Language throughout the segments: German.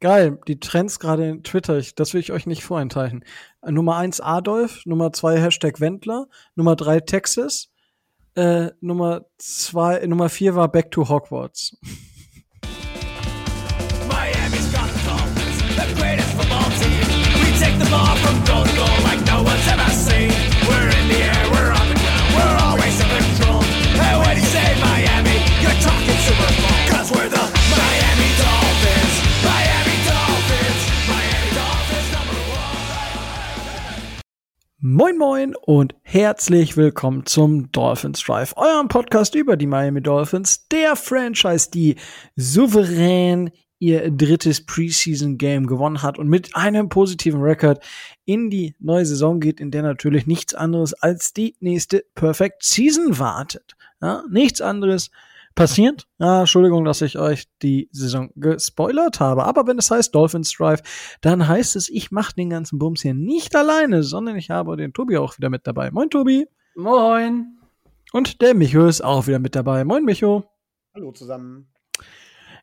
Geil, die Trends gerade in Twitter, ich, das will ich euch nicht vorenthalten. Nummer eins Adolf, Nummer zwei Hashtag Wendler, Nummer drei Texas, äh, Nummer zwei, Nummer vier war Back to Hogwarts. Miami's got the greatest football team. We take the ball from goal to goal like Moin Moin und herzlich willkommen zum Dolphins Drive, eurem Podcast über die Miami Dolphins, der Franchise, die souverän ihr drittes Preseason-Game gewonnen hat und mit einem positiven Rekord in die neue Saison geht, in der natürlich nichts anderes als die nächste Perfect Season wartet. Ja, nichts anderes passiert. Ja, Entschuldigung, dass ich euch die Saison gespoilert habe. Aber wenn es heißt Dolphins Drive, dann heißt es, ich mache den ganzen Bums hier nicht alleine, sondern ich habe den Tobi auch wieder mit dabei. Moin, Tobi. Moin. Und der Micho ist auch wieder mit dabei. Moin, Micho. Hallo zusammen.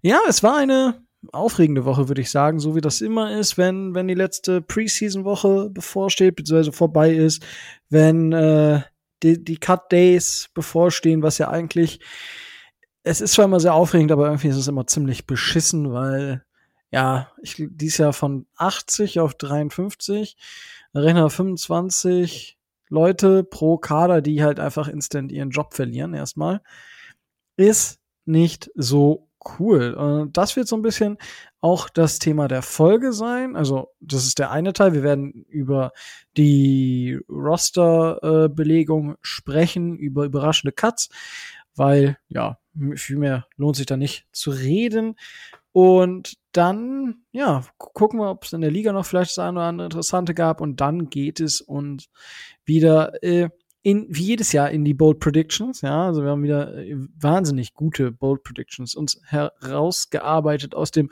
Ja, es war eine aufregende Woche, würde ich sagen, so wie das immer ist, wenn, wenn die letzte Preseason-Woche bevorsteht, beziehungsweise vorbei ist, wenn äh, die, die Cut Days bevorstehen, was ja eigentlich, es ist zwar immer sehr aufregend, aber irgendwie ist es immer ziemlich beschissen, weil ja, ich dies Jahr von 80 auf 53, rechne 25 Leute pro Kader, die halt einfach instant ihren Job verlieren erstmal, ist nicht so cool. Und das wird so ein bisschen auch das Thema der Folge sein. Also, das ist der eine Teil. Wir werden über die Roster-Belegung sprechen, über überraschende Cuts, weil, ja, viel mehr lohnt sich da nicht zu reden. Und dann, ja, gucken wir, ob es in der Liga noch vielleicht das eine oder andere Interessante gab. Und dann geht es uns wieder äh, in, wie jedes Jahr in die Bold Predictions. Ja, also wir haben wieder äh, wahnsinnig gute Bold Predictions uns herausgearbeitet aus dem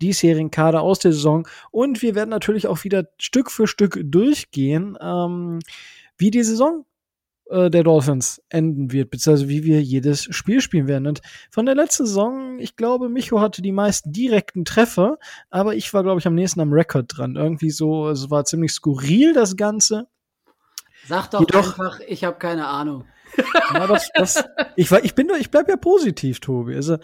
diesjährigen Kader aus der Saison. Und wir werden natürlich auch wieder Stück für Stück durchgehen, ähm, wie die Saison äh, der Dolphins enden wird, beziehungsweise wie wir jedes Spiel spielen werden. Und von der letzten Saison, ich glaube, Micho hatte die meisten direkten Treffer, aber ich war, glaube ich, am nächsten am Rekord dran. Irgendwie so, es war ziemlich skurril, das Ganze. Sag doch Jedoch, einfach, ich habe keine Ahnung. Ja, das, das, ich, ich bin ich bleib ja positiv, Tobi. Also,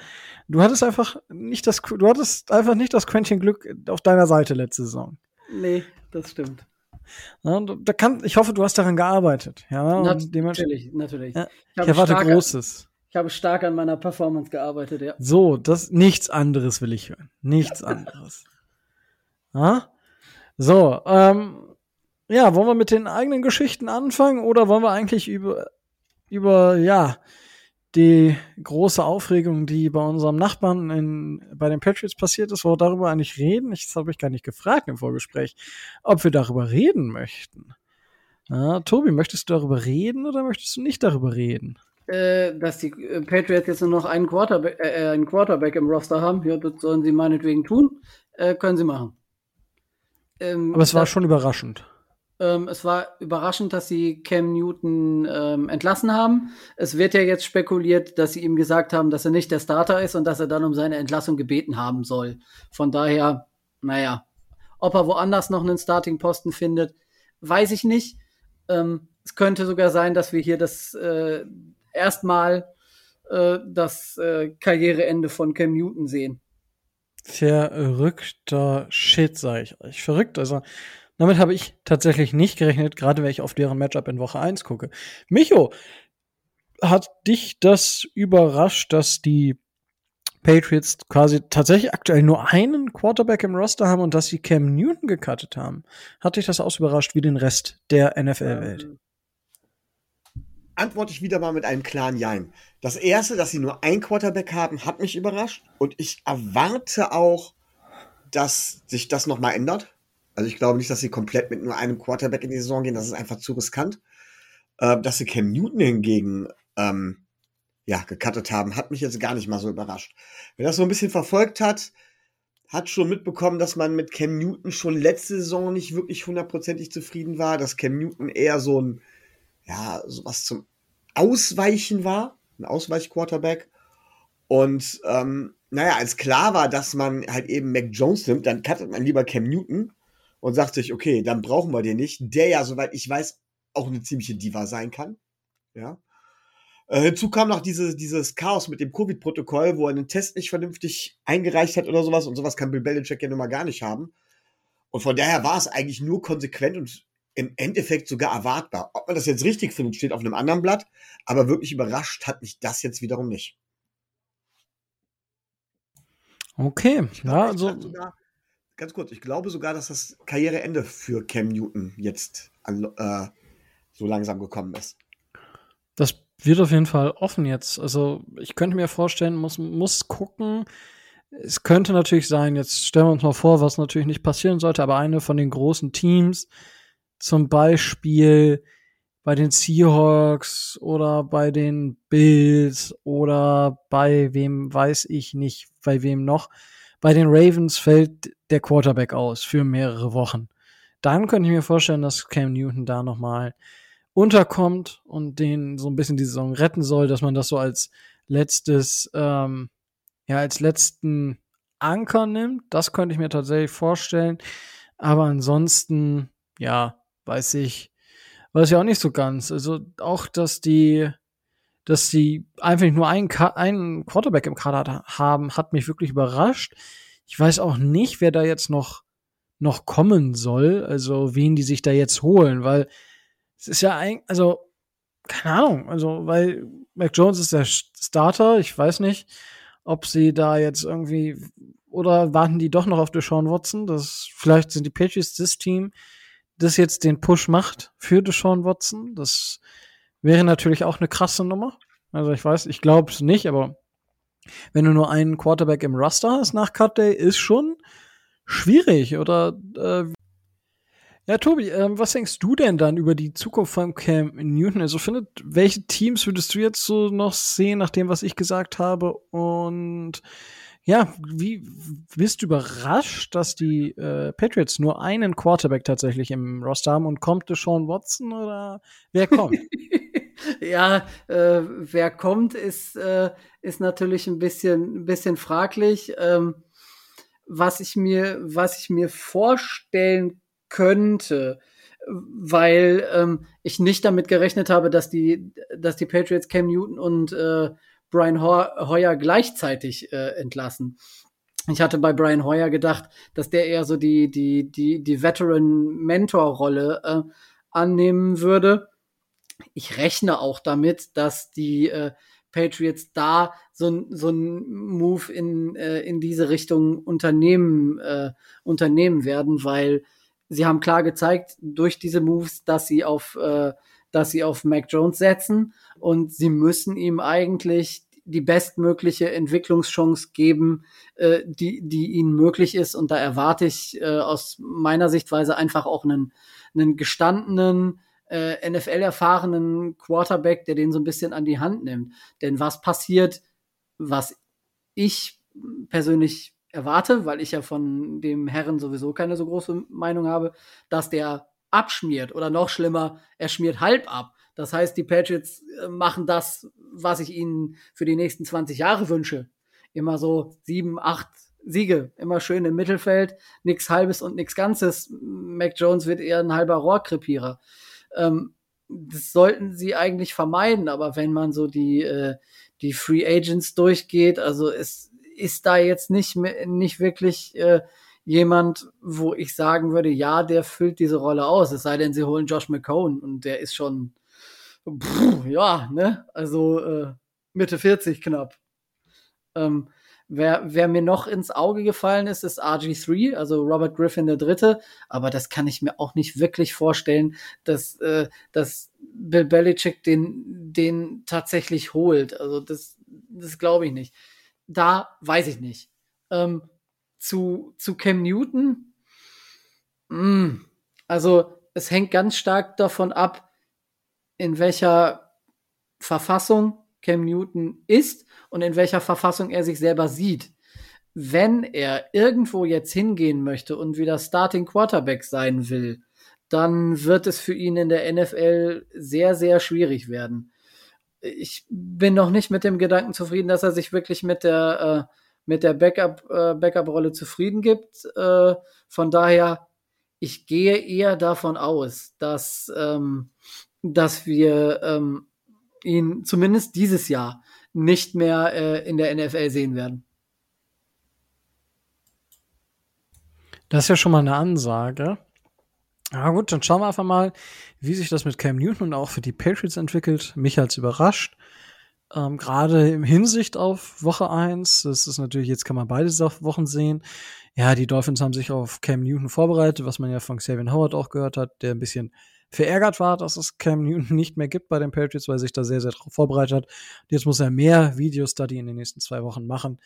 du hattest einfach nicht das, du hattest einfach nicht das Quäntchen Glück auf deiner Seite letzte Saison. Nee, das stimmt. Ja, da kann, ich hoffe, du hast daran gearbeitet. Ja, natürlich, natürlich. Ja, ich, ich erwarte Großes. Ich habe stark an meiner Performance gearbeitet, ja. So, das, nichts anderes will ich hören. Nichts anderes. Ja? So, ähm, ja, wollen wir mit den eigenen Geschichten anfangen oder wollen wir eigentlich über, über, ja, die große Aufregung, die bei unserem Nachbarn in, bei den Patriots passiert ist, wollen wir darüber eigentlich reden? Ich, das habe ich gar nicht gefragt im Vorgespräch, ob wir darüber reden möchten. Ja, Tobi, möchtest du darüber reden oder möchtest du nicht darüber reden? Äh, dass die äh, Patriots jetzt nur noch einen Quarterback, äh, einen Quarterback im Roster haben, ja, das sollen sie meinetwegen tun, äh, können sie machen. Ähm, Aber es war schon überraschend. Ähm, es war überraschend, dass sie Cam Newton ähm, entlassen haben. Es wird ja jetzt spekuliert, dass sie ihm gesagt haben, dass er nicht der Starter ist und dass er dann um seine Entlassung gebeten haben soll. Von daher, naja, ob er woanders noch einen Starting-Posten findet, weiß ich nicht. Ähm, es könnte sogar sein, dass wir hier das äh, erstmal äh, das äh, Karriereende von Cam Newton sehen. Verrückter Shit, sag ich euch. Verrückt. Also, damit habe ich tatsächlich nicht gerechnet, gerade wenn ich auf deren Matchup in Woche 1 gucke. Micho, hat dich das überrascht, dass die Patriots quasi tatsächlich aktuell nur einen Quarterback im Roster haben und dass sie Cam Newton gecuttet haben? Hat dich das auch überrascht wie den Rest der NFL-Welt? Ähm, antworte ich wieder mal mit einem klaren Jein. Das erste, dass sie nur ein Quarterback haben, hat mich überrascht und ich erwarte auch, dass sich das nochmal ändert. Also ich glaube nicht, dass sie komplett mit nur einem Quarterback in die Saison gehen. Das ist einfach zu riskant. Äh, dass sie Cam Newton hingegen ähm, ja, gecuttet haben, hat mich jetzt gar nicht mal so überrascht. Wer das so ein bisschen verfolgt hat, hat schon mitbekommen, dass man mit Cam Newton schon letzte Saison nicht wirklich hundertprozentig zufrieden war, dass Cam Newton eher so ein, ja, sowas zum Ausweichen war, ein Ausweichquarterback. Und ähm, naja, als klar war, dass man halt eben Mac Jones nimmt, dann cuttet man lieber Cam Newton und sagt sich, okay, dann brauchen wir den nicht, der ja, soweit ich weiß, auch eine ziemliche Diva sein kann. Ja. Äh, hinzu kam noch diese, dieses Chaos mit dem Covid-Protokoll, wo er einen Test nicht vernünftig eingereicht hat oder sowas und sowas kann Bill Belichick ja nun mal gar nicht haben. Und von daher war es eigentlich nur konsequent und im Endeffekt sogar erwartbar. Ob man das jetzt richtig findet, steht auf einem anderen Blatt, aber wirklich überrascht hat mich das jetzt wiederum nicht. Okay, glaube, ja, also. Sogar, ganz kurz, ich glaube sogar, dass das Karriereende für Cam Newton jetzt äh, so langsam gekommen ist. Das wird auf jeden Fall offen jetzt. Also ich könnte mir vorstellen, muss, muss gucken. Es könnte natürlich sein, jetzt stellen wir uns mal vor, was natürlich nicht passieren sollte, aber eine von den großen Teams, zum Beispiel bei den Seahawks oder bei den Bills oder bei wem weiß ich nicht, bei wem noch. Bei den Ravens fällt der Quarterback aus für mehrere Wochen. Dann könnte ich mir vorstellen, dass Cam Newton da nochmal unterkommt und den so ein bisschen die Saison retten soll, dass man das so als letztes, ähm, ja, als letzten Anker nimmt. Das könnte ich mir tatsächlich vorstellen. Aber ansonsten, ja, weiß ich, weiß ich auch nicht so ganz. Also auch, dass die, dass sie einfach nur einen, einen Quarterback im Kader haben, hat mich wirklich überrascht. Ich weiß auch nicht, wer da jetzt noch, noch kommen soll, also wen die sich da jetzt holen, weil es ist ja eigentlich, also, keine Ahnung, also, weil Mac Jones ist der Starter, ich weiß nicht, ob sie da jetzt irgendwie, oder warten die doch noch auf Deshaun Watson, das, vielleicht sind die Patriots das Team, das jetzt den Push macht für Deshaun Watson, das wäre natürlich auch eine krasse Nummer. Also ich weiß, ich glaube es nicht, aber wenn du nur einen Quarterback im Raster hast nach Cut Day, ist schon schwierig. Oder äh, ja, Tobi, äh, was denkst du denn dann über die Zukunft von Cam Newton? Also findet, welche Teams würdest du jetzt so noch sehen, nach dem, was ich gesagt habe? Und ja, wie bist du überrascht, dass die äh, Patriots nur einen Quarterback tatsächlich im Roster haben und kommt Sean Watson oder wer kommt? ja, äh, wer kommt, ist, äh, ist natürlich ein bisschen, ein bisschen fraglich. Ähm, was ich mir, was ich mir vorstellen könnte, weil ähm, ich nicht damit gerechnet habe, dass die, dass die Patriots Cam Newton und äh, Brian Hoyer gleichzeitig äh, entlassen. Ich hatte bei Brian Hoyer gedacht, dass der eher so die, die, die, die Veteran-Mentor-Rolle äh, annehmen würde. Ich rechne auch damit, dass die äh, Patriots da so, so ein Move in, äh, in diese Richtung unternehmen, äh, unternehmen werden, weil sie haben klar gezeigt durch diese Moves, dass sie auf, äh, dass sie auf Mac Jones setzen und sie müssen ihm eigentlich die bestmögliche Entwicklungschance geben, äh, die, die ihnen möglich ist. Und da erwarte ich äh, aus meiner Sichtweise einfach auch einen, einen gestandenen, äh, NFL-erfahrenen Quarterback, der den so ein bisschen an die Hand nimmt. Denn was passiert, was ich persönlich erwarte, weil ich ja von dem Herren sowieso keine so große Meinung habe, dass der abschmiert oder noch schlimmer, er schmiert halb ab. Das heißt, die Patriots äh, machen das, was ich ihnen für die nächsten 20 Jahre wünsche. Immer so sieben, acht Siege, immer schön im Mittelfeld, nichts Halbes und nichts Ganzes. Mac Jones wird eher ein halber Rohrkrepierer. Ähm, das sollten sie eigentlich vermeiden, aber wenn man so die, äh, die Free Agents durchgeht, also es ist da jetzt nicht, nicht wirklich äh, jemand, wo ich sagen würde, ja, der füllt diese Rolle aus. Es sei denn, sie holen Josh McCone und der ist schon, pff, ja, ne, also äh, Mitte 40 knapp. Ähm, wer, wer mir noch ins Auge gefallen ist, ist RG3, also Robert Griffin der Dritte. Aber das kann ich mir auch nicht wirklich vorstellen, dass, äh, dass Bill Belichick den, den tatsächlich holt. Also das, das glaube ich nicht da weiß ich nicht. Ähm, zu, zu Cam Newton, mh, mm, also es hängt ganz stark davon ab, in welcher Verfassung Cam Newton ist und in welcher Verfassung er sich selber sieht. Wenn er irgendwo jetzt hingehen möchte und wieder Starting Quarterback sein will, dann wird es für ihn in der NFL sehr, sehr schwierig werden ich bin noch nicht mit dem Gedanken zufrieden, dass er sich wirklich mit der, äh, mit der Backup, äh, Backup-Rolle zufrieden gibt. Äh, von daher, ich gehe eher davon aus, dass, ähm, dass wir ähm, ihn zumindest dieses Jahr nicht mehr äh, in der NFL sehen werden. Das ist ja schon mal eine Ansage. Ja gut, dann schauen wir einfach mal, wie sich das mit Cam Newton und auch für die Patriots entwickelt. Mich hat's überrascht. Ähm, Gerade im Hinsicht auf Woche eins. das ist natürlich, jetzt kann man beide Wochen sehen. Ja, die Dolphins haben sich auf Cam Newton vorbereitet, was man ja von Xavier Howard auch gehört hat, der ein bisschen verärgert war, dass es Cam Newton nicht mehr gibt bei den Patriots, weil er sich da sehr, sehr darauf vorbereitet hat. Und jetzt muss er mehr Video-Study in den nächsten zwei Wochen machen,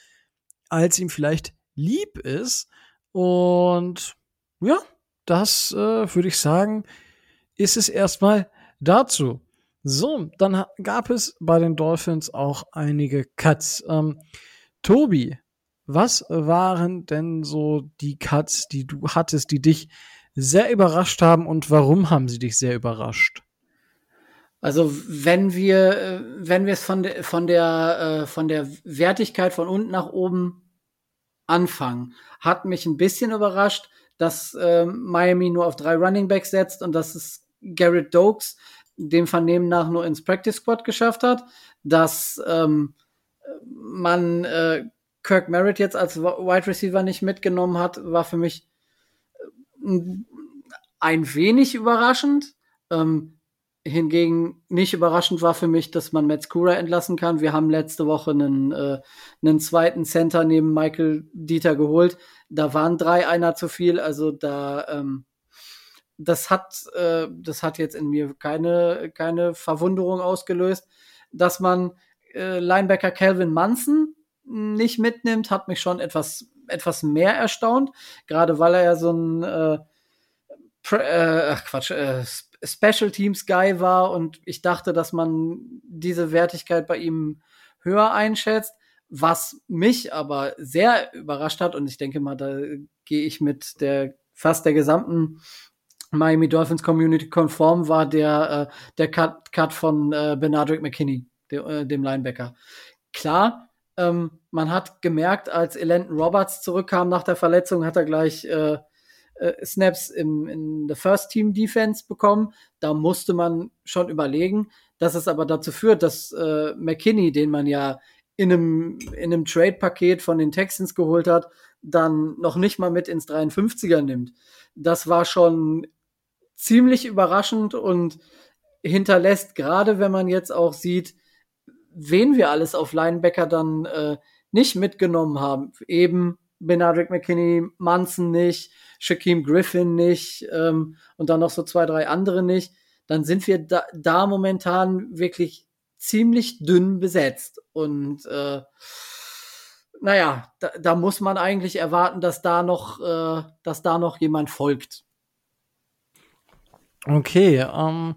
als ihm vielleicht lieb ist. Und ja, das äh, würde ich sagen, ist es erstmal dazu. So, dann gab es bei den Dolphins auch einige Cuts. Ähm, Tobi, was waren denn so die Cuts, die du hattest, die dich sehr überrascht haben und warum haben sie dich sehr überrascht? Also wenn wir wenn wir es von der von der äh, von der Wertigkeit von unten nach oben anfangen, hat mich ein bisschen überrascht, dass äh, Miami nur auf drei Running Backs setzt und dass es Garrett Dokes dem Vernehmen nach nur ins Practice Squad geschafft hat, dass ähm, man äh, Kirk Merritt jetzt als Wide Receiver nicht mitgenommen hat, war für mich äh, ein wenig überraschend. Ähm, hingegen nicht überraschend war für mich, dass man Matt Skura entlassen kann. Wir haben letzte Woche einen, äh, einen zweiten Center neben Michael Dieter geholt. Da waren drei einer zu viel, also da ähm, das hat äh, das hat jetzt in mir keine keine Verwunderung ausgelöst, dass man äh, Linebacker Calvin Munson nicht mitnimmt, hat mich schon etwas etwas mehr erstaunt, gerade weil er ja so ein äh, äh, ach Quatsch, äh, Special Teams Guy war und ich dachte, dass man diese Wertigkeit bei ihm höher einschätzt. Was mich aber sehr überrascht hat, und ich denke mal, da gehe ich mit der fast der gesamten Miami Dolphins Community konform, war der, äh, der Cut, Cut von äh, Benardrick McKinney, de, äh, dem Linebacker. Klar, ähm, man hat gemerkt, als Elenton Roberts zurückkam nach der Verletzung, hat er gleich äh, äh, Snaps im, in der First Team Defense bekommen. Da musste man schon überlegen, dass es aber dazu führt, dass äh, McKinney, den man ja in einem, in einem Trade-Paket von den Texans geholt hat, dann noch nicht mal mit ins 53er nimmt. Das war schon ziemlich überraschend und hinterlässt, gerade wenn man jetzt auch sieht, wen wir alles auf Linebacker dann äh, nicht mitgenommen haben. Eben Benardrick McKinney, Munson nicht, Shaquem Griffin nicht ähm, und dann noch so zwei, drei andere nicht, dann sind wir da, da momentan wirklich ziemlich dünn besetzt. Und äh, naja, da, da muss man eigentlich erwarten, dass da noch, äh, dass da noch jemand folgt. Okay, ähm,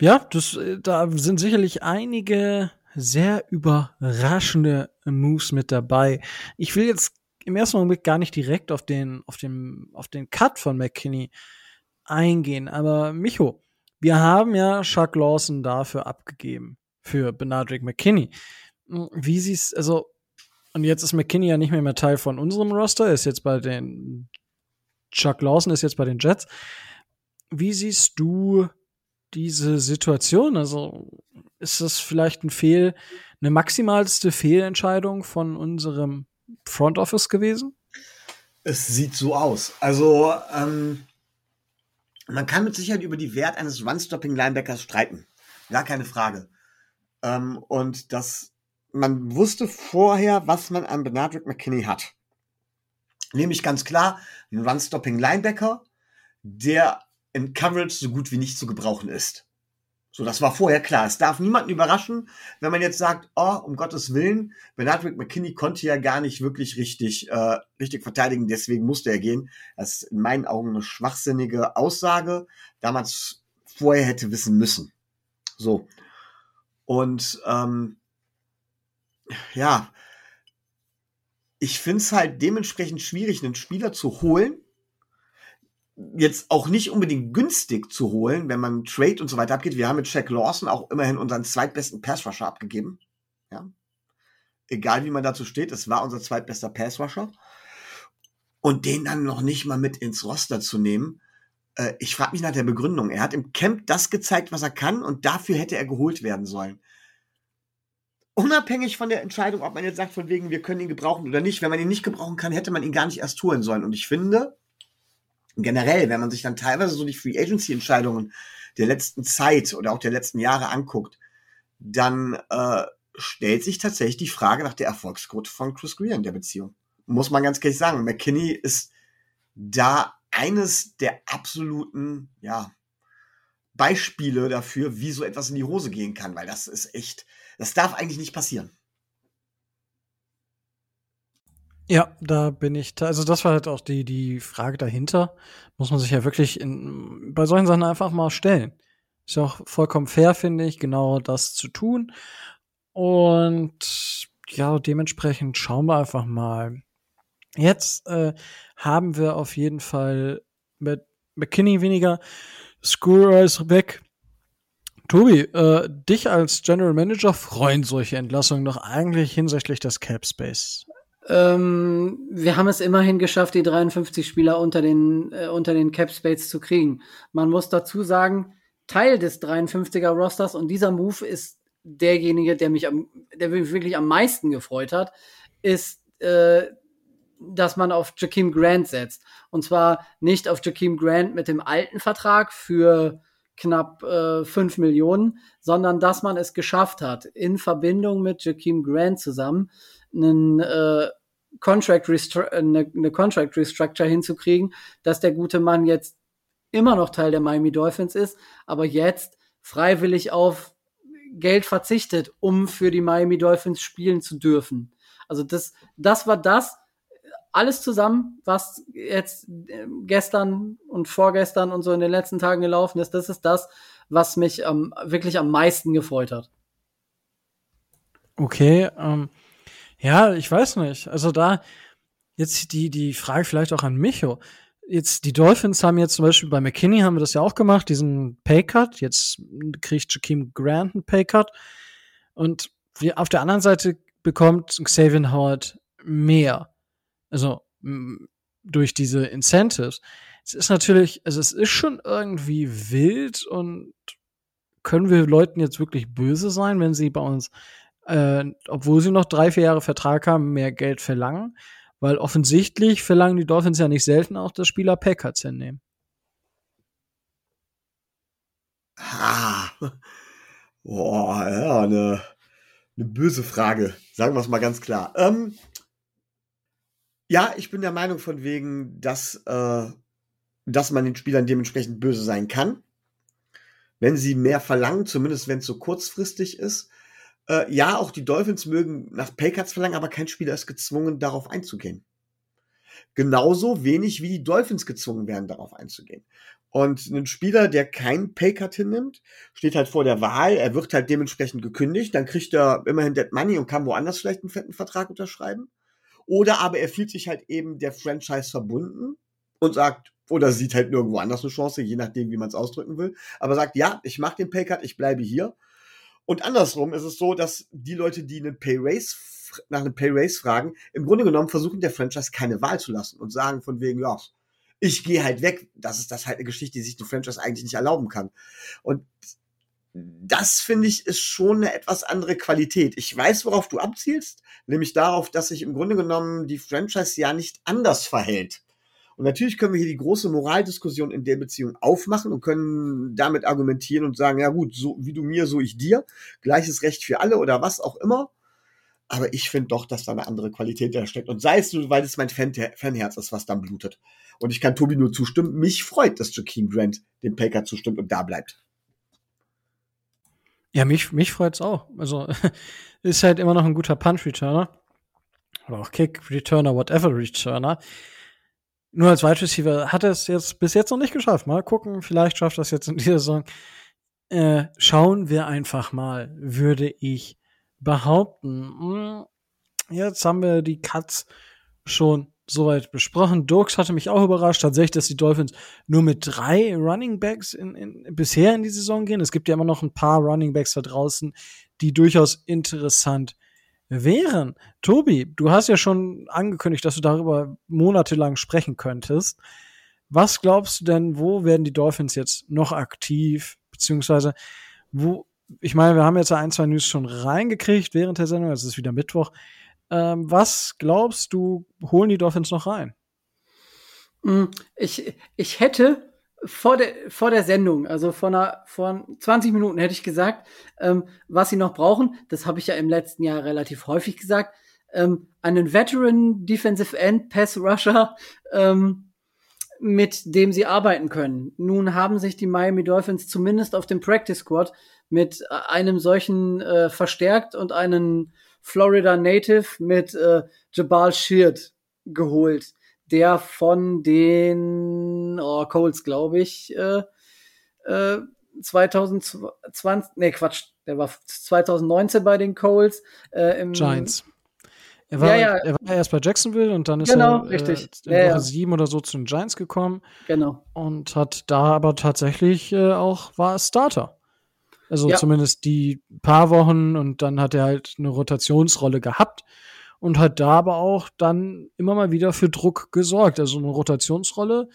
ja, das, äh, da sind sicherlich einige sehr überraschende Moves mit dabei. Ich will jetzt im ersten Moment gar nicht direkt auf den, auf den, auf den Cut von McKinney eingehen. Aber Micho, wir haben ja Chuck Lawson dafür abgegeben. Für Benardrick McKinney. Hm, wie siehst, also, und jetzt ist McKinney ja nicht mehr, mehr Teil von unserem Roster, ist jetzt bei den, Chuck Lawson ist jetzt bei den Jets. Wie siehst du diese Situation? Also, ist das vielleicht ein Fehl, eine maximalste Fehlentscheidung von unserem Front Office gewesen? Es sieht so aus. Also, ähm, man kann mit Sicherheit über die Wert eines Run-Stopping-Linebackers streiten. Gar keine Frage. Ähm, und das, man wusste vorher, was man an Benardrick McKinney hat. Nämlich ganz klar, ein Run-Stopping-Linebacker, der in Coverage so gut wie nicht zu gebrauchen ist. So, das war vorher klar. Es darf niemanden überraschen, wenn man jetzt sagt, oh, um Gottes Willen, Benardrick McKinney konnte ja gar nicht wirklich richtig, äh, richtig verteidigen, deswegen musste er gehen. Das ist in meinen Augen eine schwachsinnige Aussage, da man es vorher hätte wissen müssen. So. Und ähm, ja, ich finde es halt dementsprechend schwierig, einen Spieler zu holen, jetzt auch nicht unbedingt günstig zu holen, wenn man Trade und so weiter abgeht. Wir haben mit Jack Lawson auch immerhin unseren zweitbesten Pass-Rusher abgegeben. Ja. Egal wie man dazu steht, es war unser zweitbester Pass-Rusher. Und den dann noch nicht mal mit ins Roster zu nehmen, äh, ich frage mich nach der Begründung. Er hat im Camp das gezeigt, was er kann, und dafür hätte er geholt werden sollen. Unabhängig von der Entscheidung, ob man jetzt sagt, von wegen, wir können ihn gebrauchen oder nicht, wenn man ihn nicht gebrauchen kann, hätte man ihn gar nicht erst holen sollen. Und ich finde, generell, wenn man sich dann teilweise so die Free Agency Entscheidungen der letzten Zeit oder auch der letzten Jahre anguckt, dann äh, stellt sich tatsächlich die Frage nach der Erfolgsquote von Chris Greer in der Beziehung. Muss man ganz ehrlich sagen. McKinney ist da eines der absoluten, ja, Beispiele dafür, wie so etwas in die Hose gehen kann, weil das ist echt, das darf eigentlich nicht passieren. Ja, da bin ich, also das war halt auch die, die Frage dahinter. Muss man sich ja wirklich in, bei solchen Sachen einfach mal stellen. Ist ja auch vollkommen fair, finde ich, genau das zu tun. Und ja, dementsprechend schauen wir einfach mal. Jetzt äh, haben wir auf jeden Fall mit McKinney weniger. Screw ist weg. Tobi, äh, dich als General Manager freuen solche Entlassungen doch eigentlich hinsichtlich des Cap Space. Ähm, wir haben es immerhin geschafft, die 53 Spieler unter den, äh, unter den Cap Space zu kriegen. Man muss dazu sagen, Teil des 53er Rosters und dieser Move ist derjenige, der mich am, der mich wirklich am meisten gefreut hat, ist, äh, dass man auf Jakeem Grant setzt. Und zwar nicht auf Jakeem Grant mit dem alten Vertrag für knapp äh, 5 Millionen, sondern dass man es geschafft hat, in Verbindung mit Jakeem Grant zusammen einen äh, Contract eine, eine Contract Restructure hinzukriegen, dass der gute Mann jetzt immer noch Teil der Miami Dolphins ist, aber jetzt freiwillig auf Geld verzichtet, um für die Miami Dolphins spielen zu dürfen. Also das, das war das, alles zusammen, was jetzt äh, gestern und vorgestern und so in den letzten Tagen gelaufen ist, das ist das, was mich ähm, wirklich am meisten gefreut hat. Okay, ähm, ja, ich weiß nicht. Also da jetzt die, die Frage vielleicht auch an Micho. Jetzt, die Dolphins haben jetzt zum Beispiel bei McKinney haben wir das ja auch gemacht, diesen Paycut. Jetzt kriegt Jakeem Grant einen Paycut. Und wir, auf der anderen Seite bekommt Xavier Howard mehr also durch diese Incentives. Es ist natürlich, also es ist schon irgendwie wild und können wir Leuten jetzt wirklich böse sein, wenn sie bei uns, äh, obwohl sie noch drei, vier Jahre Vertrag haben, mehr Geld verlangen? Weil offensichtlich verlangen die Dolphins ja nicht selten auch, dass Spieler Packers hinnehmen. Ah. Boah, ja, eine, eine böse Frage. Sagen wir es mal ganz klar. Ähm, ja, ich bin der Meinung von wegen, dass, äh, dass man den Spielern dementsprechend böse sein kann. Wenn sie mehr verlangen, zumindest wenn es so kurzfristig ist. Äh, ja, auch die Dolphins mögen nach Paycuts verlangen, aber kein Spieler ist gezwungen, darauf einzugehen. Genauso wenig wie die Dolphins gezwungen werden, darauf einzugehen. Und ein Spieler, der keinen Paycut hinnimmt, steht halt vor der Wahl, er wird halt dementsprechend gekündigt, dann kriegt er immerhin Dead Money und kann woanders vielleicht einen fetten Vertrag unterschreiben. Oder aber er fühlt sich halt eben der Franchise verbunden und sagt, oder sieht halt nirgendwo anders eine Chance, je nachdem, wie man es ausdrücken will. Aber sagt, ja, ich mache den Paycut, ich bleibe hier. Und andersrum ist es so, dass die Leute, die einen Pay Raise nach einem Pay Raise fragen, im Grunde genommen versuchen der Franchise keine Wahl zu lassen und sagen von wegen, ja, ich gehe halt weg. Das ist das halt eine Geschichte, die sich die Franchise eigentlich nicht erlauben kann. Und das finde ich ist schon eine etwas andere Qualität. Ich weiß, worauf du abzielst, nämlich darauf, dass sich im Grunde genommen die Franchise ja nicht anders verhält. Und natürlich können wir hier die große Moraldiskussion in der Beziehung aufmachen und können damit argumentieren und sagen, ja gut, so wie du mir, so ich dir, gleiches Recht für alle oder was auch immer. Aber ich finde doch, dass da eine andere Qualität da steckt. Und sei es nur, weil es mein Fan Fanherz ist, was dann blutet. Und ich kann Tobi nur zustimmen. Mich freut, dass Joaquin Grant dem Paker zustimmt und da bleibt. Ja, mich, mich freut's auch. Also ist halt immer noch ein guter Punch-Returner. Oder auch Kick-Returner, whatever Returner. Nur als Wide Receiver hat er es jetzt bis jetzt noch nicht geschafft. Mal gucken, vielleicht schafft er es jetzt in dieser Saison. Äh, schauen wir einfach mal, würde ich behaupten. Hm, jetzt haben wir die Cuts schon soweit besprochen. Dirks hatte mich auch überrascht, tatsächlich, dass die Dolphins nur mit drei Running Backs in, in, bisher in die Saison gehen. Es gibt ja immer noch ein paar Running Backs da draußen, die durchaus interessant wären. Tobi, du hast ja schon angekündigt, dass du darüber monatelang sprechen könntest. Was glaubst du denn, wo werden die Dolphins jetzt noch aktiv? Beziehungsweise, wo, ich meine, wir haben jetzt ein, zwei News schon reingekriegt während der Sendung, es ist wieder Mittwoch. Ähm, was glaubst du, holen die Dolphins noch rein? Mm, ich, ich hätte vor der, vor der Sendung, also vor, einer, vor 20 Minuten hätte ich gesagt, ähm, was sie noch brauchen. Das habe ich ja im letzten Jahr relativ häufig gesagt. Ähm, einen Veteran Defensive End Pass Rusher, ähm, mit dem sie arbeiten können. Nun haben sich die Miami Dolphins zumindest auf dem Practice Squad mit äh, einem solchen äh, verstärkt und einen Florida Native mit äh, Jabal Sheard geholt, der von den oh, Colts, glaube ich, äh, äh, 2020, nee, Quatsch, der war 2019 bei den Colts. Äh, im, Giants. Er war, ja, ja. er war erst bei Jacksonville und dann ist genau, er richtig. Äh, in ja, Woche sieben oder so zu den Giants gekommen. Genau. Und hat da aber tatsächlich äh, auch war Starter. Also zumindest die paar Wochen und dann hat er halt eine Rotationsrolle gehabt und hat da aber auch dann immer mal wieder für Druck gesorgt. Also eine Rotationsrolle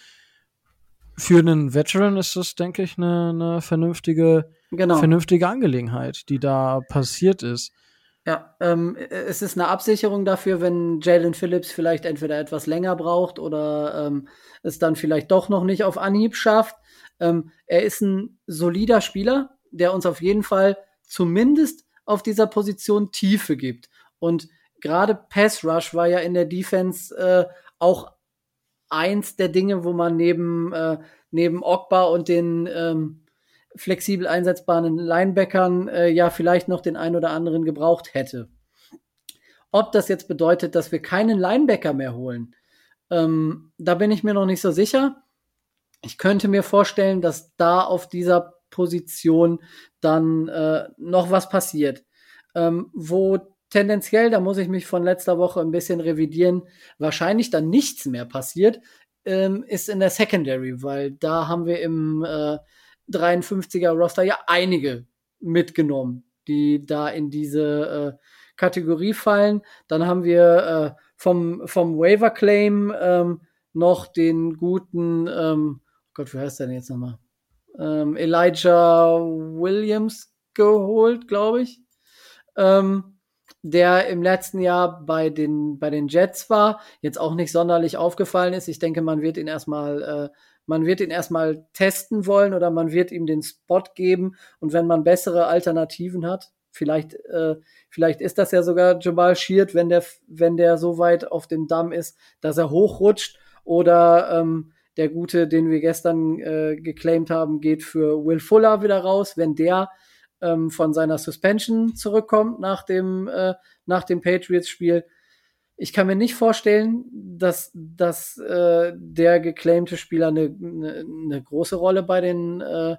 für einen Veteran ist das, denke ich, eine, eine vernünftige, genau. vernünftige Angelegenheit, die da passiert ist. Ja, ähm, es ist eine Absicherung dafür, wenn Jalen Phillips vielleicht entweder etwas länger braucht oder ähm, es dann vielleicht doch noch nicht auf Anhieb schafft. Ähm, er ist ein solider Spieler, der uns auf jeden Fall zumindest auf dieser Position Tiefe gibt. Und gerade Pass Rush war ja in der Defense äh, auch eins der Dinge, wo man neben, äh, neben Ogba und den ähm, flexibel einsetzbaren Linebackern äh, ja vielleicht noch den ein oder anderen gebraucht hätte. Ob das jetzt bedeutet, dass wir keinen Linebacker mehr holen, ähm, da bin ich mir noch nicht so sicher. Ich könnte mir vorstellen, dass da auf dieser Position dann äh, noch was passiert. Ähm, wo tendenziell, da muss ich mich von letzter Woche ein bisschen revidieren, wahrscheinlich dann nichts mehr passiert, ähm, ist in der Secondary, weil da haben wir im äh, 53er Roster ja einige mitgenommen, die da in diese äh, Kategorie fallen. Dann haben wir äh, vom, vom Waiver Claim ähm, noch den guten, ähm, Gott, wie heißt der denn jetzt nochmal? ähm, Elijah Williams geholt, glaube ich. Ähm, der im letzten Jahr bei den, bei den Jets war, jetzt auch nicht sonderlich aufgefallen ist. Ich denke, man wird ihn erstmal, äh, man wird ihn erstmal testen wollen oder man wird ihm den Spot geben. Und wenn man bessere Alternativen hat, vielleicht, äh, vielleicht ist das ja sogar Jamal Sheard, wenn der, wenn der so weit auf dem Damm ist, dass er hochrutscht oder ähm, der Gute, den wir gestern äh, geclaimed haben, geht für Will Fuller wieder raus. Wenn der ähm, von seiner Suspension zurückkommt nach dem, äh, nach dem Patriots-Spiel, ich kann mir nicht vorstellen, dass, dass äh, der geclaimte Spieler eine, eine, eine große Rolle bei den, äh,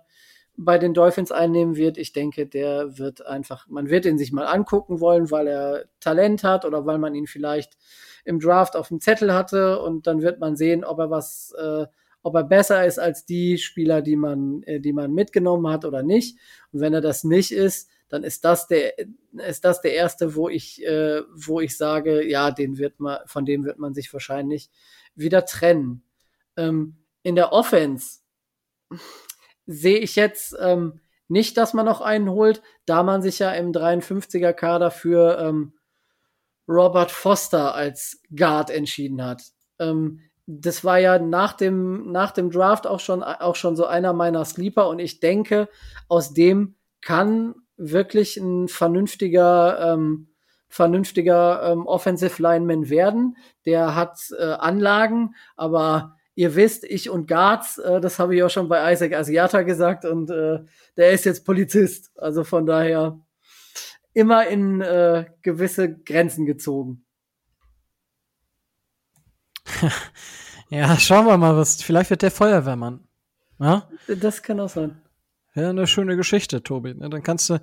bei den Dolphins einnehmen wird. Ich denke, der wird einfach, man wird ihn sich mal angucken wollen, weil er Talent hat oder weil man ihn vielleicht im Draft auf dem Zettel hatte und dann wird man sehen, ob er was, äh, ob er besser ist als die Spieler, die man, äh, die man mitgenommen hat oder nicht. Und wenn er das nicht ist, dann ist das der, ist das der erste, wo ich, äh, wo ich sage, ja, den wird man, von dem wird man sich wahrscheinlich wieder trennen. Ähm, in der Offense sehe ich jetzt ähm, nicht, dass man noch einen holt, da man sich ja im 53er Kader für ähm, Robert Foster als Guard entschieden hat. Ähm, das war ja nach dem, nach dem Draft auch schon, auch schon so einer meiner Sleeper und ich denke, aus dem kann wirklich ein vernünftiger, ähm, vernünftiger ähm, Offensive Lineman werden. Der hat äh, Anlagen, aber ihr wisst, ich und Guards, äh, das habe ich auch schon bei Isaac Asiata gesagt und äh, der ist jetzt Polizist. Also von daher immer in äh, gewisse Grenzen gezogen. ja, schauen wir mal, was. Vielleicht wird der Feuerwehrmann. Ja? Das kann auch sein. Ja, eine schöne Geschichte, Tobi. Dann kannst du,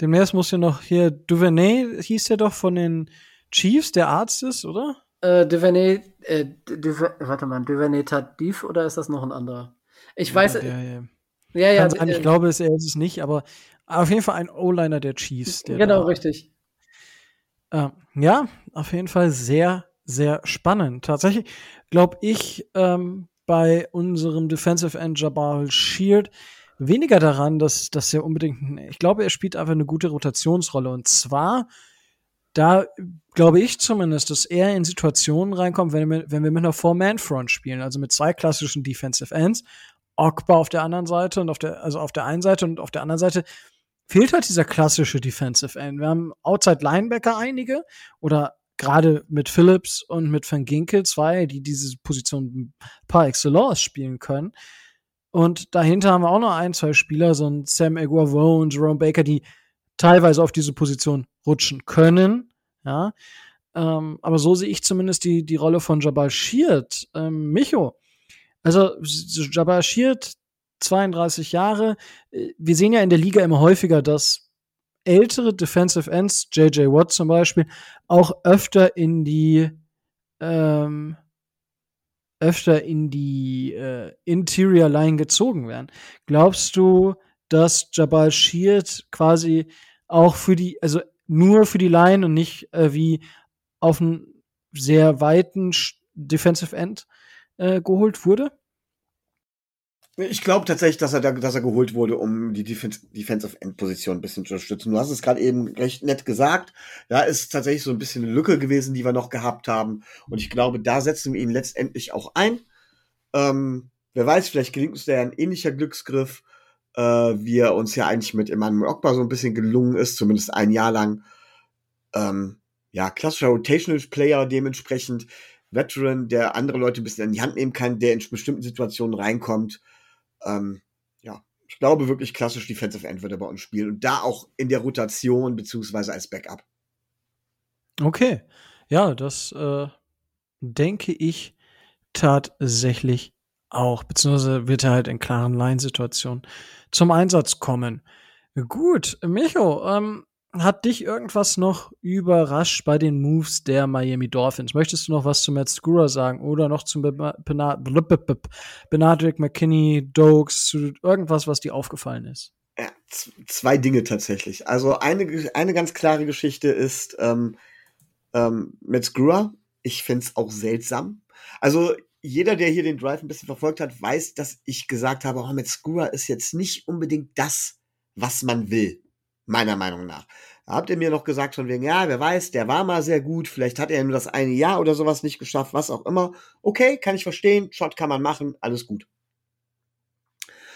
demnächst musst du noch hier, Duvernay hieß der doch von den Chiefs, der Arzt ist, oder? Äh, Duvernay, äh, Duver, warte mal, Duvernay Tardif oder ist das noch ein anderer? Ich weiß. Ja, ja, ja. ja, ja sein, ich glaube, es, er ist es nicht, aber auf jeden Fall ein O-Liner der Chiefs. Der genau, richtig. Äh, ja, auf jeden Fall sehr, sehr spannend. Tatsächlich glaube ich ähm, bei unserem Defensive End Jabal Sheard weniger daran, dass, dass er unbedingt, ich glaube, er spielt einfach eine gute Rotationsrolle. Und zwar, da glaube ich zumindest, dass er in Situationen reinkommt, wenn wir, wenn wir mit einer Four-Man-Front spielen, also mit zwei klassischen Defensive Ends, Ogba auf der anderen Seite und auf der, also auf der einen Seite und auf der anderen Seite fehlt halt dieser klassische Defensive End. Wir haben Outside Linebacker einige oder gerade mit Phillips und mit Van Ginkel zwei, die diese Position par excellence spielen können. Und dahinter haben wir auch noch ein, zwei Spieler, so ein Sam Aguavo und Jerome Baker, die teilweise auf diese Position rutschen können. Ja. Ähm, aber so sehe ich zumindest die, die Rolle von Jabal Sheard. Ähm, Micho, also Jabal Sheard, 32 Jahre. Wir sehen ja in der Liga immer häufiger, dass ältere Defensive Ends, JJ Watt zum Beispiel, auch öfter in die ähm, öfter in die äh, Interior Line gezogen werden. Glaubst du, dass Jabal Sheard quasi auch für die, also nur für die Line und nicht äh, wie auf einen sehr weiten Defensive End äh, geholt wurde? Ich glaube tatsächlich, dass er, da, dass er geholt wurde, um die Defense, Defensive End Position ein bisschen zu unterstützen. Du hast es gerade eben recht nett gesagt. Da ist tatsächlich so ein bisschen eine Lücke gewesen, die wir noch gehabt haben. Und ich glaube, da setzen wir ihn letztendlich auch ein. Ähm, wer weiß, vielleicht gelingt uns da ein ähnlicher Glücksgriff, äh, wie er uns ja eigentlich mit Emmanuel Ogba so ein bisschen gelungen ist, zumindest ein Jahr lang. Ähm, ja, klassischer Rotational Player dementsprechend. Veteran, der andere Leute ein bisschen in die Hand nehmen kann, der in bestimmten Situationen reinkommt ähm, ja, ich glaube wirklich klassisch Defensive End wird er bei uns spielen und da auch in der Rotation beziehungsweise als Backup. Okay, ja, das äh, denke ich tatsächlich auch, beziehungsweise wird er halt in klaren Line-Situationen zum Einsatz kommen. Gut, Micho, ähm, hat dich irgendwas noch überrascht bei den Moves der Miami Dolphins? Möchtest du noch was zu Matt Skura sagen oder noch zum Benadryl McKinney, Dokes, zu irgendwas, was dir aufgefallen ist? Ja, zwei Dinge tatsächlich. Also eine, eine ganz klare Geschichte ist ähm, ähm, Matt Skura. Ich finde es auch seltsam. Also jeder, der hier den Drive ein bisschen verfolgt hat, weiß, dass ich gesagt habe, oh, Matt Skura ist jetzt nicht unbedingt das, was man will meiner Meinung nach. Habt ihr mir noch gesagt von wegen, ja, wer weiß, der war mal sehr gut, vielleicht hat er nur das eine Jahr oder sowas nicht geschafft, was auch immer. Okay, kann ich verstehen, Shot kann man machen, alles gut.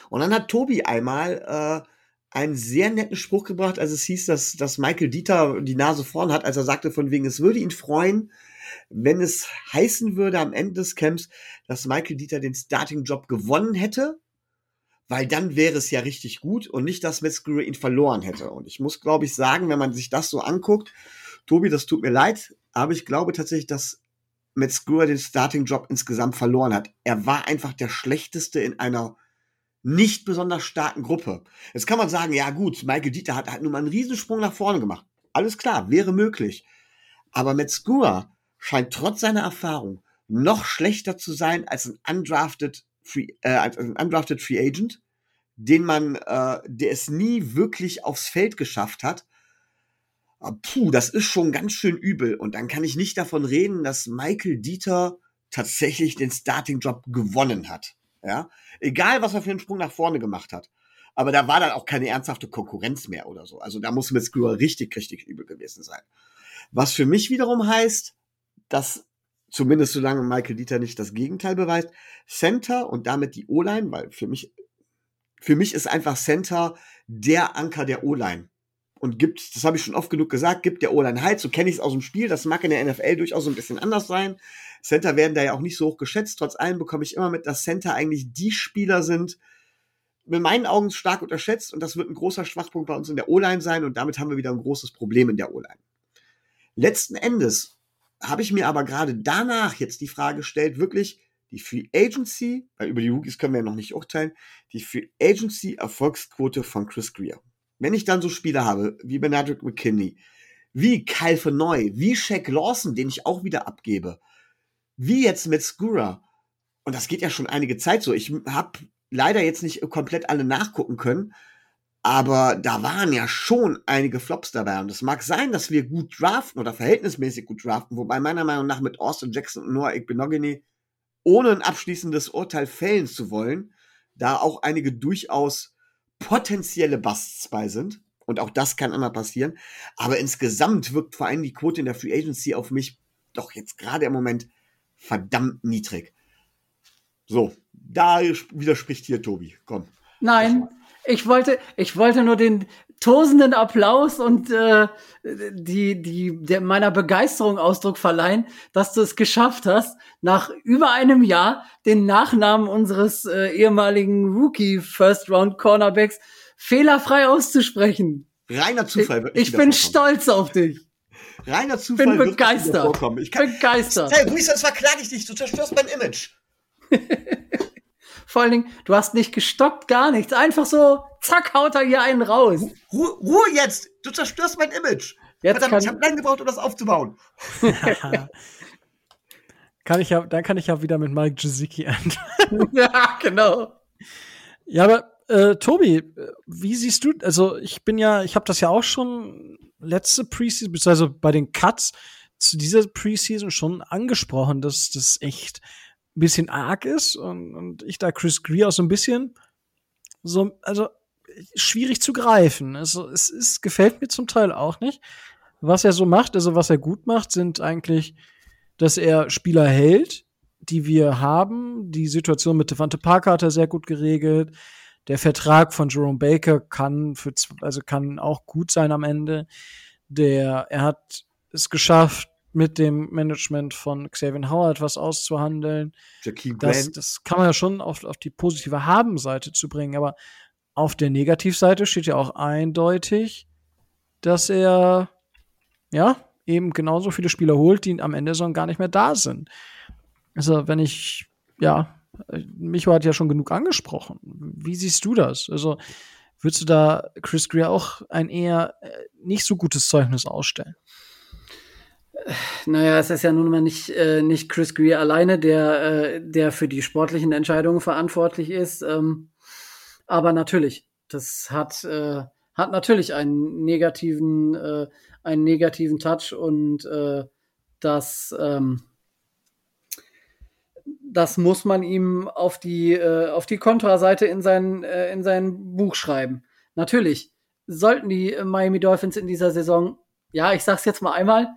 Und dann hat Tobi einmal äh, einen sehr netten Spruch gebracht, als es hieß, dass, dass Michael Dieter die Nase vorn hat, als er sagte von wegen, es würde ihn freuen, wenn es heißen würde am Ende des Camps, dass Michael Dieter den Starting-Job gewonnen hätte weil dann wäre es ja richtig gut und nicht, dass Metzger ihn verloren hätte. Und ich muss, glaube ich, sagen, wenn man sich das so anguckt, Tobi, das tut mir leid, aber ich glaube tatsächlich, dass Metzger den Starting-Job insgesamt verloren hat. Er war einfach der schlechteste in einer nicht besonders starken Gruppe. Jetzt kann man sagen, ja gut, Michael Dieter hat, hat nun mal einen Riesensprung nach vorne gemacht. Alles klar, wäre möglich. Aber Metzger scheint trotz seiner Erfahrung noch schlechter zu sein als ein undrafted Free, äh, undrafted Free Agent, den man, äh, der es nie wirklich aufs Feld geschafft hat. Aber puh, das ist schon ganz schön übel. Und dann kann ich nicht davon reden, dass Michael Dieter tatsächlich den Starting-Job gewonnen hat. Ja, egal was er für einen Sprung nach vorne gemacht hat. Aber da war dann auch keine ernsthafte Konkurrenz mehr oder so. Also da muss mit Screwer richtig, richtig übel gewesen sein. Was für mich wiederum heißt, dass zumindest solange Michael Dieter nicht das Gegenteil beweist, Center und damit die O-Line, weil für mich, für mich ist einfach Center der Anker der O-Line. Und gibt, das habe ich schon oft genug gesagt, gibt der O-Line Halt, so kenne ich es aus dem Spiel, das mag in der NFL durchaus so ein bisschen anders sein. Center werden da ja auch nicht so hoch geschätzt, trotz allem bekomme ich immer mit, dass Center eigentlich die Spieler sind, in meinen Augen stark unterschätzt und das wird ein großer Schwachpunkt bei uns in der O-Line sein und damit haben wir wieder ein großes Problem in der O-Line. Letzten Endes habe ich mir aber gerade danach jetzt die Frage gestellt, wirklich die Free Agency, weil über die Rookies können wir ja noch nicht urteilen, die Free Agency Erfolgsquote von Chris Greer. Wenn ich dann so Spieler habe, wie Benedict McKinney, wie Kyle Neu, wie Shaq Lawson, den ich auch wieder abgebe, wie jetzt mit Skura. Und das geht ja schon einige Zeit so. Ich habe leider jetzt nicht komplett alle nachgucken können, aber da waren ja schon einige Flops dabei. Und es mag sein, dass wir gut draften oder verhältnismäßig gut draften, wobei meiner Meinung nach mit Austin Jackson und Noah Igbenogany, ohne ein abschließendes Urteil fällen zu wollen, da auch einige durchaus potenzielle Busts bei sind. Und auch das kann immer passieren. Aber insgesamt wirkt vor allem die Quote in der Free Agency auf mich doch jetzt gerade im Moment verdammt niedrig. So, da widerspricht hier Tobi. Komm. Nein, ich wollte, ich wollte nur den tosenden Applaus und äh, die, die der meiner Begeisterung Ausdruck verleihen, dass du es geschafft hast, nach über einem Jahr den Nachnamen unseres äh, ehemaligen Rookie First Round Cornerbacks fehlerfrei auszusprechen. Reiner Zufall. Ich, ich bin stolz auf dich. Reiner Zufall. Ich bin begeistert. Ich kann, begeistert. Hey, Luis, sonst verklage ich dich. Du zerstörst mein Image. Vor allen Dingen, du hast nicht gestockt, gar nichts. Einfach so, zack, haut er hier einen raus. Ruhe, Ruhe jetzt! Du zerstörst mein Image. Jetzt Verdammt, ich habe lange gebraucht, um das aufzubauen. kann ich ja, dann kann ich ja wieder mit Mike Gesicki an. ja, genau. Ja, aber äh, Tobi, wie siehst du, also ich bin ja, ich habe das ja auch schon letzte Preseason, beziehungsweise bei den Cuts zu dieser Preseason schon angesprochen, dass das echt ein bisschen arg ist und, und ich da Chris Greer auch so ein bisschen so, also schwierig zu greifen. Also es ist, gefällt mir zum Teil auch nicht. Was er so macht, also was er gut macht, sind eigentlich, dass er Spieler hält, die wir haben. Die Situation mit Devante Parker hat er sehr gut geregelt. Der Vertrag von Jerome Baker kann für, also kann auch gut sein am Ende. Der, er hat es geschafft, mit dem Management von Xavier Howard was auszuhandeln. Das, das kann man ja schon auf, auf die positive Haben-Seite zu bringen, aber auf der Negativseite steht ja auch eindeutig, dass er ja eben genauso viele Spieler holt, die am Ende so gar nicht mehr da sind. Also, wenn ich, ja, Micho hat ja schon genug angesprochen. Wie siehst du das? Also, würdest du da Chris Greer auch ein eher äh, nicht so gutes Zeugnis ausstellen? Naja, es ist ja nun mal nicht, äh, nicht Chris Greer alleine, der, äh, der für die sportlichen Entscheidungen verantwortlich ist. Ähm, aber natürlich, das hat, äh, hat natürlich einen negativen, äh, einen negativen Touch und äh, das, ähm, das muss man ihm auf die, äh, auf die Kontraseite in sein, äh, in sein Buch schreiben. Natürlich sollten die Miami Dolphins in dieser Saison, ja, ich sag's jetzt mal einmal,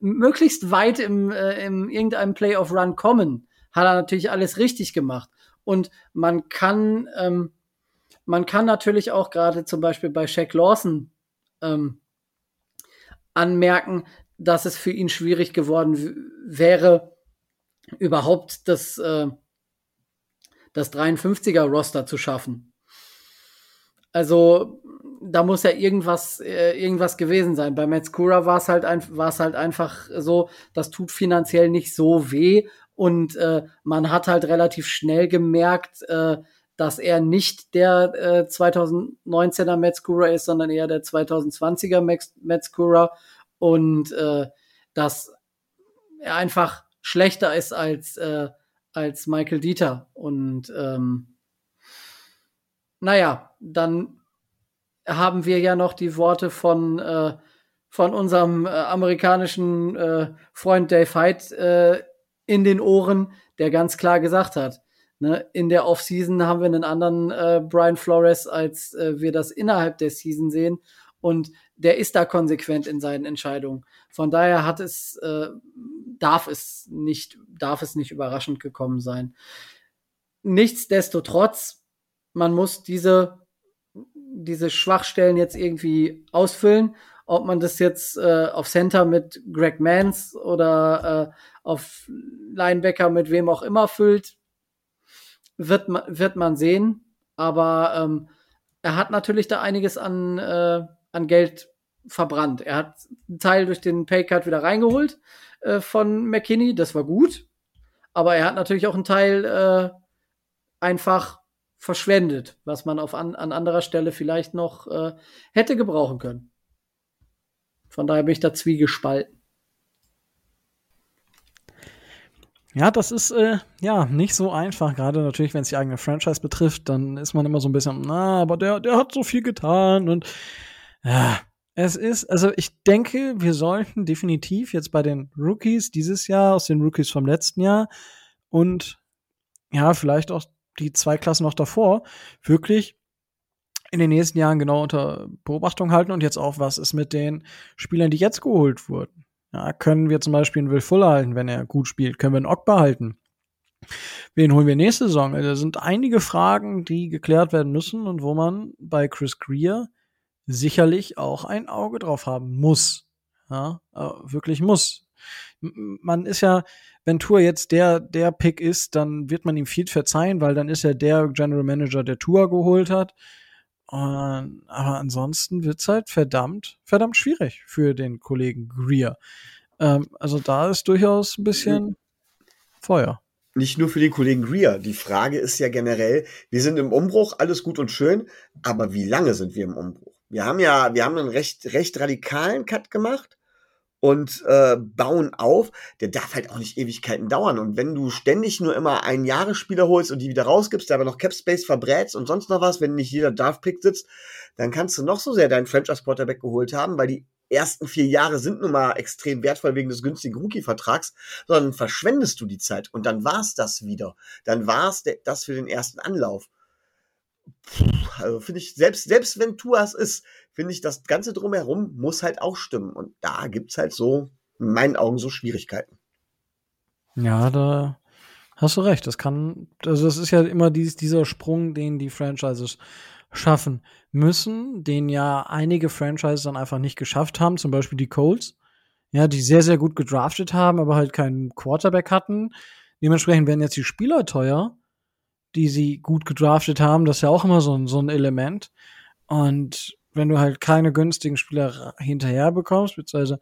möglichst weit im, äh, im irgendeinem Playoff-Run kommen, hat er natürlich alles richtig gemacht. Und man kann, ähm, man kann natürlich auch gerade zum Beispiel bei Shaq Lawson ähm, anmerken, dass es für ihn schwierig geworden wäre, überhaupt das, äh, das 53er-Roster zu schaffen. Also da muss ja irgendwas, äh, irgendwas gewesen sein. Bei Metskura war es halt, ein, halt einfach so, das tut finanziell nicht so weh. Und äh, man hat halt relativ schnell gemerkt, äh, dass er nicht der äh, 2019er Metskura ist, sondern eher der 2020er Metskura und äh, dass er einfach schlechter ist als, äh, als Michael Dieter. Und ähm, naja, dann haben wir ja noch die Worte von, äh, von unserem äh, amerikanischen äh, Freund Dave Hyde äh, in den Ohren, der ganz klar gesagt hat, ne, in der Offseason haben wir einen anderen äh, Brian Flores, als äh, wir das innerhalb der Season sehen. Und der ist da konsequent in seinen Entscheidungen. Von daher hat es, darf es nicht, darf es nicht überraschend gekommen sein. Nichtsdestotrotz, man muss diese diese Schwachstellen jetzt irgendwie ausfüllen. Ob man das jetzt äh, auf Center mit Greg Mans oder äh, auf Linebacker mit wem auch immer füllt, wird man, wird man sehen. Aber ähm, er hat natürlich da einiges an, äh, an Geld verbrannt. Er hat einen Teil durch den Paycard wieder reingeholt äh, von McKinney, das war gut. Aber er hat natürlich auch einen Teil äh, einfach verschwendet, was man auf an, an anderer Stelle vielleicht noch äh, hätte gebrauchen können. Von daher bin ich da zwiegespalten. Ja, das ist äh, ja nicht so einfach. Gerade natürlich, wenn es die eigene Franchise betrifft, dann ist man immer so ein bisschen, na, aber der, der hat so viel getan und ja, es ist, also ich denke, wir sollten definitiv jetzt bei den Rookies dieses Jahr, aus den Rookies vom letzten Jahr und ja, vielleicht auch die zwei Klassen noch davor, wirklich in den nächsten Jahren genau unter Beobachtung halten und jetzt auch, was ist mit den Spielern, die jetzt geholt wurden. Ja, können wir zum Beispiel einen Will Fuller halten, wenn er gut spielt? Können wir einen Ock behalten? Wen holen wir nächste Saison? Also, da sind einige Fragen, die geklärt werden müssen und wo man bei Chris Greer sicherlich auch ein Auge drauf haben muss. Ja, äh, wirklich muss. Man ist ja, wenn Tour jetzt der, der Pick ist, dann wird man ihm viel verzeihen, weil dann ist er der General Manager, der Tour geholt hat. Und, aber ansonsten wird's halt verdammt, verdammt schwierig für den Kollegen Greer. Ähm, also da ist durchaus ein bisschen Feuer nicht nur für den Kollegen Greer. Die Frage ist ja generell, wir sind im Umbruch, alles gut und schön, aber wie lange sind wir im Umbruch? Wir haben ja, wir haben einen recht, recht radikalen Cut gemacht und äh, bauen auf. Der darf halt auch nicht Ewigkeiten dauern. Und wenn du ständig nur immer einen Jahresspieler holst und die wieder rausgibst, der aber noch Capspace verbrätst und sonst noch was, wenn nicht jeder Draft-Pick sitzt, dann kannst du noch so sehr deinen Franchise-Quarterback geholt haben, weil die ersten vier Jahre sind nun mal extrem wertvoll wegen des günstigen Rookie-Vertrags, sondern verschwendest du die Zeit und dann war's das wieder. Dann war's das für den ersten Anlauf also finde ich, selbst, selbst wenn Tuas ist, finde ich, das Ganze drumherum muss halt auch stimmen. Und da gibt es halt so, in meinen Augen, so Schwierigkeiten. Ja, da hast du recht. Das kann, also das ist ja immer dies, dieser Sprung, den die Franchises schaffen müssen, den ja einige Franchises dann einfach nicht geschafft haben, zum Beispiel die Colts, ja, die sehr, sehr gut gedraftet haben, aber halt keinen Quarterback hatten. Dementsprechend werden jetzt die Spieler teuer die sie gut gedraftet haben. Das ist ja auch immer so ein, so ein Element. Und wenn du halt keine günstigen Spieler hinterher bekommst, beziehungsweise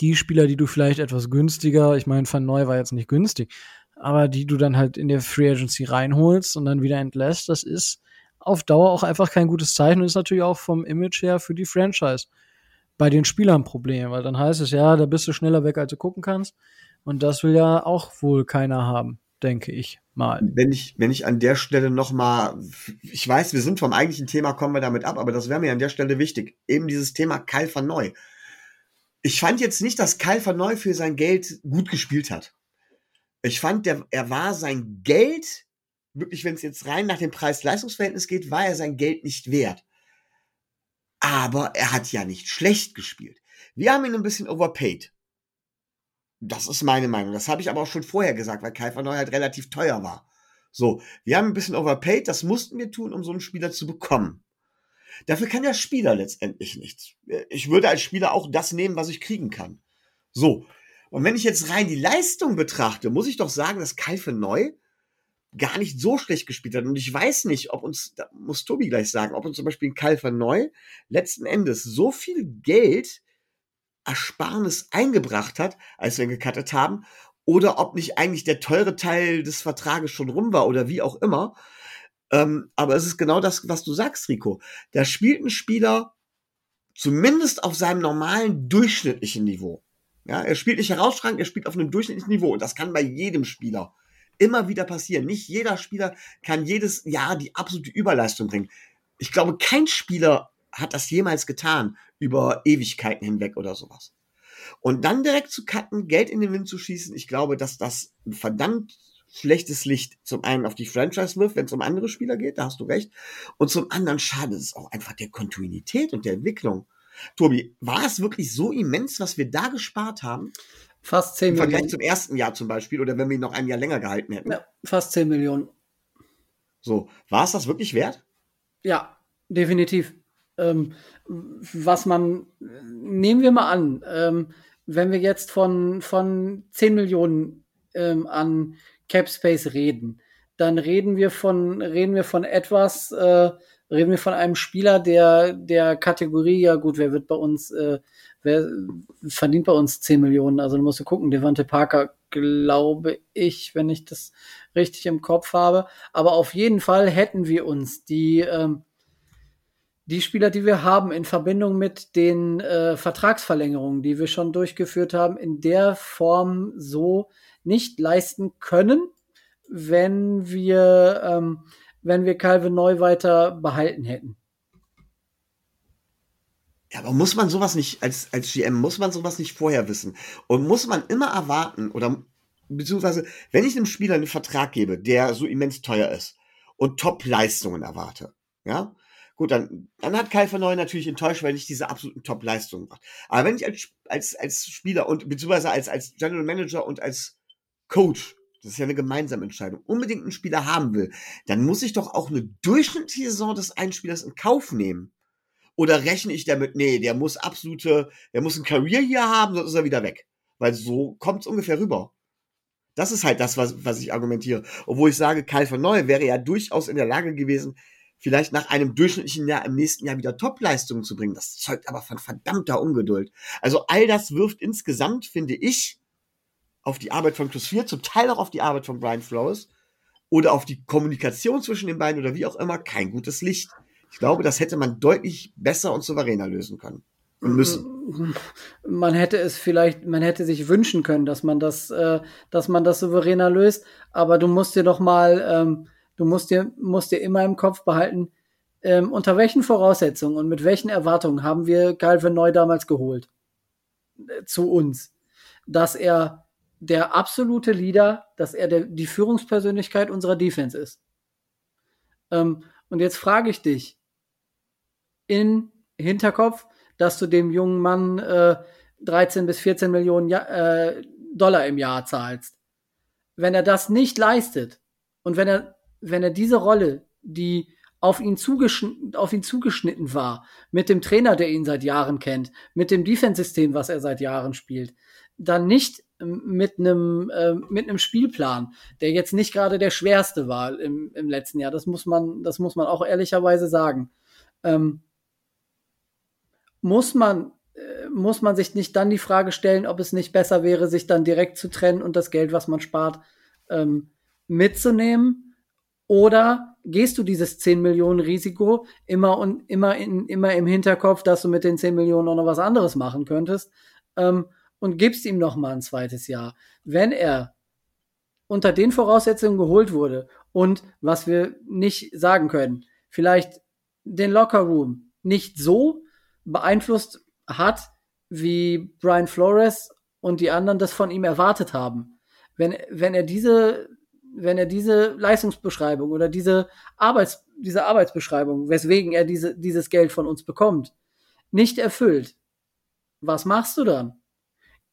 die Spieler, die du vielleicht etwas günstiger, ich meine, Van Neu war jetzt nicht günstig, aber die du dann halt in der Free Agency reinholst und dann wieder entlässt, das ist auf Dauer auch einfach kein gutes Zeichen und ist natürlich auch vom Image her für die Franchise bei den Spielern ein Problem, weil dann heißt es ja, da bist du schneller weg, als du gucken kannst. Und das will ja auch wohl keiner haben denke ich mal. Wenn ich, wenn ich an der Stelle noch mal, ich weiß, wir sind vom eigentlichen Thema, kommen wir damit ab, aber das wäre mir an der Stelle wichtig. Eben dieses Thema Kyle van Neu. Ich fand jetzt nicht, dass Kyle van Neu für sein Geld gut gespielt hat. Ich fand, der, er war sein Geld, wirklich, wenn es jetzt rein nach dem Preis-Leistungsverhältnis geht, war er sein Geld nicht wert. Aber er hat ja nicht schlecht gespielt. Wir haben ihn ein bisschen overpaid. Das ist meine Meinung. Das habe ich aber auch schon vorher gesagt, weil Kai van Neu halt relativ teuer war. So, wir haben ein bisschen overpaid, das mussten wir tun, um so einen Spieler zu bekommen. Dafür kann der Spieler letztendlich nichts. Ich würde als Spieler auch das nehmen, was ich kriegen kann. So. Und wenn ich jetzt rein die Leistung betrachte, muss ich doch sagen, dass Kai van Neu gar nicht so schlecht gespielt hat. Und ich weiß nicht, ob uns, da muss Tobi gleich sagen, ob uns zum Beispiel ein Kai van Neu letzten Endes so viel Geld Ersparnis eingebracht hat, als wir gecuttet haben, oder ob nicht eigentlich der teure Teil des Vertrages schon rum war oder wie auch immer. Ähm, aber es ist genau das, was du sagst, Rico. Da spielt ein Spieler zumindest auf seinem normalen durchschnittlichen Niveau. Ja, er spielt nicht herausragend, er spielt auf einem durchschnittlichen Niveau und das kann bei jedem Spieler immer wieder passieren. Nicht jeder Spieler kann jedes Jahr die absolute Überleistung bringen. Ich glaube, kein Spieler hat das jemals getan über Ewigkeiten hinweg oder sowas. Und dann direkt zu cutten, Geld in den Wind zu schießen, ich glaube, dass das ein verdammt schlechtes Licht zum einen auf die Franchise wirft, wenn es um andere Spieler geht, da hast du recht. Und zum anderen schadet es auch einfach der Kontinuität und der Entwicklung. Tobi, war es wirklich so immens, was wir da gespart haben? Fast 10 Millionen. Im Vergleich zum ersten Jahr zum Beispiel oder wenn wir ihn noch ein Jahr länger gehalten hätten. Ja, fast 10 Millionen. So, war es das wirklich wert? Ja, definitiv ähm, was man, nehmen wir mal an, ähm, wenn wir jetzt von, von 10 Millionen ähm, an Cap Space reden, dann reden wir von, reden wir von etwas, äh, reden wir von einem Spieler der, der Kategorie, ja gut, wer wird bei uns, äh, wer verdient bei uns 10 Millionen? Also du musst du gucken, Devante Parker, glaube ich, wenn ich das richtig im Kopf habe. Aber auf jeden Fall hätten wir uns die, ähm, die Spieler, die wir haben, in Verbindung mit den äh, Vertragsverlängerungen, die wir schon durchgeführt haben, in der Form so nicht leisten können, wenn wir, ähm, wenn wir Calvin Neu weiter behalten hätten. Ja, aber muss man sowas nicht, als, als GM, muss man sowas nicht vorher wissen? Und muss man immer erwarten, oder beziehungsweise, wenn ich einem Spieler einen Vertrag gebe, der so immens teuer ist und Top-Leistungen erwarte, ja, gut, dann, dann hat Kai Verneu natürlich enttäuscht, weil ich diese absoluten Top-Leistungen mache. Aber wenn ich als, als, als Spieler und beziehungsweise als, als General Manager und als Coach, das ist ja eine gemeinsame Entscheidung, unbedingt einen Spieler haben will, dann muss ich doch auch eine durchschnittliche Saison des einen Spielers in Kauf nehmen. Oder rechne ich damit, nee, der muss absolute, der muss ein Career hier haben, sonst ist er wieder weg. Weil so kommt es ungefähr rüber. Das ist halt das, was, was ich argumentiere. Obwohl ich sage, Kai von Neu wäre ja durchaus in der Lage gewesen, vielleicht nach einem durchschnittlichen Jahr im nächsten Jahr wieder Topleistungen zu bringen. Das zeugt aber von verdammter Ungeduld. Also all das wirft insgesamt, finde ich, auf die Arbeit von Chris Field, zum Teil auch auf die Arbeit von Brian Flores oder auf die Kommunikation zwischen den beiden oder wie auch immer, kein gutes Licht. Ich glaube, das hätte man deutlich besser und souveräner lösen können und müssen. Man hätte es vielleicht, man hätte sich wünschen können, dass man das, äh, dass man das souveräner löst. Aber du musst dir doch mal, ähm, du musst dir, musst dir immer im Kopf behalten, ähm, unter welchen Voraussetzungen und mit welchen Erwartungen haben wir Calvin Neu damals geholt äh, zu uns, dass er der absolute Leader, dass er der, die Führungspersönlichkeit unserer Defense ist. Ähm, und jetzt frage ich dich, in Hinterkopf, dass du dem jungen Mann äh, 13 bis 14 Millionen ja äh, Dollar im Jahr zahlst. Wenn er das nicht leistet und wenn er, wenn er diese Rolle, die auf ihn, auf ihn zugeschnitten war, mit dem Trainer, der ihn seit Jahren kennt, mit dem Defense-System, was er seit Jahren spielt, dann nicht mit einem äh, mit einem Spielplan, der jetzt nicht gerade der schwerste war im, im letzten Jahr. Das muss man das muss man auch ehrlicherweise sagen. Ähm, muss man äh, muss man sich nicht dann die Frage stellen, ob es nicht besser wäre, sich dann direkt zu trennen und das Geld, was man spart, ähm, mitzunehmen? Oder gehst du dieses 10 Millionen Risiko immer und immer in, immer im Hinterkopf, dass du mit den 10 Millionen auch noch was anderes machen könntest ähm, und gibst ihm noch mal ein zweites Jahr? Wenn er unter den Voraussetzungen geholt wurde und was wir nicht sagen können, vielleicht den Locker Room nicht so beeinflusst hat, wie Brian Flores und die anderen das von ihm erwartet haben. Wenn, wenn er diese, wenn er diese Leistungsbeschreibung oder diese Arbeits, diese Arbeitsbeschreibung, weswegen er diese, dieses Geld von uns bekommt, nicht erfüllt, was machst du dann?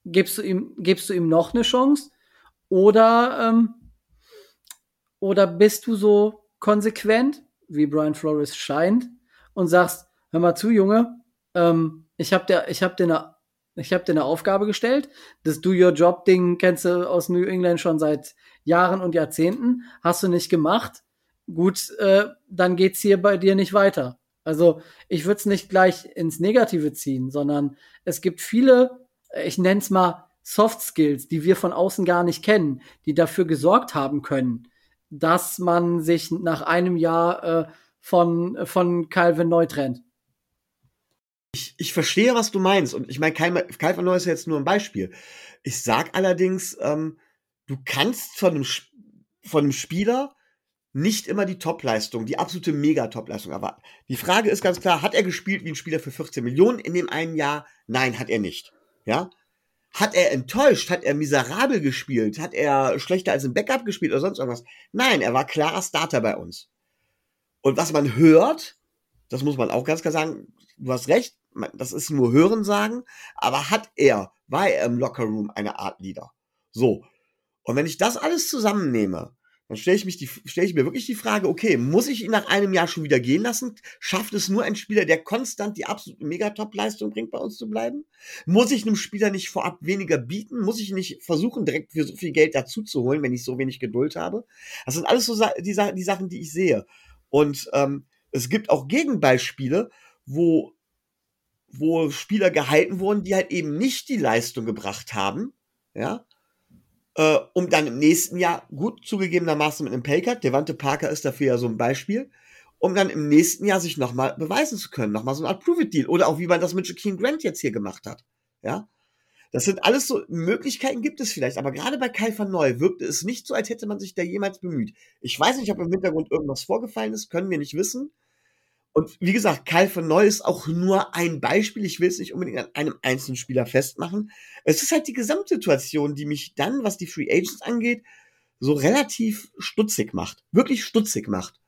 Gibst du ihm, gibst du ihm noch eine Chance? Oder, ähm, oder bist du so konsequent, wie Brian Flores scheint, und sagst, hör mal zu, Junge, ähm, ich habe dir, habe dir eine, dir eine Aufgabe gestellt. Das Do Your Job Ding kennst du aus New England schon seit Jahren und Jahrzehnten. Hast du nicht gemacht? Gut, äh, dann geht's hier bei dir nicht weiter. Also ich würde es nicht gleich ins Negative ziehen, sondern es gibt viele, ich nenne es mal Soft Skills, die wir von außen gar nicht kennen, die dafür gesorgt haben können, dass man sich nach einem Jahr äh, von, von Calvin neu trennt ich, ich verstehe, was du meinst. Und ich meine, van Neu ist jetzt nur ein Beispiel. Ich sag allerdings, ähm, du kannst von einem, von einem Spieler nicht immer die Topleistung, die absolute Mega-Topleistung erwarten. Die Frage ist ganz klar, hat er gespielt wie ein Spieler für 14 Millionen in dem einen Jahr? Nein, hat er nicht. Ja? Hat er enttäuscht? Hat er miserabel gespielt? Hat er schlechter als ein Backup gespielt oder sonst irgendwas? Nein, er war klarer Starter bei uns. Und was man hört, das muss man auch ganz klar sagen, du hast recht, das ist nur Hörensagen, aber hat er, war er im Lockerroom eine Art Leader? So. Und wenn ich das alles zusammennehme, dann stelle ich, mich die, stelle ich mir wirklich die Frage, okay, muss ich ihn nach einem Jahr schon wieder gehen lassen? Schafft es nur ein Spieler, der konstant die absolute Megatop-Leistung bringt, bei uns zu bleiben? Muss ich einem Spieler nicht vorab weniger bieten? Muss ich nicht versuchen, direkt für so viel Geld dazu zu holen, wenn ich so wenig Geduld habe? Das sind alles so die, die Sachen, die ich sehe. Und ähm, es gibt auch Gegenbeispiele, wo wo Spieler gehalten wurden, die halt eben nicht die Leistung gebracht haben, ja, äh, um dann im nächsten Jahr gut zugegebenermaßen mit einem Paycard, Devante Parker ist dafür ja so ein Beispiel, um dann im nächsten Jahr sich nochmal beweisen zu können, nochmal so eine Art Prove-It-Deal. Oder auch wie man das mit Joaquin Grant jetzt hier gemacht hat. Ja. Das sind alles so Möglichkeiten gibt es vielleicht, aber gerade bei Kai van Neu wirkte es nicht so, als hätte man sich da jemals bemüht. Ich weiß nicht, ob im Hintergrund irgendwas vorgefallen ist, können wir nicht wissen. Und wie gesagt, Kai van Neu ist auch nur ein Beispiel. Ich will es nicht unbedingt an einem einzelnen Spieler festmachen. Es ist halt die Gesamtsituation, die mich dann, was die Free Agents angeht, so relativ stutzig macht. Wirklich stutzig macht.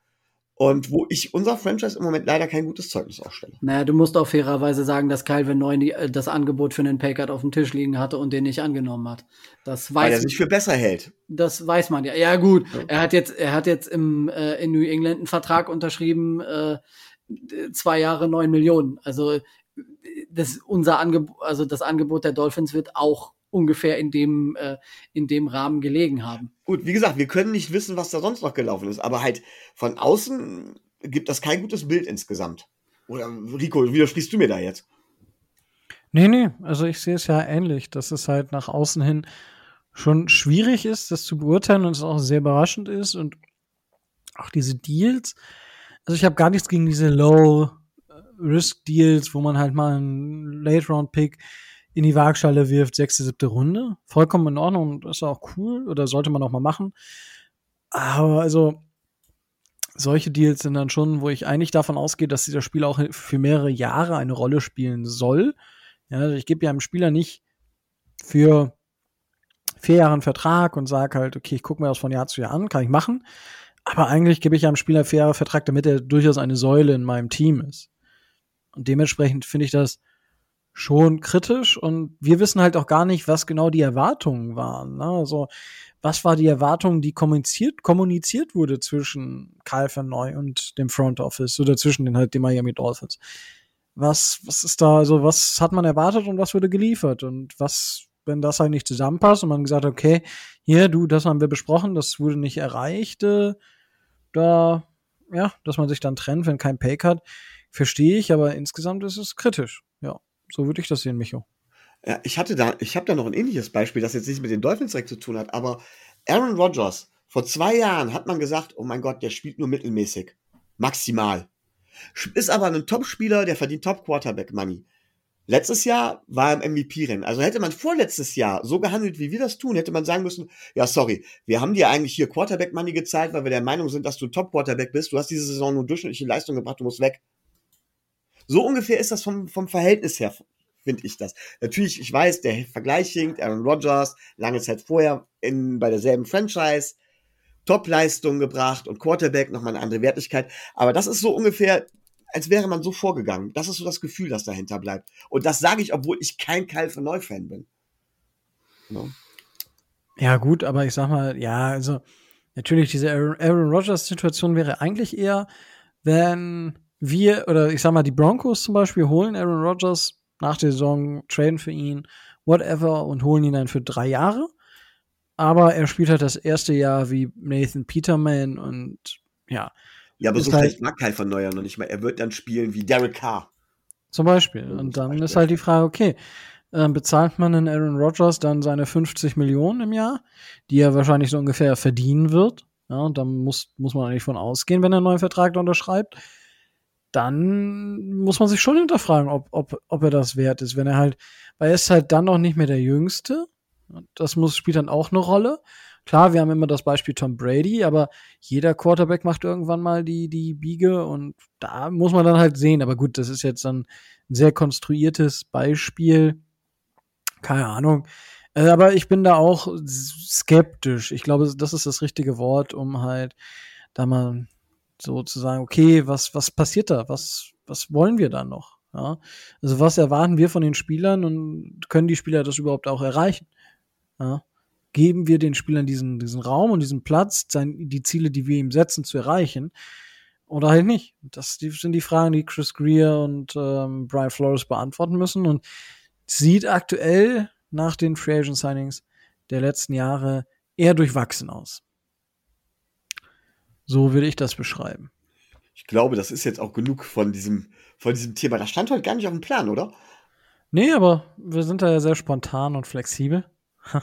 Und wo ich unser Franchise im Moment leider kein gutes Zeugnis ausstelle. Naja, du musst auch fairerweise sagen, dass Calvin Neun äh, das Angebot für einen Paycard auf dem Tisch liegen hatte und den nicht angenommen hat. Das weiß Weil er sich für besser hält. Das weiß man ja. Ja, gut. Ja. Er hat jetzt, er hat jetzt im, äh, in New England einen Vertrag unterschrieben, äh, zwei Jahre neun Millionen. Also das unser Angebot, also das Angebot der Dolphins wird auch ungefähr in dem, äh, in dem Rahmen gelegen haben. Gut, wie gesagt, wir können nicht wissen, was da sonst noch gelaufen ist, aber halt von außen gibt das kein gutes Bild insgesamt. Oder Rico, widersprichst du mir da jetzt? Nee, nee, also ich sehe es ja ähnlich, dass es halt nach außen hin schon schwierig ist, das zu beurteilen und es auch sehr überraschend ist und auch diese Deals. Also ich habe gar nichts gegen diese Low-Risk-Deals, wo man halt mal einen Late-Round-Pick in die Waagschale wirft, sechste, siebte Runde. Vollkommen in Ordnung und ist auch cool oder sollte man auch mal machen. Aber also solche Deals sind dann schon, wo ich eigentlich davon ausgehe, dass dieser Spieler auch für mehrere Jahre eine Rolle spielen soll. Ja, also ich gebe ja einem Spieler nicht für vier Jahre einen Vertrag und sage halt, okay, ich gucke mir das von Jahr zu Jahr an, kann ich machen. Aber eigentlich gebe ich einem Spieler vier Jahre Vertrag, damit er durchaus eine Säule in meinem Team ist. Und dementsprechend finde ich das schon kritisch und wir wissen halt auch gar nicht, was genau die Erwartungen waren. Ne? Also, was war die Erwartung, die kommuniziert, kommuniziert wurde zwischen Kyle Van Neu und dem Front Office oder zwischen den halt den Miami Dolphins? Was, was ist da, also was hat man erwartet und was wurde geliefert? Und was, wenn das halt nicht zusammenpasst und man gesagt hat, okay, hier, du, das haben wir besprochen, das wurde nicht erreicht, äh, da, ja, dass man sich dann trennt, wenn kein Pay hat, verstehe ich, aber insgesamt ist es kritisch, ja. So würde ich das sehen, Micho. Ja, ich hatte da, ich habe da noch ein ähnliches Beispiel, das jetzt nicht mit den Dolphins direkt zu tun hat, aber Aaron Rodgers, vor zwei Jahren hat man gesagt, oh mein Gott, der spielt nur mittelmäßig. Maximal. Ist aber ein Top-Spieler, der verdient Top-Quarterback-Money. Letztes Jahr war er im MVP-Rennen. Also hätte man vorletztes Jahr so gehandelt, wie wir das tun, hätte man sagen müssen, ja, sorry, wir haben dir eigentlich hier Quarterback-Money gezahlt, weil wir der Meinung sind, dass du Top-Quarterback bist. Du hast diese Saison nur durchschnittliche Leistung gebracht, du musst weg. So ungefähr ist das vom, vom Verhältnis her, finde ich das. Natürlich, ich weiß, der Vergleich hinkt, Aaron Rodgers, lange Zeit vorher in, bei derselben Franchise, Top-Leistung gebracht und Quarterback nochmal eine andere Wertigkeit. Aber das ist so ungefähr, als wäre man so vorgegangen. Das ist so das Gefühl, das dahinter bleibt. Und das sage ich, obwohl ich kein Kyle von Neu-Fan bin. No? Ja, gut, aber ich sag mal, ja, also natürlich, diese Aaron, Aaron Rodgers-Situation wäre eigentlich eher, wenn wir, oder ich sag mal, die Broncos zum Beispiel holen Aaron Rodgers nach der Saison, traden für ihn, whatever, und holen ihn dann für drei Jahre. Aber er spielt halt das erste Jahr wie Nathan Peterman und ja. Ja, aber so halt, schlecht mag Kai von Neuer noch nicht mal. Er wird dann spielen wie Derek Carr. Zum Beispiel. Und dann ist halt die Frage, okay, äh, bezahlt man den Aaron Rodgers dann seine 50 Millionen im Jahr, die er wahrscheinlich so ungefähr verdienen wird. Ja, und dann muss, muss man eigentlich von ausgehen, wenn er einen neuen Vertrag unterschreibt dann muss man sich schon hinterfragen, ob, ob, ob er das wert ist. Wenn er halt, weil er ist halt dann noch nicht mehr der Jüngste. Das muss, spielt dann auch eine Rolle. Klar, wir haben immer das Beispiel Tom Brady, aber jeder Quarterback macht irgendwann mal die, die Biege und da muss man dann halt sehen. Aber gut, das ist jetzt ein sehr konstruiertes Beispiel. Keine Ahnung. Äh, aber ich bin da auch skeptisch. Ich glaube, das ist das richtige Wort, um halt da mal so zu sagen, okay, was, was passiert da? Was, was wollen wir da noch? Ja? Also was erwarten wir von den Spielern und können die Spieler das überhaupt auch erreichen? Ja? Geben wir den Spielern diesen, diesen Raum und diesen Platz, sein, die Ziele, die wir ihm setzen, zu erreichen? Oder halt nicht? Das sind die Fragen, die Chris Greer und ähm, Brian Flores beantworten müssen. Und sieht aktuell nach den Free Agent Signings der letzten Jahre eher durchwachsen aus. So würde ich das beschreiben. Ich glaube, das ist jetzt auch genug von diesem, von diesem Thema. Das stand heute gar nicht auf dem Plan, oder? Nee, aber wir sind da ja sehr spontan und flexibel.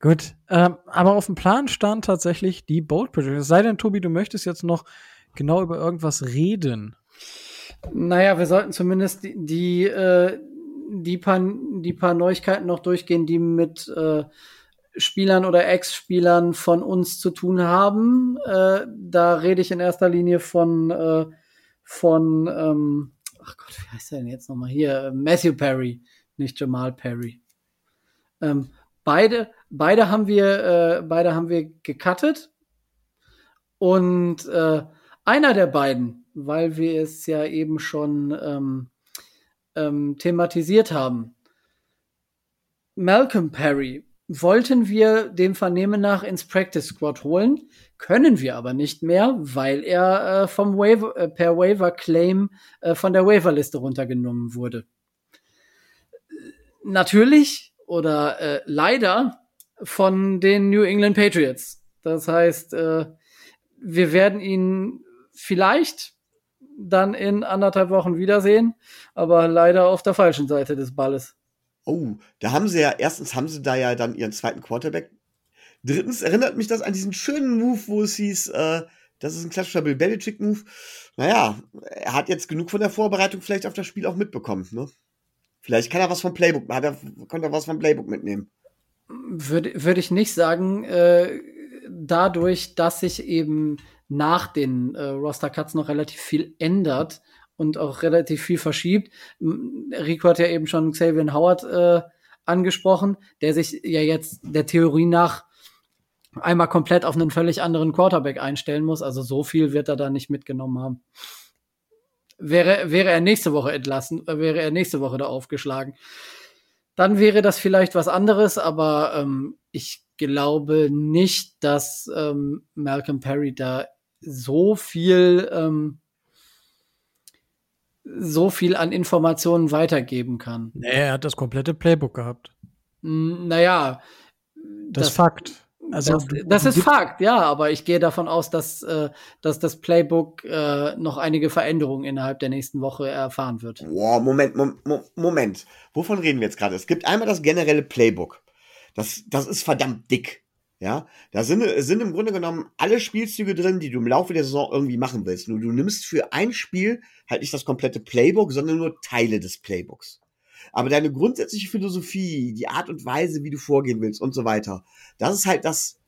Gut. Ähm, aber auf dem Plan stand tatsächlich die Bold Prediction. Es sei denn, Tobi, du möchtest jetzt noch genau über irgendwas reden? Naja, wir sollten zumindest die, die, äh, die, paar, die paar Neuigkeiten noch durchgehen, die mit äh, Spielern oder Ex-Spielern von uns zu tun haben. Äh, da rede ich in erster Linie von, äh, von ähm, ach Gott, wie heißt der denn jetzt nochmal hier? Matthew Perry, nicht Jamal Perry. Ähm, beide, beide haben wir, äh, beide haben wir gecuttet. Und äh, einer der beiden, weil wir es ja eben schon ähm, ähm, thematisiert haben, Malcolm Perry wollten wir dem Vernehmen nach ins Practice Squad holen, können wir aber nicht mehr, weil er äh, vom Waiver, äh, per Waiver Claim äh, von der Waiverliste runtergenommen wurde. Natürlich oder äh, leider von den New England Patriots. Das heißt, äh, wir werden ihn vielleicht dann in anderthalb Wochen wiedersehen, aber leider auf der falschen Seite des Balles. Oh, da haben sie ja, erstens haben sie da ja dann ihren zweiten Quarterback. Drittens erinnert mich das an diesen schönen Move, wo es hieß, äh, das ist ein klassischer Bill Belichick-Move. Naja, er hat jetzt genug von der Vorbereitung vielleicht auf das Spiel auch mitbekommen, ne? Vielleicht kann er was vom Playbook, hat er, konnte er was vom Playbook mitnehmen. Würde, würde ich nicht sagen, äh, dadurch, dass sich eben nach den äh, Roster Cuts noch relativ viel ändert und auch relativ viel verschiebt. Rico hat ja eben schon Xavier Howard äh, angesprochen, der sich ja jetzt der Theorie nach einmal komplett auf einen völlig anderen Quarterback einstellen muss. Also so viel wird er da nicht mitgenommen haben. Wäre, wäre er nächste Woche entlassen, äh, wäre er nächste Woche da aufgeschlagen, dann wäre das vielleicht was anderes, aber ähm, ich glaube nicht, dass ähm, Malcolm Perry da so viel ähm, so viel an Informationen weitergeben kann. Nee, er hat das komplette Playbook gehabt. Naja. Das, das Fakt. Also, das, das ist Fakt, ja, aber ich gehe davon aus, dass, äh, dass das Playbook äh, noch einige Veränderungen innerhalb der nächsten Woche erfahren wird. Wow, Moment, Mo Moment. Wovon reden wir jetzt gerade? Es gibt einmal das generelle Playbook. Das, das ist verdammt dick. Ja, da sind, sind im Grunde genommen alle Spielzüge drin, die du im Laufe der Saison irgendwie machen willst. Nur du nimmst für ein Spiel halt nicht das komplette Playbook, sondern nur Teile des Playbooks. Aber deine grundsätzliche Philosophie, die Art und Weise, wie du vorgehen willst und so weiter, das ist halt das,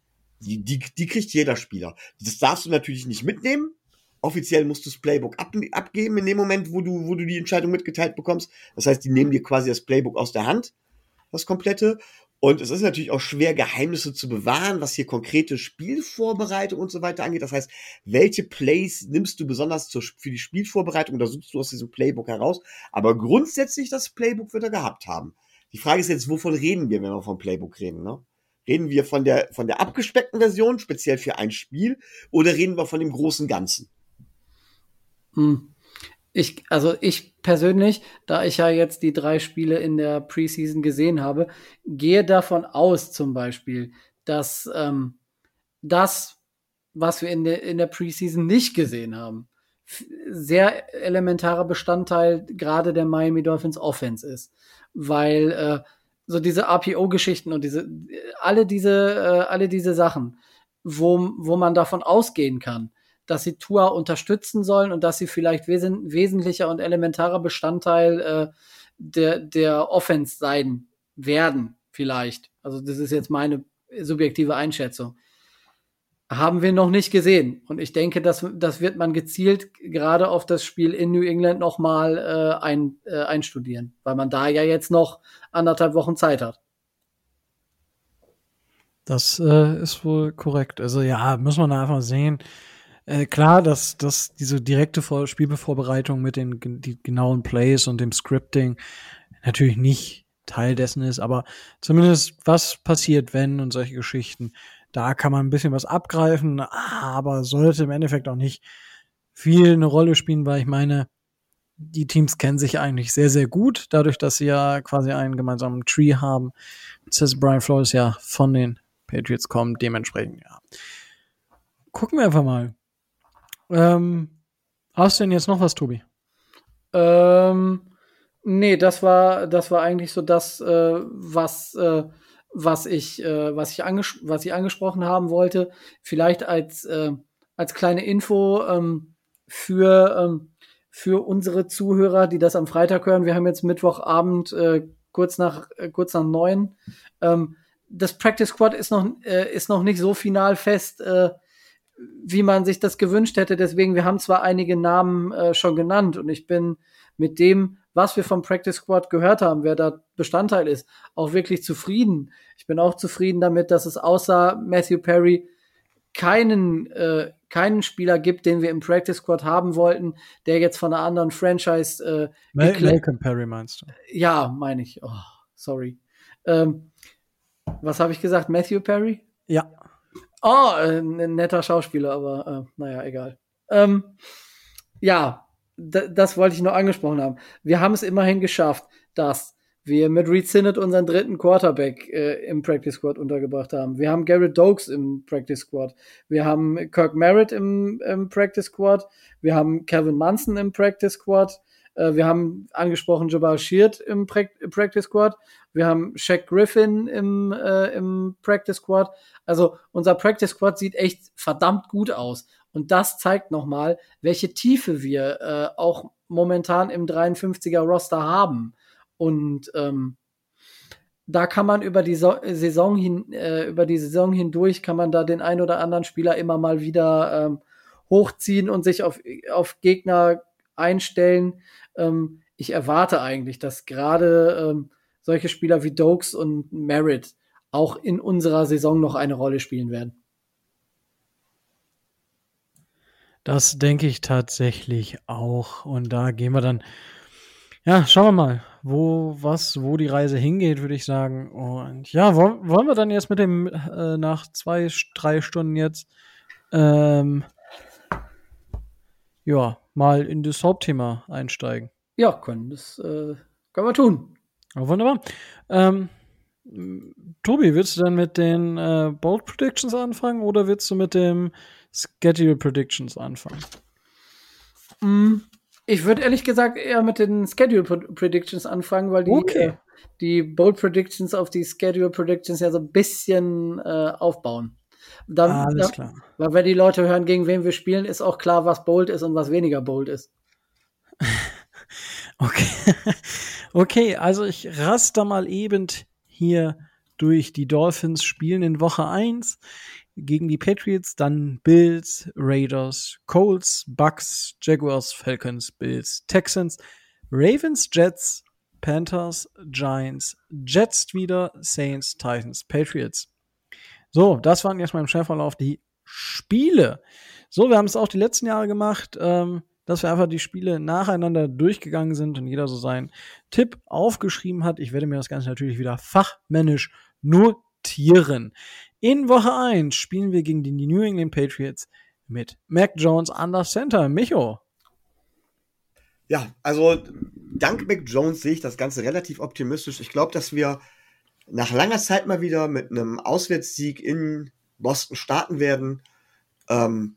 die, die, die kriegt jeder Spieler. Das darfst du natürlich nicht mitnehmen. Offiziell musst du das Playbook ab, abgeben in dem Moment, wo du, wo du die Entscheidung mitgeteilt bekommst. Das heißt, die nehmen dir quasi das Playbook aus der Hand, das komplette. Und es ist natürlich auch schwer, Geheimnisse zu bewahren, was hier konkrete Spielvorbereitung und so weiter angeht. Das heißt, welche Plays nimmst du besonders zur, für die Spielvorbereitung oder suchst du aus diesem Playbook heraus? Aber grundsätzlich das Playbook wird er gehabt haben. Die Frage ist jetzt, wovon reden wir, wenn wir vom Playbook reden? Ne? Reden wir von der, von der abgespeckten Version, speziell für ein Spiel, oder reden wir von dem großen Ganzen? Hm. Ich, also ich persönlich, da ich ja jetzt die drei Spiele in der Preseason gesehen habe, gehe davon aus, zum Beispiel, dass ähm, das, was wir in der, in der Preseason nicht gesehen haben, sehr elementarer Bestandteil gerade der Miami Dolphins Offense ist. Weil äh, so diese RPO-Geschichten und diese, alle diese, äh, alle diese Sachen, wo, wo man davon ausgehen kann, dass sie Tua unterstützen sollen und dass sie vielleicht wesen wesentlicher und elementarer Bestandteil äh, der, der Offense sein werden, vielleicht. Also das ist jetzt meine subjektive Einschätzung. Haben wir noch nicht gesehen. Und ich denke, das, das wird man gezielt gerade auf das Spiel in New England nochmal äh, ein, äh, einstudieren, weil man da ja jetzt noch anderthalb Wochen Zeit hat. Das äh, ist wohl korrekt. Also ja, muss man einfach sehen. Äh, klar, dass, dass diese direkte Vor Spielbevorbereitung mit den die genauen Plays und dem Scripting natürlich nicht Teil dessen ist, aber zumindest was passiert, wenn und solche Geschichten, da kann man ein bisschen was abgreifen, aber sollte im Endeffekt auch nicht viel eine Rolle spielen, weil ich meine, die Teams kennen sich eigentlich sehr, sehr gut, dadurch, dass sie ja quasi einen gemeinsamen Tree haben. Das Brian Flores ja von den Patriots kommt, dementsprechend, ja. Gucken wir einfach mal. Ähm, hast du denn jetzt noch was, Tobi? Ähm, nee, das war, das war eigentlich so das, äh, was, äh, was ich, äh, was ich, anges was ich angesprochen haben wollte. Vielleicht als, äh, als kleine Info ähm, für, ähm, für unsere Zuhörer, die das am Freitag hören. Wir haben jetzt Mittwochabend äh, kurz nach äh, kurz nach neun. Ähm, das Practice Squad ist noch äh, ist noch nicht so final fest, äh, wie man sich das gewünscht hätte. Deswegen wir haben zwar einige Namen äh, schon genannt und ich bin mit dem, was wir vom Practice Squad gehört haben, wer da Bestandteil ist, auch wirklich zufrieden. Ich bin auch zufrieden damit, dass es außer Matthew Perry keinen äh, keinen Spieler gibt, den wir im Practice Squad haben wollten, der jetzt von einer anderen Franchise äh, Mal Malcolm Perry meinst du? Ja, meine ich. Oh, sorry. Ähm, was habe ich gesagt? Matthew Perry? Ja. Oh, äh, ein netter Schauspieler, aber äh, naja, egal. Ähm, ja, das wollte ich noch angesprochen haben. Wir haben es immerhin geschafft, dass wir mit Reed Sinnett unseren dritten Quarterback äh, im Practice Squad untergebracht haben. Wir haben Garrett Dokes im Practice Squad. Wir haben Kirk Merritt im, im Practice Squad. Wir haben Kevin Munson im Practice Squad. Äh, wir haben angesprochen Jabal Sheard im pra Practice Squad. Wir haben Shaq Griffin im, äh, im Practice Squad. Also unser Practice Squad sieht echt verdammt gut aus. Und das zeigt nochmal, welche Tiefe wir äh, auch momentan im 53er Roster haben. Und ähm, da kann man über die so Saison hin, äh, über die Saison hindurch kann man da den ein oder anderen Spieler immer mal wieder ähm, hochziehen und sich auf, auf Gegner einstellen. Ähm, ich erwarte eigentlich, dass gerade ähm, solche Spieler wie Dokes und Merritt auch in unserer Saison noch eine Rolle spielen werden. Das denke ich tatsächlich auch. Und da gehen wir dann ja, schauen wir mal, wo was, wo die Reise hingeht, würde ich sagen. Und ja, wollen, wir dann jetzt mit dem äh, nach zwei, drei Stunden jetzt ähm, ja mal in das Hauptthema einsteigen? Ja, können das äh, können wir tun. Oh, wunderbar. Ähm, Tobi, willst du dann mit den äh, Bold Predictions anfangen oder willst du mit dem Schedule Predictions anfangen? Mm, ich würde ehrlich gesagt eher mit den Schedule Predictions anfangen, weil die, okay. äh, die Bold Predictions auf die Schedule Predictions ja so ein bisschen äh, aufbauen. Dann, Alles da, klar. Weil wenn die Leute hören, gegen wen wir spielen, ist auch klar, was bold ist und was weniger bold ist. okay. okay, also ich raster mal eben hier durch die Dolphins spielen in Woche 1 gegen die Patriots, dann Bills, Raiders, Colts, Bucks, Jaguars, Falcons, Bills, Texans, Ravens, Jets, Panthers, Giants, Jets wieder, Saints, Titans, Patriots. So, das waren erstmal im Schnellverlauf die Spiele. So, wir haben es auch die letzten Jahre gemacht, ähm, dass wir einfach die Spiele nacheinander durchgegangen sind und jeder so seinen Tipp aufgeschrieben hat. Ich werde mir das Ganze natürlich wieder fachmännisch notieren. In Woche 1 spielen wir gegen die New England Patriots mit Mac Jones an der Center. Micho. Ja, also dank Mac Jones sehe ich das Ganze relativ optimistisch. Ich glaube, dass wir nach langer Zeit mal wieder mit einem Auswärtssieg in Boston starten werden. Ähm,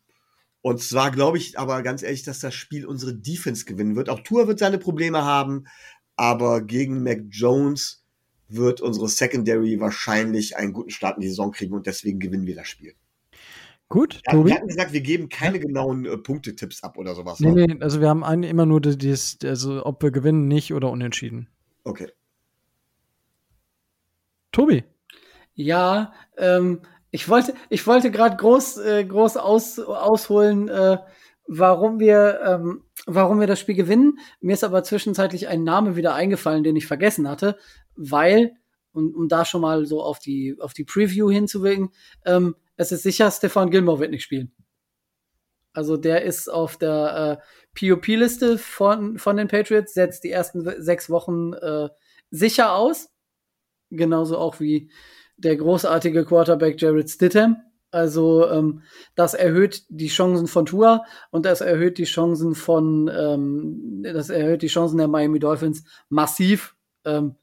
und zwar glaube ich aber ganz ehrlich, dass das Spiel unsere Defense gewinnen wird. Auch Tour wird seine Probleme haben, aber gegen Mac Jones wird unsere Secondary wahrscheinlich einen guten Start in die Saison kriegen und deswegen gewinnen wir das Spiel. Gut, ja, Tobi. Wir hatten gesagt, wir geben keine genauen äh, Punktetipps ab oder sowas. Nee, ne? nee, also wir haben einen, immer nur das, also ob wir gewinnen, nicht oder unentschieden. Okay. Tobi. Ja, ähm, ich wollte, ich wollte gerade groß, äh, groß aus, ausholen, äh, warum wir, ähm, warum wir das Spiel gewinnen. Mir ist aber zwischenzeitlich ein Name wieder eingefallen, den ich vergessen hatte, weil, um, um da schon mal so auf die, auf die Preview hinzuwirken, ähm, es ist sicher, Stefan Gilmore wird nicht spielen. Also der ist auf der äh, POP-Liste von, von den Patriots, setzt die ersten sechs Wochen äh, sicher aus. Genauso auch wie der großartige Quarterback Jared Stidham. Also ähm, das erhöht die Chancen von Tua und das erhöht die Chancen von ähm, das erhöht die Chancen der Miami Dolphins massiv. Ähm,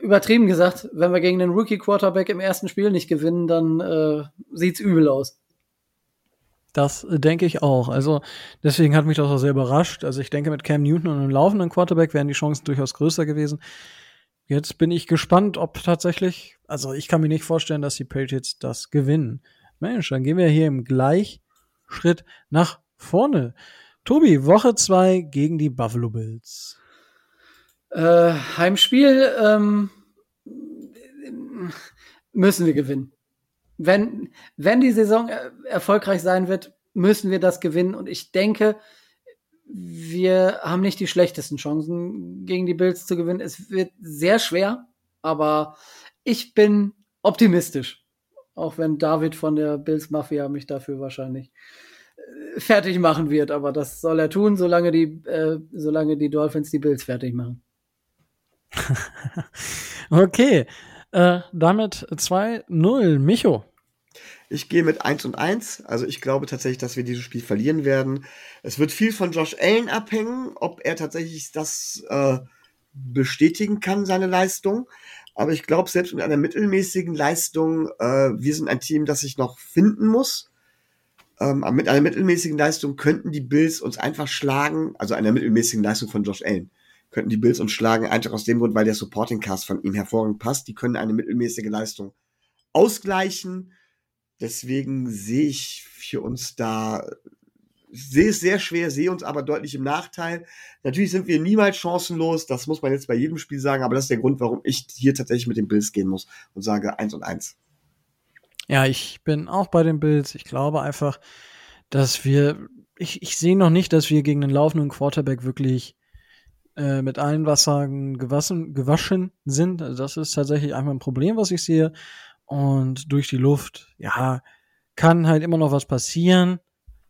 übertrieben gesagt, wenn wir gegen den Rookie Quarterback im ersten Spiel nicht gewinnen, dann äh, sieht's übel aus. Das äh, denke ich auch. Also deswegen hat mich das auch sehr überrascht. Also ich denke, mit Cam Newton und einem laufenden Quarterback wären die Chancen durchaus größer gewesen. Jetzt bin ich gespannt, ob tatsächlich, also ich kann mir nicht vorstellen, dass die Patriots das gewinnen. Mensch, dann gehen wir hier im Gleichstand Schritt nach vorne. Tobi, Woche zwei gegen die Buffalo Bills. Äh, Heimspiel ähm, müssen wir gewinnen. Wenn, wenn die Saison er erfolgreich sein wird, müssen wir das gewinnen. Und ich denke, wir haben nicht die schlechtesten Chancen, gegen die Bills zu gewinnen. Es wird sehr schwer, aber ich bin optimistisch. Auch wenn David von der Bills Mafia mich dafür wahrscheinlich äh, fertig machen wird. Aber das soll er tun, solange die, äh, solange die Dolphins die Bills fertig machen. okay. Äh, damit 2-0. Micho. Ich gehe mit 1 und 1. Also ich glaube tatsächlich, dass wir dieses Spiel verlieren werden. Es wird viel von Josh Allen abhängen, ob er tatsächlich das äh, bestätigen kann, seine Leistung. Aber ich glaube, selbst mit einer mittelmäßigen Leistung, äh, wir sind ein Team, das sich noch finden muss. Ähm, mit einer mittelmäßigen Leistung könnten die Bills uns einfach schlagen, also einer mittelmäßigen Leistung von Josh Allen könnten die Bills uns schlagen, einfach aus dem Grund, weil der Supporting Cast von ihm hervorragend passt. Die können eine mittelmäßige Leistung ausgleichen. Deswegen sehe ich für uns da, sehe es sehr schwer, sehe uns aber deutlich im Nachteil. Natürlich sind wir niemals chancenlos, das muss man jetzt bei jedem Spiel sagen, aber das ist der Grund, warum ich hier tatsächlich mit den Bills gehen muss und sage 1 und 1. Ja, ich bin auch bei den Bills. Ich glaube einfach, dass wir, ich, ich sehe noch nicht, dass wir gegen einen laufenden Quarterback wirklich äh, mit allen Wassern gewaschen, gewaschen sind. Also das ist tatsächlich einfach ein Problem, was ich sehe. Und durch die Luft, ja, kann halt immer noch was passieren.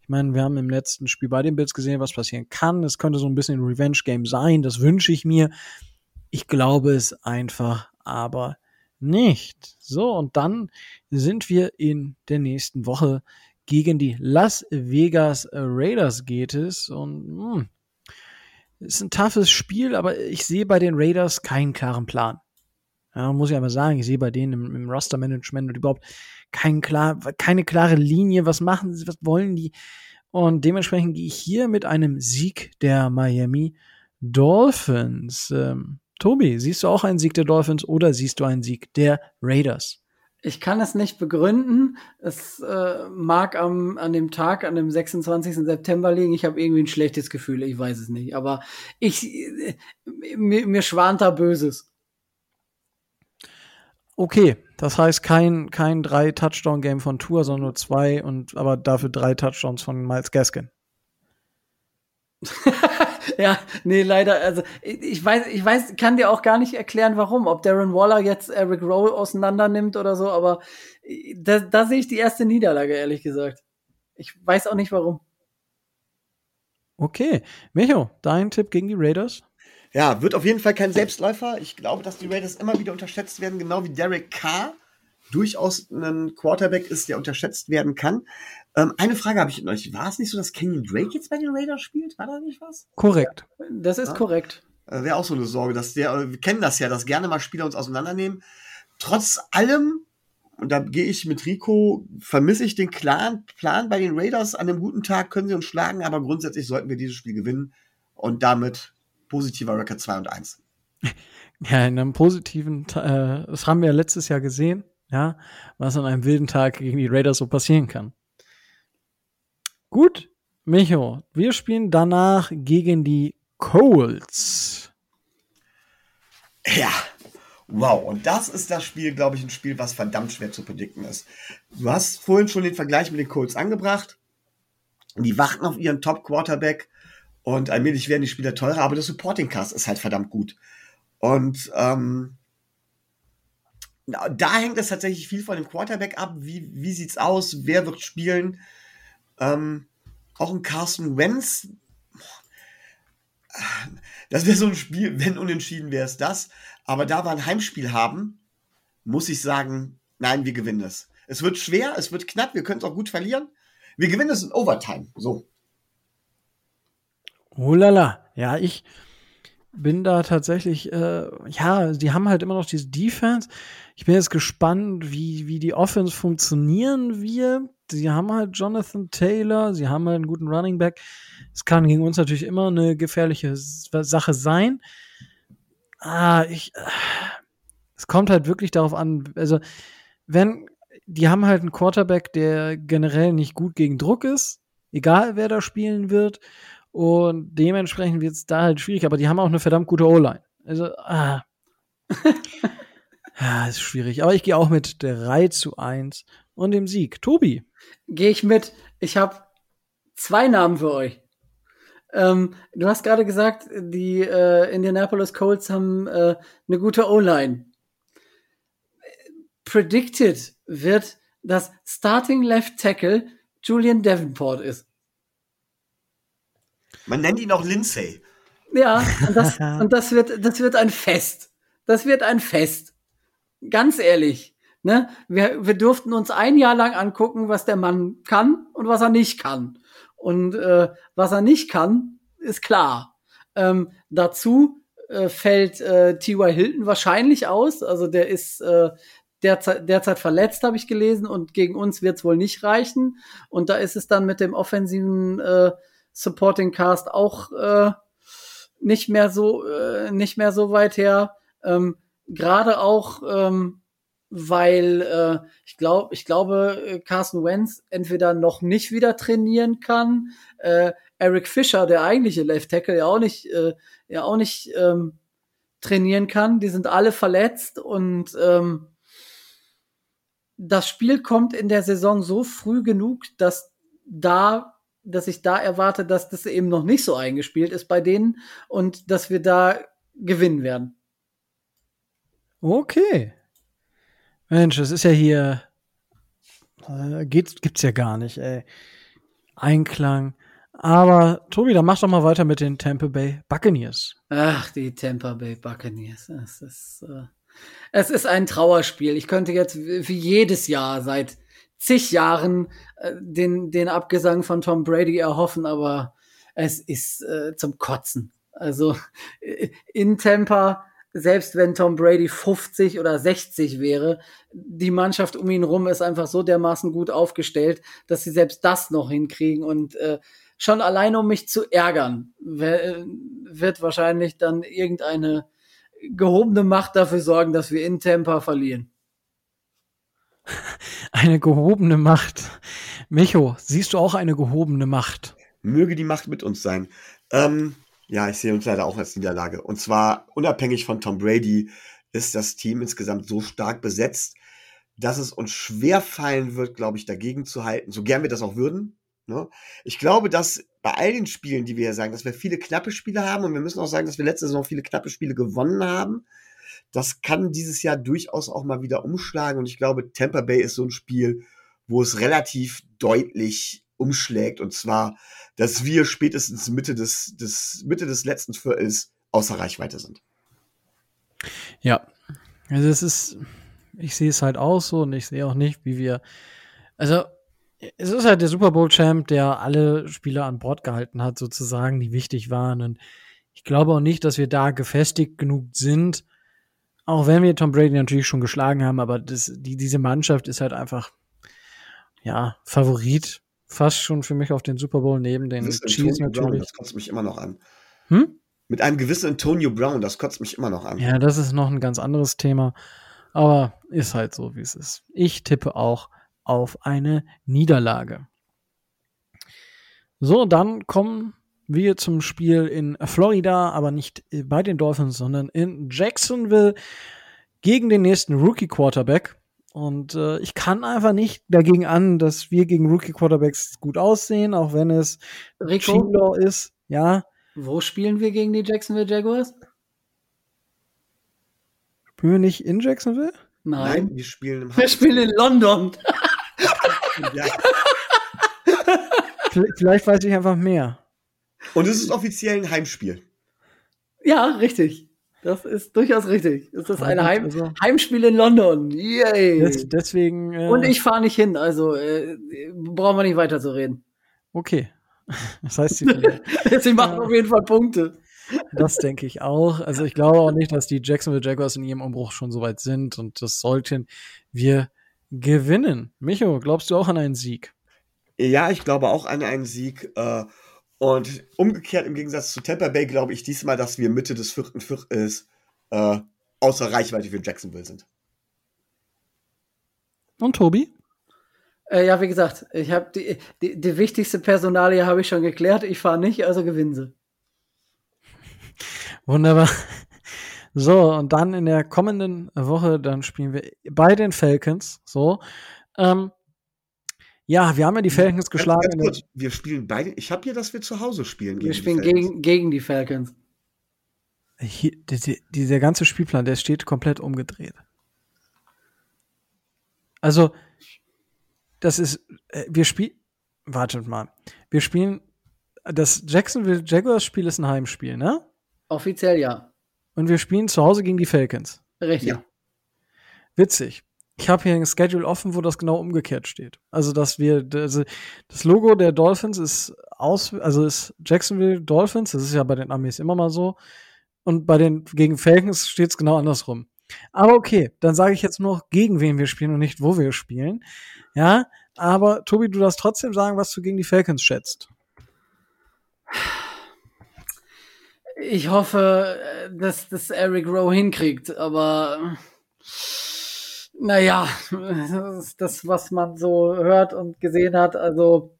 Ich meine, wir haben im letzten Spiel bei den Bills gesehen, was passieren kann. Es könnte so ein bisschen ein Revenge-Game sein, das wünsche ich mir. Ich glaube es einfach, aber nicht. So, und dann sind wir in der nächsten Woche gegen die Las Vegas Raiders geht es. Und mh, hm, ist ein toughes Spiel, aber ich sehe bei den Raiders keinen klaren Plan. Ja, muss ich aber sagen, ich sehe bei denen im, im Roster-Management und überhaupt kein klar, keine klare Linie. Was machen sie, was wollen die? Und dementsprechend gehe ich hier mit einem Sieg der Miami Dolphins. Ähm, Tobi, siehst du auch einen Sieg der Dolphins oder siehst du einen Sieg der Raiders? Ich kann es nicht begründen. Es äh, mag am, an dem Tag, an dem 26. September liegen. Ich habe irgendwie ein schlechtes Gefühl. Ich weiß es nicht. Aber ich, äh, mir, mir schwant da Böses. Okay, das heißt kein, kein drei Touchdown-Game von Tour, sondern nur zwei und aber dafür drei Touchdowns von Miles Gaskin. ja, nee, leider. Also ich weiß, ich weiß, kann dir auch gar nicht erklären, warum. Ob Darren Waller jetzt Eric Rowe auseinander nimmt oder so, aber da, da sehe ich die erste Niederlage, ehrlich gesagt. Ich weiß auch nicht warum. Okay. Micho, dein Tipp gegen die Raiders? Ja, wird auf jeden Fall kein Selbstläufer. Ich glaube, dass die Raiders immer wieder unterschätzt werden, genau wie Derek Carr durchaus ein Quarterback ist, der unterschätzt werden kann. Ähm, eine Frage habe ich noch. War es nicht so, dass Kenyon Drake jetzt bei den Raiders spielt? War da nicht was? Korrekt. Das ist ja? korrekt. Äh, Wäre auch so eine Sorge, dass der, wir kennen das ja, dass gerne mal Spieler uns auseinandernehmen. Trotz allem, und da gehe ich mit Rico, vermisse ich den klaren Plan bei den Raiders. An einem guten Tag können sie uns schlagen, aber grundsätzlich sollten wir dieses Spiel gewinnen und damit positiver Record 2 und 1. Ja, in einem positiven, äh, das haben wir ja letztes Jahr gesehen, ja, was an einem wilden Tag gegen die Raiders so passieren kann. Gut, Micho, wir spielen danach gegen die Colts. Ja, wow. Und das ist das Spiel, glaube ich, ein Spiel, was verdammt schwer zu predikten ist. Du hast vorhin schon den Vergleich mit den Colts angebracht. Die warten auf ihren Top-Quarterback und allmählich werden die Spieler teurer, aber der Supporting Cast ist halt verdammt gut. Und ähm, da hängt es tatsächlich viel von dem Quarterback ab. Wie, wie sieht's aus? Wer wird spielen? Ähm, auch ein Carson Wentz. Das wäre so ein Spiel, wenn unentschieden wäre es das. Aber da wir ein Heimspiel haben, muss ich sagen, nein, wir gewinnen es. Es wird schwer, es wird knapp, wir können es auch gut verlieren. Wir gewinnen es in Overtime. So. Oh lala. Ja, ich bin da tatsächlich, äh, ja, die haben halt immer noch diese Defense. Ich bin jetzt gespannt, wie, wie die Offense funktionieren wird sie haben halt Jonathan Taylor, sie haben halt einen guten Running Back. Es kann gegen uns natürlich immer eine gefährliche Sache sein. Ah, ich, es kommt halt wirklich darauf an, also, wenn, die haben halt einen Quarterback, der generell nicht gut gegen Druck ist. egal wer da spielen wird. Und dementsprechend wird es da halt schwierig, aber die haben auch eine verdammt gute O-Line. Also, ah. ja, ist schwierig. Aber ich gehe auch mit 3 zu 1 und dem Sieg. Tobi. Gehe ich mit. Ich habe zwei Namen für euch. Ähm, du hast gerade gesagt, die äh, Indianapolis Colts haben äh, eine gute O-Line. Predicted wird, dass Starting Left Tackle Julian Davenport ist. Man nennt ihn auch Lindsay. Ja, und das, und das wird, das wird ein Fest. Das wird ein Fest. Ganz ehrlich. Ne? Wir, wir durften uns ein Jahr lang angucken, was der Mann kann und was er nicht kann. Und äh, was er nicht kann, ist klar. Ähm, dazu äh, fällt äh, T.Y. Hilton wahrscheinlich aus. Also der ist äh, derzeit, derzeit verletzt, habe ich gelesen, und gegen uns wird es wohl nicht reichen. Und da ist es dann mit dem offensiven äh, Supporting Cast auch äh, nicht mehr so äh, nicht mehr so weit her. Ähm, Gerade auch ähm, weil äh, ich glaube, ich glaube, äh, Carson Wentz entweder noch nicht wieder trainieren kann, äh, Eric Fischer, der eigentliche Left Tackle, ja auch nicht, äh, ja auch nicht ähm, trainieren kann. Die sind alle verletzt und ähm, das Spiel kommt in der Saison so früh genug, dass da, dass ich da erwarte, dass das eben noch nicht so eingespielt ist bei denen und dass wir da gewinnen werden. Okay. Mensch, das ist ja hier. Äh, geht, gibt's ja gar nicht, ey. Einklang. Aber Tobi, dann mach doch mal weiter mit den Tampa Bay Buccaneers. Ach, die Tampa Bay Buccaneers. Es ist, äh, es ist ein Trauerspiel. Ich könnte jetzt wie jedes Jahr seit zig Jahren äh, den, den Abgesang von Tom Brady erhoffen, aber es ist äh, zum Kotzen. Also in Tampa selbst wenn Tom Brady 50 oder 60 wäre, die Mannschaft um ihn rum ist einfach so dermaßen gut aufgestellt, dass sie selbst das noch hinkriegen und äh, schon allein um mich zu ärgern, wird wahrscheinlich dann irgendeine gehobene Macht dafür sorgen, dass wir in Tampa verlieren. Eine gehobene Macht. Micho, siehst du auch eine gehobene Macht? Möge die Macht mit uns sein. Ähm, ja, ich sehe uns leider auch als Niederlage. Und zwar unabhängig von Tom Brady ist das Team insgesamt so stark besetzt, dass es uns schwer fallen wird, glaube ich, dagegen zu halten, so gern wir das auch würden. Ne? Ich glaube, dass bei all den Spielen, die wir hier sagen, dass wir viele knappe Spiele haben und wir müssen auch sagen, dass wir letzte Saison viele knappe Spiele gewonnen haben. Das kann dieses Jahr durchaus auch mal wieder umschlagen und ich glaube, Tampa Bay ist so ein Spiel, wo es relativ deutlich umschlägt und zwar, dass wir spätestens Mitte des, des, Mitte des letzten Viertels außer Reichweite sind. Ja, also es ist, ich sehe es halt auch so und ich sehe auch nicht, wie wir, also es ist halt der Super Bowl Champ, der alle Spieler an Bord gehalten hat, sozusagen, die wichtig waren und ich glaube auch nicht, dass wir da gefestigt genug sind, auch wenn wir Tom Brady natürlich schon geschlagen haben, aber das, die, diese Mannschaft ist halt einfach, ja, Favorit fast schon für mich auf den Super Bowl neben den Chiefs natürlich. Brown, das kotzt mich immer noch an. Hm? Mit einem gewissen Antonio Brown, das kotzt mich immer noch an. Ja, das ist noch ein ganz anderes Thema. Aber ist halt so, wie es ist. Ich tippe auch auf eine Niederlage. So, dann kommen wir zum Spiel in Florida, aber nicht bei den Dolphins, sondern in Jacksonville gegen den nächsten Rookie Quarterback. Und äh, ich kann einfach nicht dagegen an, dass wir gegen Rookie Quarterbacks gut aussehen, auch wenn es Rico ist. Ja. Wo spielen wir gegen die Jacksonville Jaguars? Spielen wir nicht in Jacksonville? Nein, Nein wir spielen im Wir spielen in London. ja. Vielleicht weiß ich einfach mehr. Und es ist offiziell ein Heimspiel. Ja, richtig. Das ist durchaus richtig. Es ist ein Heim also, Heimspiel in London. Yay. Des, deswegen. Äh, Und ich fahre nicht hin, also äh, brauchen wir nicht weiter zu reden. Okay. Das heißt, sie, sie machen auf jeden Fall Punkte. Das denke ich auch. Also ich glaube auch nicht, dass die Jacksonville Jaguars in ihrem Umbruch schon so weit sind und das sollten wir gewinnen. Micho, glaubst du auch an einen Sieg? Ja, ich glaube auch an einen Sieg. Äh, und umgekehrt im Gegensatz zu Tampa Bay glaube ich diesmal, dass wir Mitte des vierten Viertels äh, außer Reichweite für Jacksonville sind. Und Tobi? Äh, ja, wie gesagt, ich habe die, die, die wichtigste Personalie habe ich schon geklärt. Ich fahre nicht, also gewinnen sie. Wunderbar. So, und dann in der kommenden Woche, dann spielen wir bei den Falcons. So. Ähm, ja, wir haben ja die Falcons ganz, geschlagen. Ganz kurz, wir spielen beide. Ich habe hier, dass wir zu Hause spielen. Gegen wir spielen gegen, gegen die Falcons. Hier, die, die, dieser ganze Spielplan, der steht komplett umgedreht. Also, das ist, äh, wir spielen, wartet mal, wir spielen, das Jacksonville Jaguars Spiel ist ein Heimspiel, ne? Offiziell ja. Und wir spielen zu Hause gegen die Falcons. Richtig. Ja. Witzig. Ich habe hier ein Schedule offen, wo das genau umgekehrt steht. Also, dass wir, also das Logo der Dolphins ist aus, also ist Jacksonville Dolphins, das ist ja bei den Amis immer mal so. Und bei den gegen Falcons steht es genau andersrum. Aber okay, dann sage ich jetzt nur, gegen wen wir spielen und nicht, wo wir spielen. Ja, aber Tobi, du darfst trotzdem sagen, was du gegen die Falcons schätzt. Ich hoffe, dass das Eric Rowe hinkriegt, aber naja, das ist das, was man so hört und gesehen hat. Also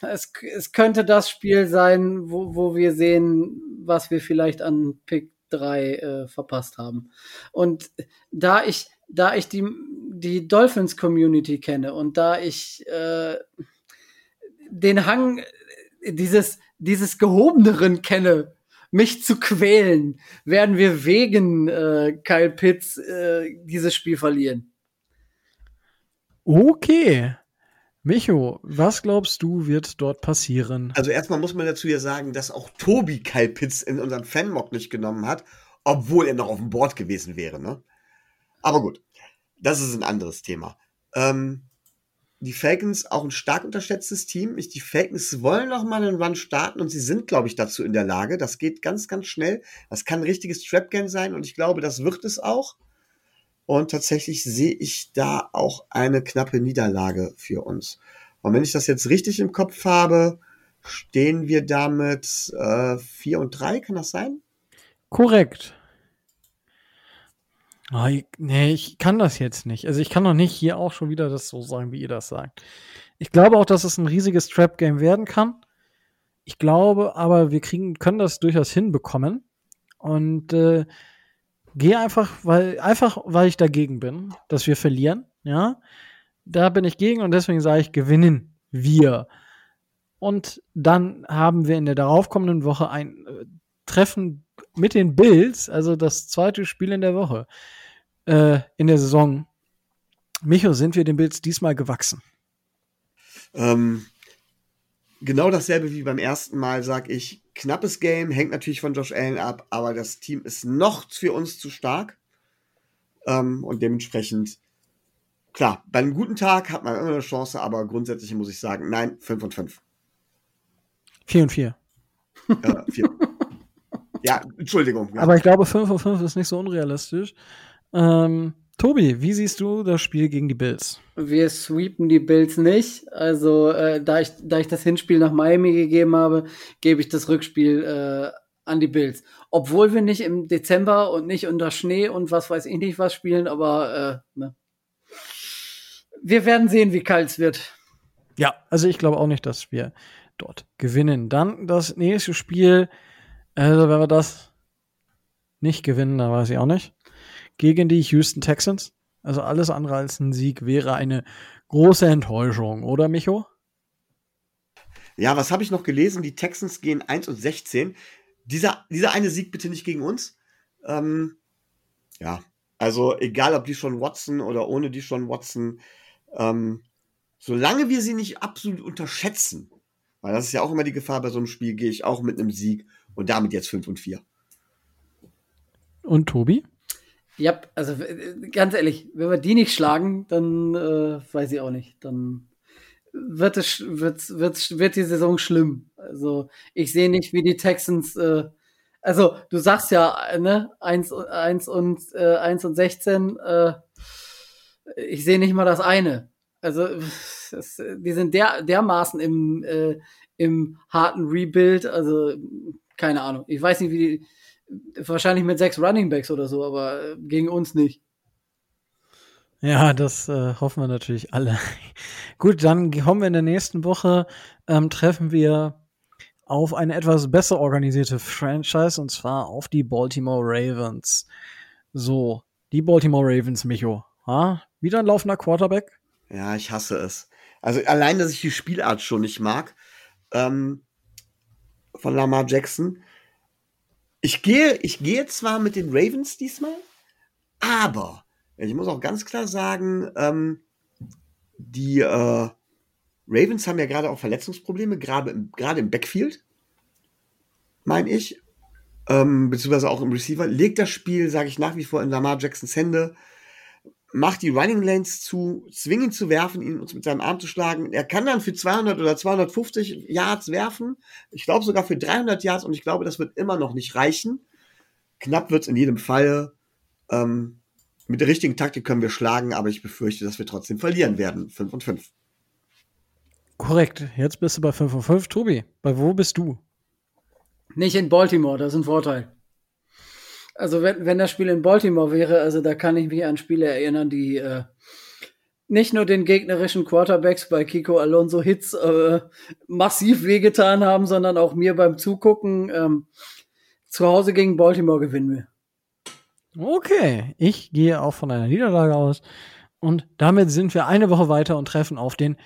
es, es könnte das Spiel sein, wo, wo wir sehen, was wir vielleicht an Pick 3 äh, verpasst haben. Und da ich, da ich die, die Dolphins Community kenne und da ich äh, den Hang dieses, dieses Gehobeneren kenne, mich zu quälen, werden wir wegen äh, Kyle Pitts äh, dieses Spiel verlieren. Okay. Micho, was glaubst du, wird dort passieren? Also erstmal muss man dazu ja sagen, dass auch Tobi Kyle Pitts in unseren Fanmock nicht genommen hat, obwohl er noch auf dem Board gewesen wäre. Ne? Aber gut, das ist ein anderes Thema. Ähm, die Falcons auch ein stark unterschätztes Team. Ich, die Falcons wollen noch mal einen Run starten und sie sind, glaube ich, dazu in der Lage. Das geht ganz, ganz schnell. Das kann ein richtiges Trap-Game sein und ich glaube, das wird es auch. Und tatsächlich sehe ich da auch eine knappe Niederlage für uns. Und wenn ich das jetzt richtig im Kopf habe, stehen wir damit äh, 4 und 3, kann das sein? Korrekt. Oh, ich, nee, ich kann das jetzt nicht. Also ich kann doch nicht hier auch schon wieder das so sagen, wie ihr das sagt. Ich glaube auch, dass es ein riesiges Trap-Game werden kann. Ich glaube aber, wir kriegen, können das durchaus hinbekommen. Und äh, gehe einfach, weil, einfach, weil ich dagegen bin, dass wir verlieren. Ja. Da bin ich gegen und deswegen sage ich, gewinnen wir. Und dann haben wir in der daraufkommenden Woche ein äh, Treffen mit den Bills, also das zweite Spiel in der Woche äh, in der Saison. Micho, sind wir den Bills diesmal gewachsen? Ähm, genau dasselbe wie beim ersten Mal, sag ich. Knappes Game, hängt natürlich von Josh Allen ab, aber das Team ist noch für uns zu stark. Ähm, und dementsprechend, klar, bei einem guten Tag hat man immer eine Chance, aber grundsätzlich muss ich sagen, nein, 5 und 5. 4 und 4. Äh, 4. ja, Entschuldigung. Ja. Aber ich glaube, 5 und 5 ist nicht so unrealistisch. Ähm, Tobi, wie siehst du das Spiel gegen die Bills? Wir sweepen die Bills nicht. Also, äh, da, ich, da ich das Hinspiel nach Miami gegeben habe, gebe ich das Rückspiel äh, an die Bills. Obwohl wir nicht im Dezember und nicht unter Schnee und was weiß ich nicht was spielen, aber äh, ne. wir werden sehen, wie kalt es wird. Ja, also ich glaube auch nicht, dass wir dort gewinnen. Dann das nächste Spiel, also wenn wir das nicht gewinnen, dann weiß ich auch nicht gegen die Houston Texans. Also alles andere als ein Sieg wäre eine große Enttäuschung, oder Micho? Ja, was habe ich noch gelesen? Die Texans gehen 1 und 16. Dieser, dieser eine Sieg bitte nicht gegen uns. Ähm, ja, also egal ob die schon Watson oder ohne die schon Watson, ähm, solange wir sie nicht absolut unterschätzen, weil das ist ja auch immer die Gefahr bei so einem Spiel, gehe ich auch mit einem Sieg und damit jetzt 5 und 4. Und Tobi? Ja, also ganz ehrlich, wenn wir die nicht schlagen, dann äh, weiß ich auch nicht. Dann wird es wird, wird, wird die Saison schlimm. Also ich sehe nicht, wie die Texans. Äh, also du sagst ja, ne, 1, 1 und äh, 1 und 16, äh, ich sehe nicht mal das eine. Also das, die sind der, dermaßen im, äh, im harten Rebuild, also keine Ahnung. Ich weiß nicht, wie die wahrscheinlich mit sechs Running Backs oder so, aber äh, gegen uns nicht. Ja, das äh, hoffen wir natürlich alle. Gut, dann kommen wir in der nächsten Woche, ähm, treffen wir auf eine etwas besser organisierte Franchise und zwar auf die Baltimore Ravens. So, die Baltimore Ravens, Micho. Ha? Wieder ein laufender Quarterback? Ja, ich hasse es. Also allein, dass ich die Spielart schon nicht mag ähm, von Lamar Jackson. Ich gehe, ich gehe zwar mit den Ravens diesmal, aber ich muss auch ganz klar sagen, ähm, die äh, Ravens haben ja gerade auch Verletzungsprobleme, gerade im, Backfield, meine ich, ähm, beziehungsweise auch im Receiver. Legt das Spiel, sage ich nach wie vor, in Lamar Jacksons Hände macht die Running Lanes zu, zwing ihn zu werfen, ihn uns mit seinem Arm zu schlagen. Er kann dann für 200 oder 250 Yards werfen. Ich glaube sogar für 300 Yards und ich glaube, das wird immer noch nicht reichen. Knapp wird es in jedem Fall. Ähm, mit der richtigen Taktik können wir schlagen, aber ich befürchte, dass wir trotzdem verlieren werden. 5 und 5. Korrekt. Jetzt bist du bei 5 und 5. Tobi, bei wo bist du? Nicht in Baltimore, das ist ein Vorteil. Also wenn, wenn das Spiel in Baltimore wäre, also da kann ich mich an Spiele erinnern, die äh, nicht nur den gegnerischen Quarterbacks bei Kiko Alonso Hits äh, massiv wehgetan haben, sondern auch mir beim Zugucken. Ähm, zu Hause gegen Baltimore gewinnen wir. Okay, ich gehe auch von einer Niederlage aus. Und damit sind wir eine Woche weiter und treffen auf den,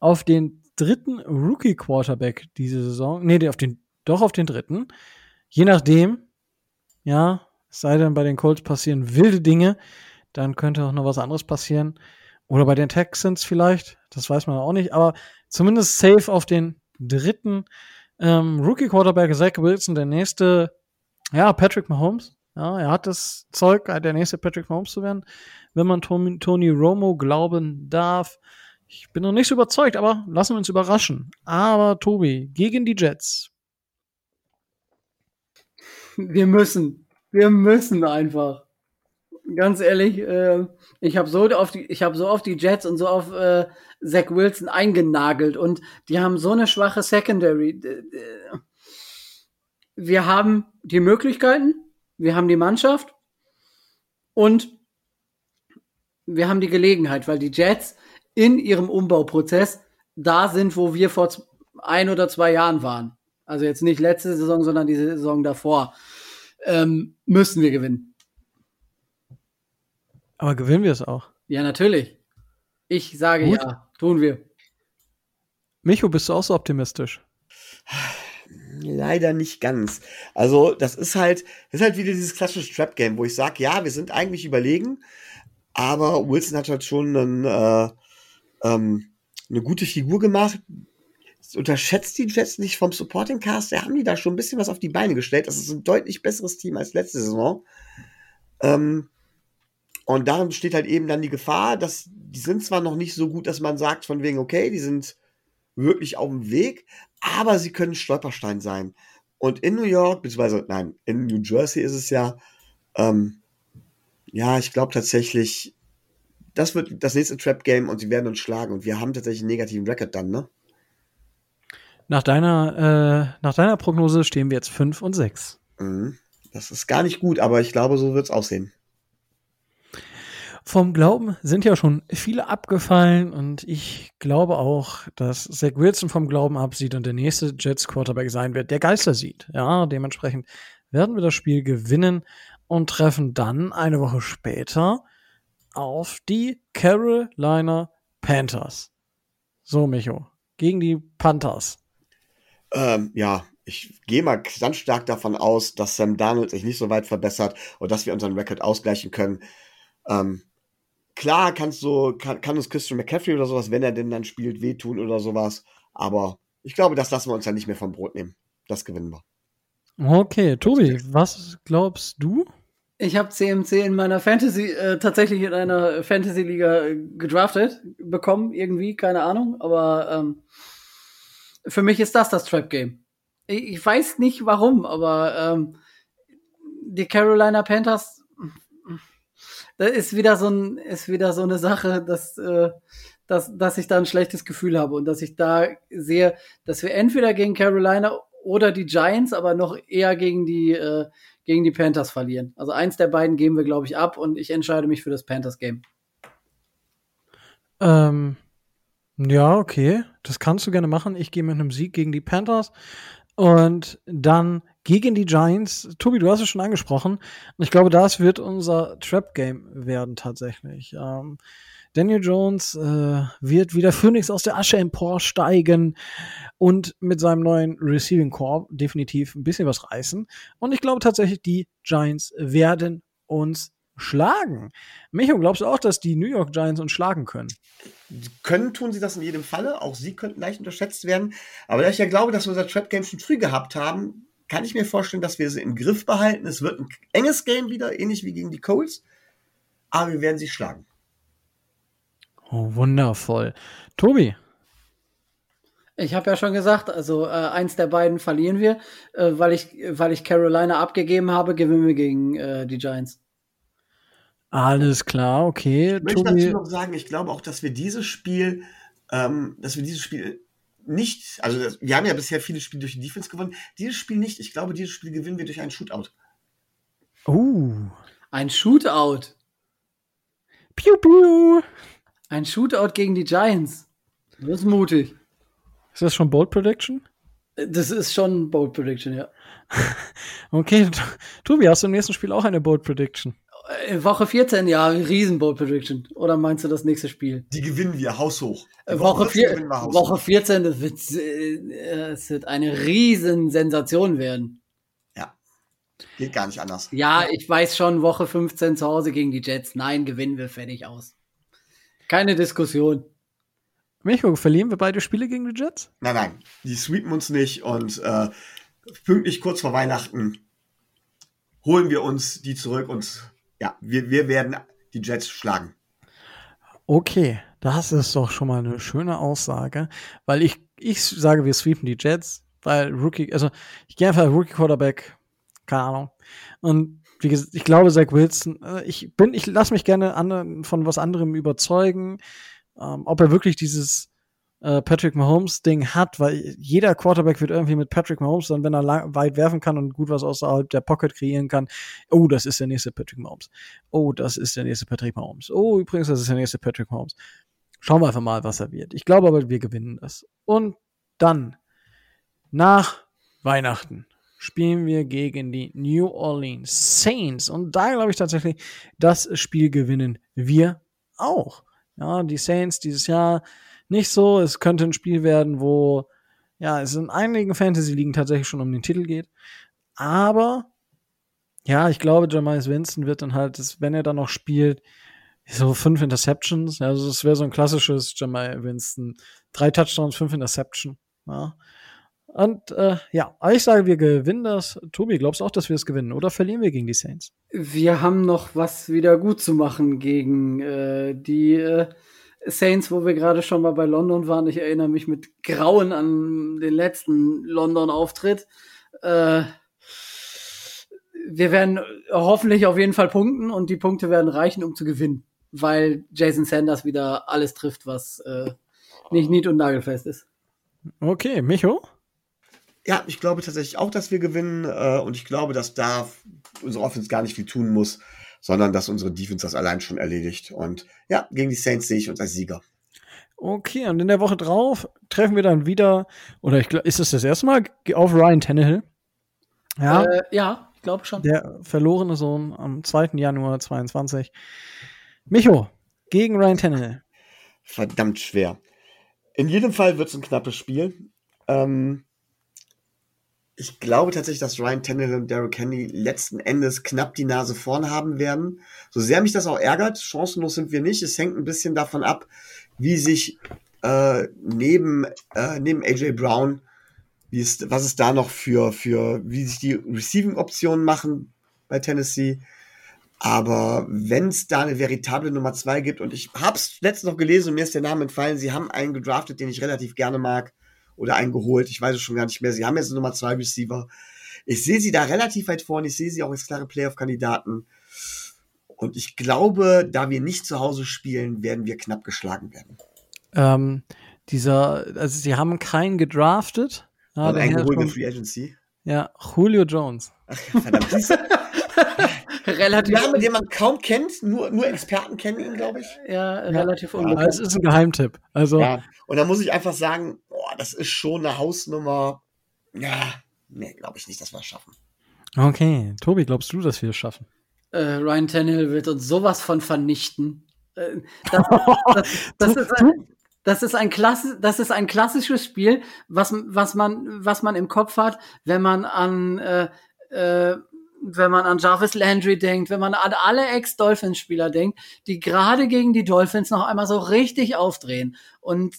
auf den dritten Rookie-Quarterback diese Saison. Nee, auf den, doch auf den dritten. Je nachdem, ja, es sei denn, bei den Colts passieren wilde Dinge, dann könnte auch noch was anderes passieren. Oder bei den Texans vielleicht, das weiß man auch nicht, aber zumindest safe auf den dritten ähm, Rookie-Quarterback Zach Wilson, der nächste, ja, Patrick Mahomes. Ja, er hat das Zeug, der nächste Patrick Mahomes zu werden, wenn man Tony, Tony Romo glauben darf. Ich bin noch nicht so überzeugt, aber lassen wir uns überraschen. Aber Tobi, gegen die Jets, wir müssen. Wir müssen einfach. Ganz ehrlich, äh, ich habe so auf die, ich habe so auf die Jets und so auf äh, Zach Wilson eingenagelt und die haben so eine schwache Secondary. Wir haben die Möglichkeiten, wir haben die Mannschaft und wir haben die Gelegenheit, weil die Jets in ihrem Umbauprozess da sind, wo wir vor ein oder zwei Jahren waren also jetzt nicht letzte Saison, sondern die Saison davor, ähm, müssen wir gewinnen. Aber gewinnen wir es auch? Ja, natürlich. Ich sage Gut. ja, tun wir. Micho, bist du auch so optimistisch? Leider nicht ganz. Also, das ist halt, das ist halt wieder dieses klassische Trap-Game, wo ich sage, ja, wir sind eigentlich überlegen, aber Wilson hat halt schon einen, äh, ähm, eine gute Figur gemacht, unterschätzt die Jets nicht vom Supporting Cast. Da haben die da schon ein bisschen was auf die Beine gestellt. Das ist ein deutlich besseres Team als letzte Saison. Ähm, und darin besteht halt eben dann die Gefahr, dass die sind zwar noch nicht so gut, dass man sagt von wegen, okay, die sind wirklich auf dem Weg, aber sie können Stolperstein sein. Und in New York, beziehungsweise, nein, in New Jersey ist es ja, ähm, ja, ich glaube tatsächlich, das wird das nächste Trap-Game und sie werden uns schlagen und wir haben tatsächlich einen negativen Record dann, ne? Nach deiner, äh, nach deiner Prognose stehen wir jetzt 5 und 6. Mhm. Das ist gar nicht gut, aber ich glaube, so wird es aussehen. Vom Glauben sind ja schon viele abgefallen und ich glaube auch, dass Zach Wilson vom Glauben absieht und der nächste Jets Quarterback sein wird, der Geister sieht. Ja, dementsprechend werden wir das Spiel gewinnen und treffen dann eine Woche später auf die Carolina Panthers. So, Micho, gegen die Panthers. Ähm, ja, ich gehe mal ganz stark davon aus, dass Sam Darnold sich nicht so weit verbessert und dass wir unseren Record ausgleichen können. Ähm, klar kannst du, kann, kann uns Christian McCaffrey oder sowas, wenn er denn dann spielt, wehtun oder sowas. Aber ich glaube, das lassen wir uns dann nicht mehr vom Brot nehmen. Das gewinnen wir. Okay, Tobi, was glaubst du? Ich habe CMC in meiner Fantasy, äh, tatsächlich in einer Fantasy-Liga äh, gedraftet, bekommen, irgendwie, keine Ahnung, aber ähm, für mich ist das das Trap Game. Ich, weiß nicht warum, aber ähm, die Carolina Panthers, das ist wieder so ein, ist wieder so eine Sache, dass, äh, dass, dass ich da ein schlechtes Gefühl habe und dass ich da sehe, dass wir entweder gegen Carolina oder die Giants, aber noch eher gegen die, äh, gegen die Panthers verlieren. Also eins der beiden geben wir, glaube ich, ab und ich entscheide mich für das Panthers-Game. Ähm, ja, okay. Das kannst du gerne machen. Ich gehe mit einem Sieg gegen die Panthers. Und dann gegen die Giants. Tobi, du hast es schon angesprochen. Ich glaube, das wird unser Trap-Game werden tatsächlich. Ähm, Daniel Jones äh, wird wieder Phoenix aus der Asche emporsteigen und mit seinem neuen Receiving Core definitiv ein bisschen was reißen. Und ich glaube tatsächlich, die Giants werden uns schlagen. Micho, glaubst du auch, dass die New York Giants uns schlagen können? Können tun sie das in jedem Falle. Auch sie könnten leicht unterschätzt werden. Aber da ich ja glaube, dass wir unser Trap Game schon früh gehabt haben, kann ich mir vorstellen, dass wir sie im Griff behalten. Es wird ein enges Game wieder, ähnlich wie gegen die Colts. Aber wir werden sie schlagen. Oh, wundervoll. Tobi. Ich habe ja schon gesagt, also äh, eins der beiden verlieren wir, äh, weil ich, weil ich Carolina abgegeben habe, gewinnen wir gegen äh, die Giants. Alles klar, okay. Ich möchte Tobi. dazu noch sagen, ich glaube auch, dass wir dieses Spiel, ähm, dass wir dieses Spiel nicht, also das, wir haben ja bisher viele Spiele durch die Defense gewonnen, dieses Spiel nicht. Ich glaube, dieses Spiel gewinnen wir durch einen Shootout. Oh. Ein Shootout. Piu, piu. Ein Shootout gegen die Giants. Das ist mutig. Ist das schon Bold Prediction? Das ist schon Bold Prediction, ja. okay, Tobi, hast du im nächsten Spiel auch eine Bold Prediction? Äh, Woche 14, ja, riesen Bold Prediction. Oder meinst du das nächste Spiel? Die gewinnen wir haushoch. Woche, Woche, 14, wir Woche 14, das wird, äh, es wird eine riesen Sensation werden. Ja. Geht gar nicht anders. Ja, ich weiß schon, Woche 15 zu Hause gegen die Jets. Nein, gewinnen wir fertig aus. Keine Diskussion. Micho, verlieren wir beide Spiele gegen die Jets? Nein, nein. Die sweepen uns nicht und äh, pünktlich kurz vor Weihnachten holen wir uns die zurück und ja, wir, wir werden die Jets schlagen. Okay, das ist doch schon mal eine schöne Aussage, weil ich, ich sage, wir sweepen die Jets, weil Rookie, also ich gehe einfach Rookie Quarterback, keine Ahnung. Und wie gesagt, ich glaube, Zach Wilson, äh, ich bin, ich lasse mich gerne von was anderem überzeugen, ähm, ob er wirklich dieses äh, Patrick Mahomes Ding hat, weil jeder Quarterback wird irgendwie mit Patrick Mahomes dann, wenn er lang, weit werfen kann und gut was außerhalb der Pocket kreieren kann, oh, das ist der nächste Patrick Mahomes. Oh, das ist der nächste Patrick Mahomes. Oh, übrigens, das ist der nächste Patrick Mahomes. Schauen wir einfach mal, was er wird. Ich glaube aber, wir gewinnen das. Und dann, nach Weihnachten, spielen wir gegen die New Orleans Saints. Und da glaube ich tatsächlich, das Spiel gewinnen wir auch. Ja, die Saints dieses Jahr nicht so. Es könnte ein Spiel werden, wo ja, es in einigen Fantasy-Ligen tatsächlich schon um den Titel geht. Aber ja, ich glaube, Jameis Winston wird dann halt, wenn er dann noch spielt, so fünf Interceptions. Also es wäre so ein klassisches Jamal Winston. Drei Touchdowns, fünf Interceptions. Ja. Und äh, ja, ich sage, wir gewinnen das. Tobi, glaubst du auch, dass wir es gewinnen oder verlieren wir gegen die Saints? Wir haben noch was wieder gut zu machen gegen äh, die äh, Saints, wo wir gerade schon mal bei London waren. Ich erinnere mich mit Grauen an den letzten London-Auftritt. Äh, wir werden hoffentlich auf jeden Fall punkten und die Punkte werden reichen, um zu gewinnen, weil Jason Sanders wieder alles trifft, was äh, nicht nied- und nagelfest ist. Okay, Micho? Ja, ich glaube tatsächlich auch, dass wir gewinnen. Äh, und ich glaube, dass da unsere Offense gar nicht viel tun muss, sondern dass unsere Defense das allein schon erledigt. Und ja, gegen die Saints sehe ich uns als Sieger. Okay, und in der Woche drauf treffen wir dann wieder, oder ich glaube, ist es das, das erste Mal auf Ryan Tannehill? Ja, äh, ja ich glaube schon. Der verlorene Sohn am 2. Januar 22. Micho, gegen Ryan Tannehill. Verdammt schwer. In jedem Fall wird es ein knappes Spiel. Ähm, ich glaube tatsächlich, dass Ryan Tannehill und Derrick Henry letzten Endes knapp die Nase vorn haben werden. So sehr mich das auch ärgert, chancenlos sind wir nicht. Es hängt ein bisschen davon ab, wie sich äh, neben, äh, neben AJ Brown, wie ist, was es da noch für, für, wie sich die Receiving-Optionen machen bei Tennessee. Aber wenn es da eine veritable Nummer zwei gibt, und ich habe es letztens noch gelesen und mir ist der Name entfallen, sie haben einen gedraftet, den ich relativ gerne mag, oder einen geholt. Ich weiß es schon gar nicht mehr. Sie haben jetzt Nummer zwei Receiver. Ich sehe sie da relativ weit vorne. Ich sehe sie auch als klare Playoff-Kandidaten. Und ich glaube, da wir nicht zu Hause spielen, werden wir knapp geschlagen werden. Ähm, dieser, also sie haben keinen gedraftet. Ja, Und einen geholt Free Agency. Ja, Julio Jones. Ach, verdammt. relativ. Name, den man kaum kennt, nur, nur Experten kennen ihn, glaube ich. Ja, relativ Ja, unbekannt. es ist ein Geheimtipp. Also, Ja. Und da muss ich einfach sagen, das ist schon eine Hausnummer. Ja, nee, glaube ich nicht, dass wir es schaffen. okay. Tobi, glaubst du, dass wir es schaffen? äh, Ryan Tannehill wird uns sowas von vernichten. Äh, das, das, das, ist ein, das, ist ein das ist ein klassisches Spiel, was, was, man, was man im Kopf hat, wenn man an, äh, äh, wenn man an Jarvis Landry denkt, wenn man an alle Ex-Dolphins-Spieler denkt, die gerade gegen die Dolphins noch einmal so richtig aufdrehen. Und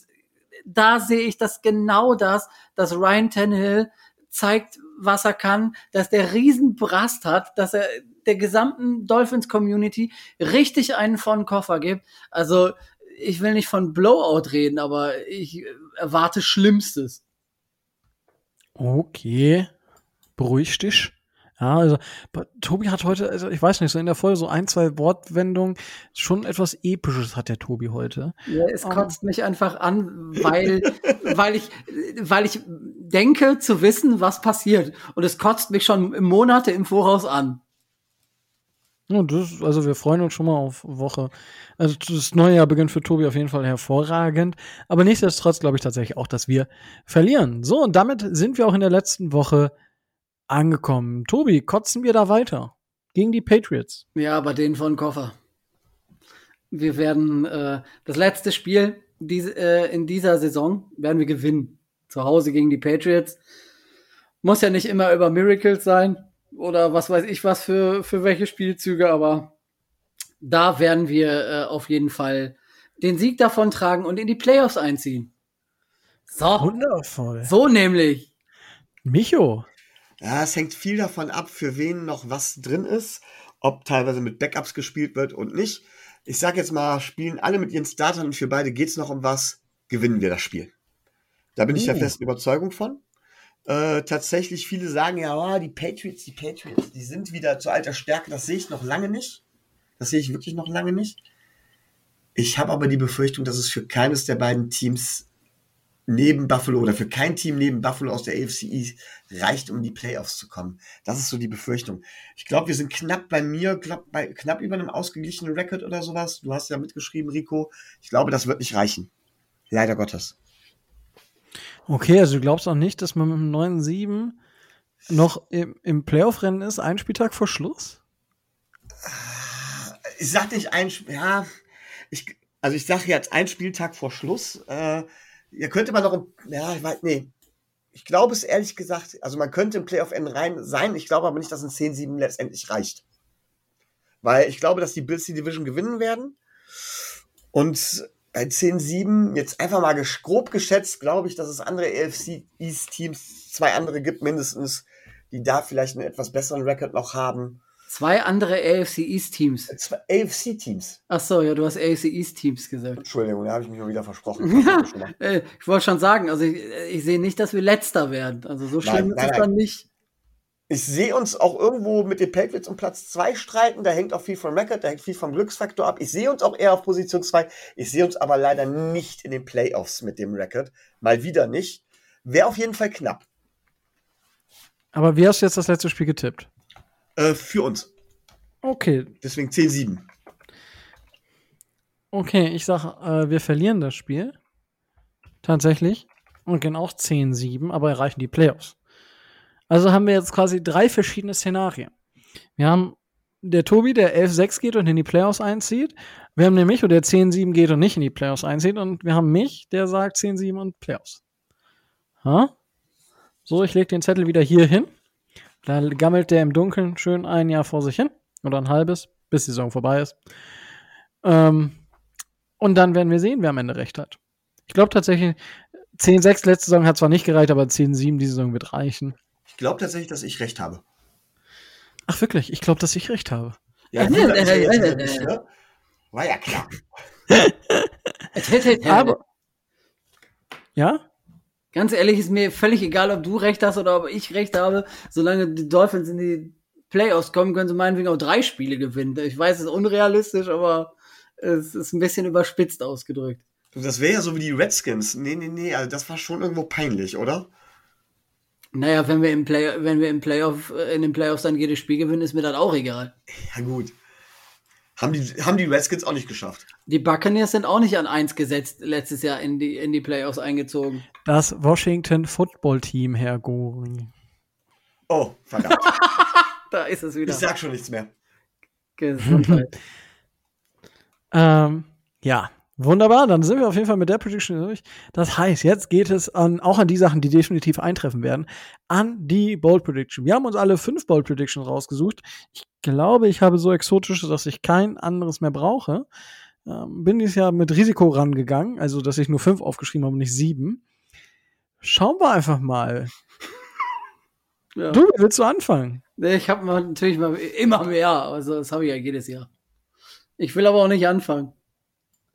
da sehe ich das genau das, dass Ryan Tannehill zeigt, was er kann, dass der riesen Brast hat, dass er der gesamten Dolphins-Community richtig einen von Koffer gibt. Also ich will nicht von Blowout reden, aber ich erwarte Schlimmstes. Okay. Beruhig dich. Ja, also Tobi hat heute, also ich weiß nicht, so in der Folge so ein, zwei Wortwendungen, schon etwas Episches hat der Tobi heute. Ja, es Oh. kotzt mich einfach an, weil, weil ich, weil ich denke zu wissen, was passiert. Und es kotzt mich schon Monate im Voraus an. Ja, das, also wir freuen uns schon mal auf Woche. Also das neue Jahr beginnt für Tobi auf jeden Fall hervorragend. Aber nichtsdestotrotz glaube ich tatsächlich auch, dass wir verlieren. So, und damit sind wir auch in der letzten Woche angekommen. Tobi, kotzen wir da weiter? Gegen die Patriots. Ja, bei denen von Koffer. Wir werden äh, das letzte Spiel diese, äh, in dieser Saison werden wir gewinnen. Zu Hause gegen die Patriots. Muss ja nicht immer über Miracles sein oder was weiß ich was für, für welche Spielzüge, aber da werden wir äh, auf jeden Fall den Sieg davon tragen und in die Playoffs einziehen. So, Wundervoll. so nämlich. Micho. Ja, es hängt viel davon ab, für wen noch was drin ist, ob teilweise mit Backups gespielt wird und nicht. Ich sag jetzt mal, spielen alle mit ihren Startern und für beide geht's noch um was, gewinnen wir das Spiel. Da bin ich der Oh. festen Überzeugung von. Äh, tatsächlich, viele sagen ja, oh, die Patriots, die Patriots, die sind wieder zu alter Stärke. Das sehe ich noch lange nicht. Das sehe ich wirklich noch lange nicht. Ich habe aber die Befürchtung, dass es für keines der beiden Teams neben Buffalo oder für kein Team neben Buffalo aus der AFC East reicht, um in die Playoffs zu kommen. Das ist so die Befürchtung. Ich glaube, wir sind knapp bei mir, knapp, bei, knapp über einem ausgeglichenen Record oder sowas. Du hast ja mitgeschrieben, Rico. Ich glaube, das wird nicht reichen. Leider Gottes. Okay, also du glaubst auch nicht, dass man mit dem 9-7 noch im, im Playoff-Rennen ist, einen Spieltag vor Schluss? Ich sag nicht ein, ja, ich, also ich sage jetzt ein Spieltag vor Schluss. Äh, ja, könnte man noch, im, ja, ich weiß, nee. Ich glaube es ehrlich gesagt, also man könnte im Playoff-End rein sein. Ich glaube aber nicht, dass ein 10-7 letztendlich reicht. Weil ich glaube, dass die Bills die Division gewinnen werden. Und bei 10-7, jetzt einfach mal grob geschätzt, glaube ich, dass es andere AFC East Teams, zwei andere gibt mindestens, die da vielleicht einen etwas besseren Record noch haben. Zwei andere AFC East Teams. Zwei AFC Teams. Ach so, ja, du hast AFC East Teams gesagt. Entschuldigung, da habe ich mich mal wieder versprochen. Ja, äh, ich wollte schon sagen, also ich, ich sehe nicht, dass wir letzter werden. Also so schlimm Nein, ist nein, es nein. dann nicht. Ich sehe uns auch irgendwo mit den Patriots um Platz 2 streiten. Da hängt auch viel vom Record, da hängt viel vom Glücksfaktor ab. Ich sehe uns auch eher auf Position 2. Ich sehe uns aber leider nicht in den Playoffs mit dem Record. Mal wieder nicht. Wäre auf jeden Fall knapp. Aber wie hast du jetzt das letzte Spiel getippt? Äh, für uns. Okay, Deswegen 10-7. okay, ich sag, äh, wir verlieren das Spiel. Tatsächlich. Und gehen auch 10-7, aber erreichen die Playoffs. Also haben wir jetzt quasi drei verschiedene Szenarien. Wir haben der Tobi, der 11-6 geht und in die Playoffs einzieht. Wir haben den Micho, der 10-7 geht und nicht in die Playoffs einzieht. Und wir haben mich, der sagt 10-7 und Playoffs. Ha? So, ich lege den Zettel wieder hier hin. Da gammelt der im Dunkeln schön ein Jahr vor sich hin. Oder ein halbes, bis die Saison vorbei ist. Ähm, und dann werden wir sehen, wer am Ende recht hat. Ich glaube tatsächlich, 10-6 letzte Saison hat zwar nicht gereicht, aber 10-7 diese Saison wird reichen. Ich glaube tatsächlich, dass ich recht habe. Ach wirklich, ich glaube, dass ich recht habe. Ja, Äh, ja äh, äh, äh. ne? War ja klar. Aber. Ja? Ganz ehrlich, ist mir völlig egal, ob du recht hast oder ob ich recht habe. Solange die Dolphins in die Playoffs kommen, können sie meinetwegen auch drei Spiele gewinnen. Ich weiß, es ist unrealistisch, aber es ist ein bisschen überspitzt ausgedrückt. Das wäre ja so wie die Redskins. Nee, nee, nee, also das war schon irgendwo peinlich, oder? Naja, wenn wir im Play, wenn wir im Playoff, äh, in den Playoffs dann jedes Spiel gewinnen, ist mir das auch egal. Ja, gut. Haben die, haben die Redskins auch nicht geschafft. Die Buccaneers sind auch nicht an eins gesetzt, letztes Jahr in die, in die Playoffs eingezogen. Das Washington Football Team, Herr Gori. Oh, verdammt. Da ist es wieder. ich sag schon nichts mehr. Gesundheit. Ähm, ja, wunderbar. Dann sind wir auf jeden Fall mit der Prediction durch. Das heißt, jetzt geht es an, auch an die Sachen, die definitiv eintreffen werden, an die Bold Prediction. Wir haben uns alle fünf Bold Predictions rausgesucht. Ich glaube, ich habe so exotische, dass ich kein anderes mehr brauche. Ähm, bin dieses Jahr mit Risiko rangegangen, also dass ich nur fünf aufgeschrieben habe und nicht sieben. Schauen wir einfach mal. Ja. Du, willst du anfangen? Nee, Ich habe natürlich mal immer mehr, also das habe ich ja jedes Jahr. Ich will aber auch nicht anfangen.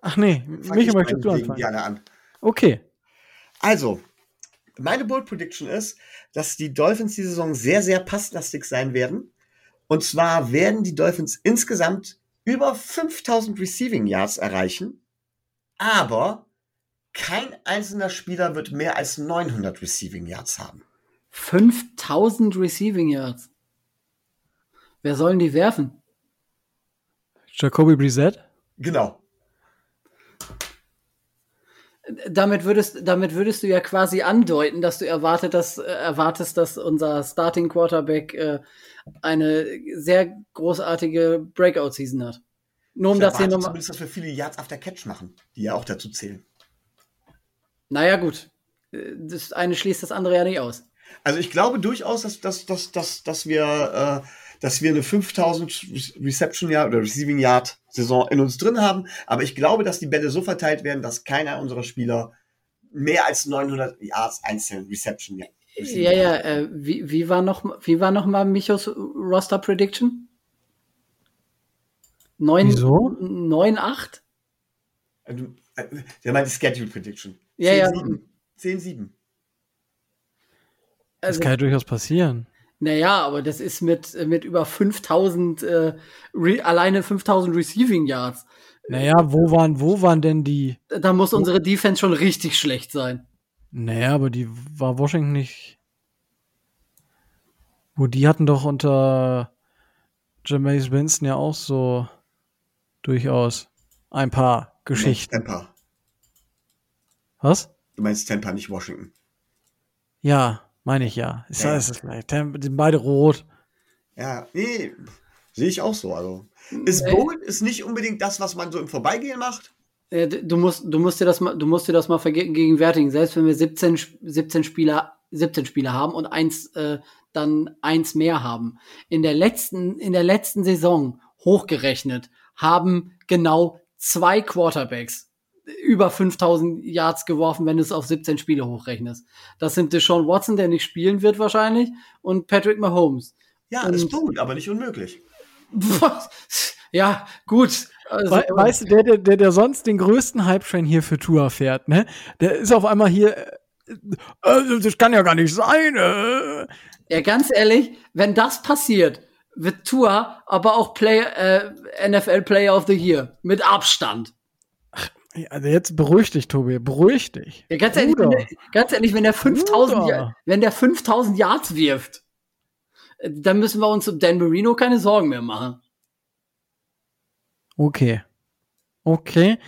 Ach nee, Fang mich ich möchtest du anfangen. gerne an. Okay. Also, meine Bold Prediction ist, dass die Dolphins die Saison sehr, sehr passlastig sein werden. Und zwar werden die Dolphins insgesamt über 5000 Receiving Yards erreichen. Aber kein einzelner Spieler wird mehr als 900 Receiving Yards haben. 5000 Receiving Yards. Wer sollen die werfen? Jacoby Brissett? Genau. Damit würdest, damit würdest du ja quasi andeuten, dass du erwartet, dass, äh, erwartest, dass unser Starting Quarterback äh, eine sehr großartige Breakout-Season hat. Nur um Ich das hier nochmal. zumindest, dass wir viele Yards after Catch machen, die ja auch dazu zählen. Naja, gut. Äh, Das eine schließt das andere ja nicht aus. Also ich glaube durchaus, dass, dass, dass, dass, dass wir, äh, dass wir eine 5000 Reception Yard oder Receiving Yard Saison in uns drin haben. Aber ich glaube, dass die Bälle so verteilt werden, dass keiner unserer Spieler mehr als 900 Yards einzeln Reception Yard. Ja, ja, äh, wie, wie war noch, wie war noch mal Michos Roster Prediction? Neun, Wieso? Neun, acht? Äh, du- äh, Der meint die Schedule Prediction. Ja, ja. 10-7. 10-7. Das Also, kann ja durchaus passieren. naja, aber das ist mit, mit über 5000, äh, re, alleine 5000 Receiving Yards. Naja, wo waren, wo waren denn die? Da muss unsere Defense schon richtig schlecht sein. Naja, aber die war Washington nicht. Wo die hatten doch unter Jameis Winston ja auch so durchaus ein paar Geschichten. Tampa. Was? Du meinst Tampa, nicht Washington. Ja, meine ich ja. Ist Ja. ja. ist gleich. Die sind beide rot. Ja, nee, sehe ich auch so. Also, ist Bold ist nicht unbedingt das, was man so im Vorbeigehen macht. Äh, Du musst, du musst dir das mal, du musst dir das mal vergegenwärtigen. Selbst wenn wir 17, Sp- 17 Spieler, 17 Spieler haben und eins, äh, dann eins mehr haben. In der letzten, in der letzten Saison hochgerechnet haben genau zwei Quarterbacks über 5000 Yards geworfen, wenn du es auf 17 Spiele hochrechnest. Das sind Deshaun Watson, der nicht spielen wird wahrscheinlich, und Patrick Mahomes. Ja, Und- ist Bold, aber nicht unmöglich. ja, gut. Also, We weißt du, der, der, der, der sonst den größten Hype-Train hier für Tour fährt, ne? Der ist auf einmal hier. Äh, äh, das kann ja gar nicht sein. Äh. Ja, ganz ehrlich, wenn das passiert, wird Tua aber auch Play, äh, NFL Player of the Year. Mit Abstand. Also jetzt beruhig dich, Tobi, beruhig dich. Ja, ganz ehrlich, wenn der, ganz ehrlich, wenn der 5000, Bruder. Ja- wenn der 5000 Yards wirft, äh, dann müssen wir uns um Dan Marino keine Sorgen mehr machen. Okay. Okay.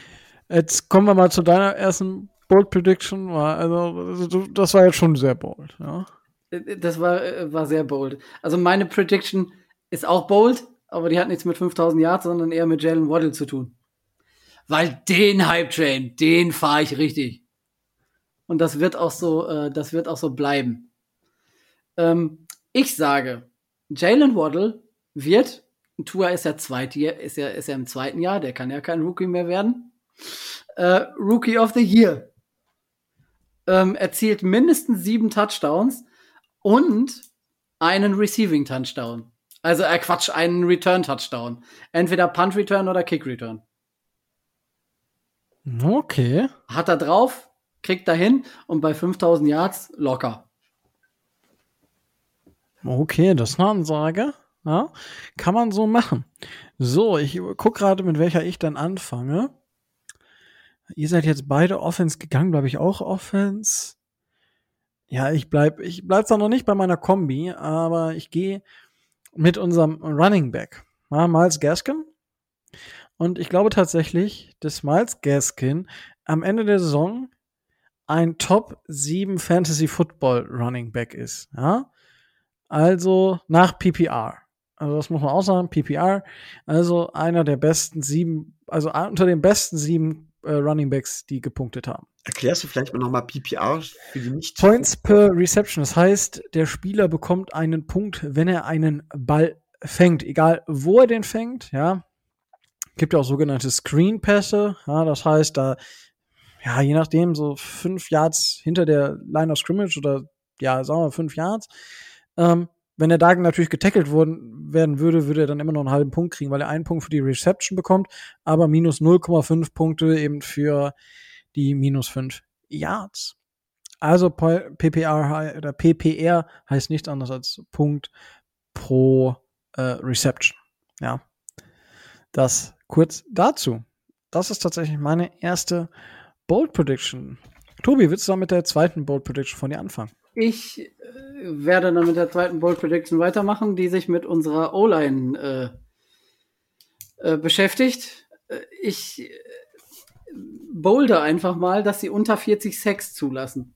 Jetzt kommen wir mal zu deiner ersten Bold Prediction. Also, also das war jetzt schon sehr bold. Ja? Äh, Das war, äh, war sehr bold. Also meine Prediction ist auch bold, aber die hat nichts mit 5000 Yards, sondern eher mit Jalen Waddle zu tun. Weil den Hype Train, den fahre ich richtig. Und das wird auch so, äh, das wird auch so bleiben. Ähm, ich sage, Jalen Waddle wird, Tua ist ja zweit, ist ja, ist ja im zweiten Jahr, der kann ja kein Rookie mehr werden. Äh, Rookie of the Year. Ähm, erzielt mindestens sieben Touchdowns und einen Receiving Touchdown. Also, äh, Quatsch, einen Return Touchdown. Entweder Punt Return oder Kick Return. Okay. Hat er drauf, kriegt er hin und bei 5000 Yards locker. Okay, das ist eine Ansage. Ja, kann man so machen. So, ich guck gerade, mit welcher ich dann anfange. Ihr seid jetzt beide Offense gegangen, glaube ich auch Offense. Ja, ich bleib, ich bleib zwar noch nicht bei meiner Kombi, aber ich gehe mit unserem Running Back. Ja, Miles Gaskin. Und ich glaube tatsächlich, dass Miles Gaskin am Ende der Saison ein Top 7 Fantasy Football Running Back ist. Ja? Also nach PPR. Also das muss man auch sagen, PPR. Also einer der besten sieben, also unter den besten sieben äh, Running Backs, die gepunktet haben. Erklärst du vielleicht mal nochmal PPR für die nicht Points per Reception. Das heißt, der Spieler bekommt einen Punkt, wenn er einen Ball fängt, egal wo er den fängt, ja. Gibt ja auch sogenannte Screen-Pässe, ja, das heißt, da, ja, je nachdem, so fünf Yards hinter der Line of Scrimmage oder, ja, sagen wir fünf Yards, ähm, wenn er da natürlich getackelt worden, werden würde, würde er dann immer noch einen halben Punkt kriegen, weil er einen Punkt für die Reception bekommt, aber minus 0,5 Punkte eben für die minus 5 Yards. Also PPR oder PPR heißt nichts anderes als Punkt pro äh, Reception. Ja. Das kurz dazu. Das ist tatsächlich meine erste Bold Prediction. Tobi, willst du dann mit der zweiten Bold Prediction von dir anfangen? Ich äh, werde dann mit der zweiten Bold Prediction weitermachen, die sich mit unserer O-Line äh, äh, beschäftigt. Äh, ich äh, bolde einfach mal, dass sie unter 40 Sex zulassen.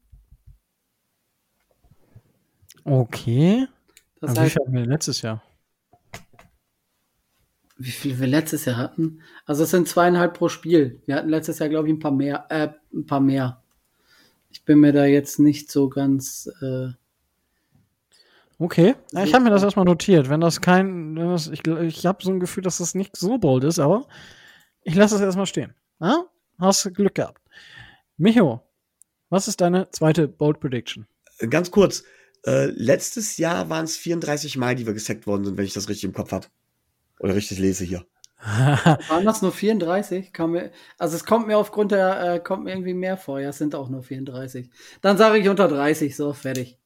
Okay. Das Also heißt, letztes Jahr? Wie viel wir letztes Jahr hatten? Also es sind zweieinhalb pro Spiel. Wir hatten letztes Jahr, glaube ich, ein paar mehr, äh, ein paar mehr. Ich bin mir da jetzt nicht so ganz. Äh, Okay. Ja, ich habe mir das erstmal notiert. Wenn das kein, wenn das, ich, ich habe so ein Gefühl, dass das nicht so bold ist, aber ich lasse es erstmal stehen. Ja? Hast Glück gehabt. Micho, was ist deine zweite Bold Prediction? Ganz kurz. Äh, letztes Jahr waren es 34 Mal, die wir gesackt worden sind, wenn ich das richtig im Kopf habe. Oder richtig lese hier. waren das nur 34? Kam mir, also es kommt mir aufgrund der, äh, kommt mir irgendwie mehr vor. Ja, es sind auch nur 34. Dann sage ich unter 30, so, fertig.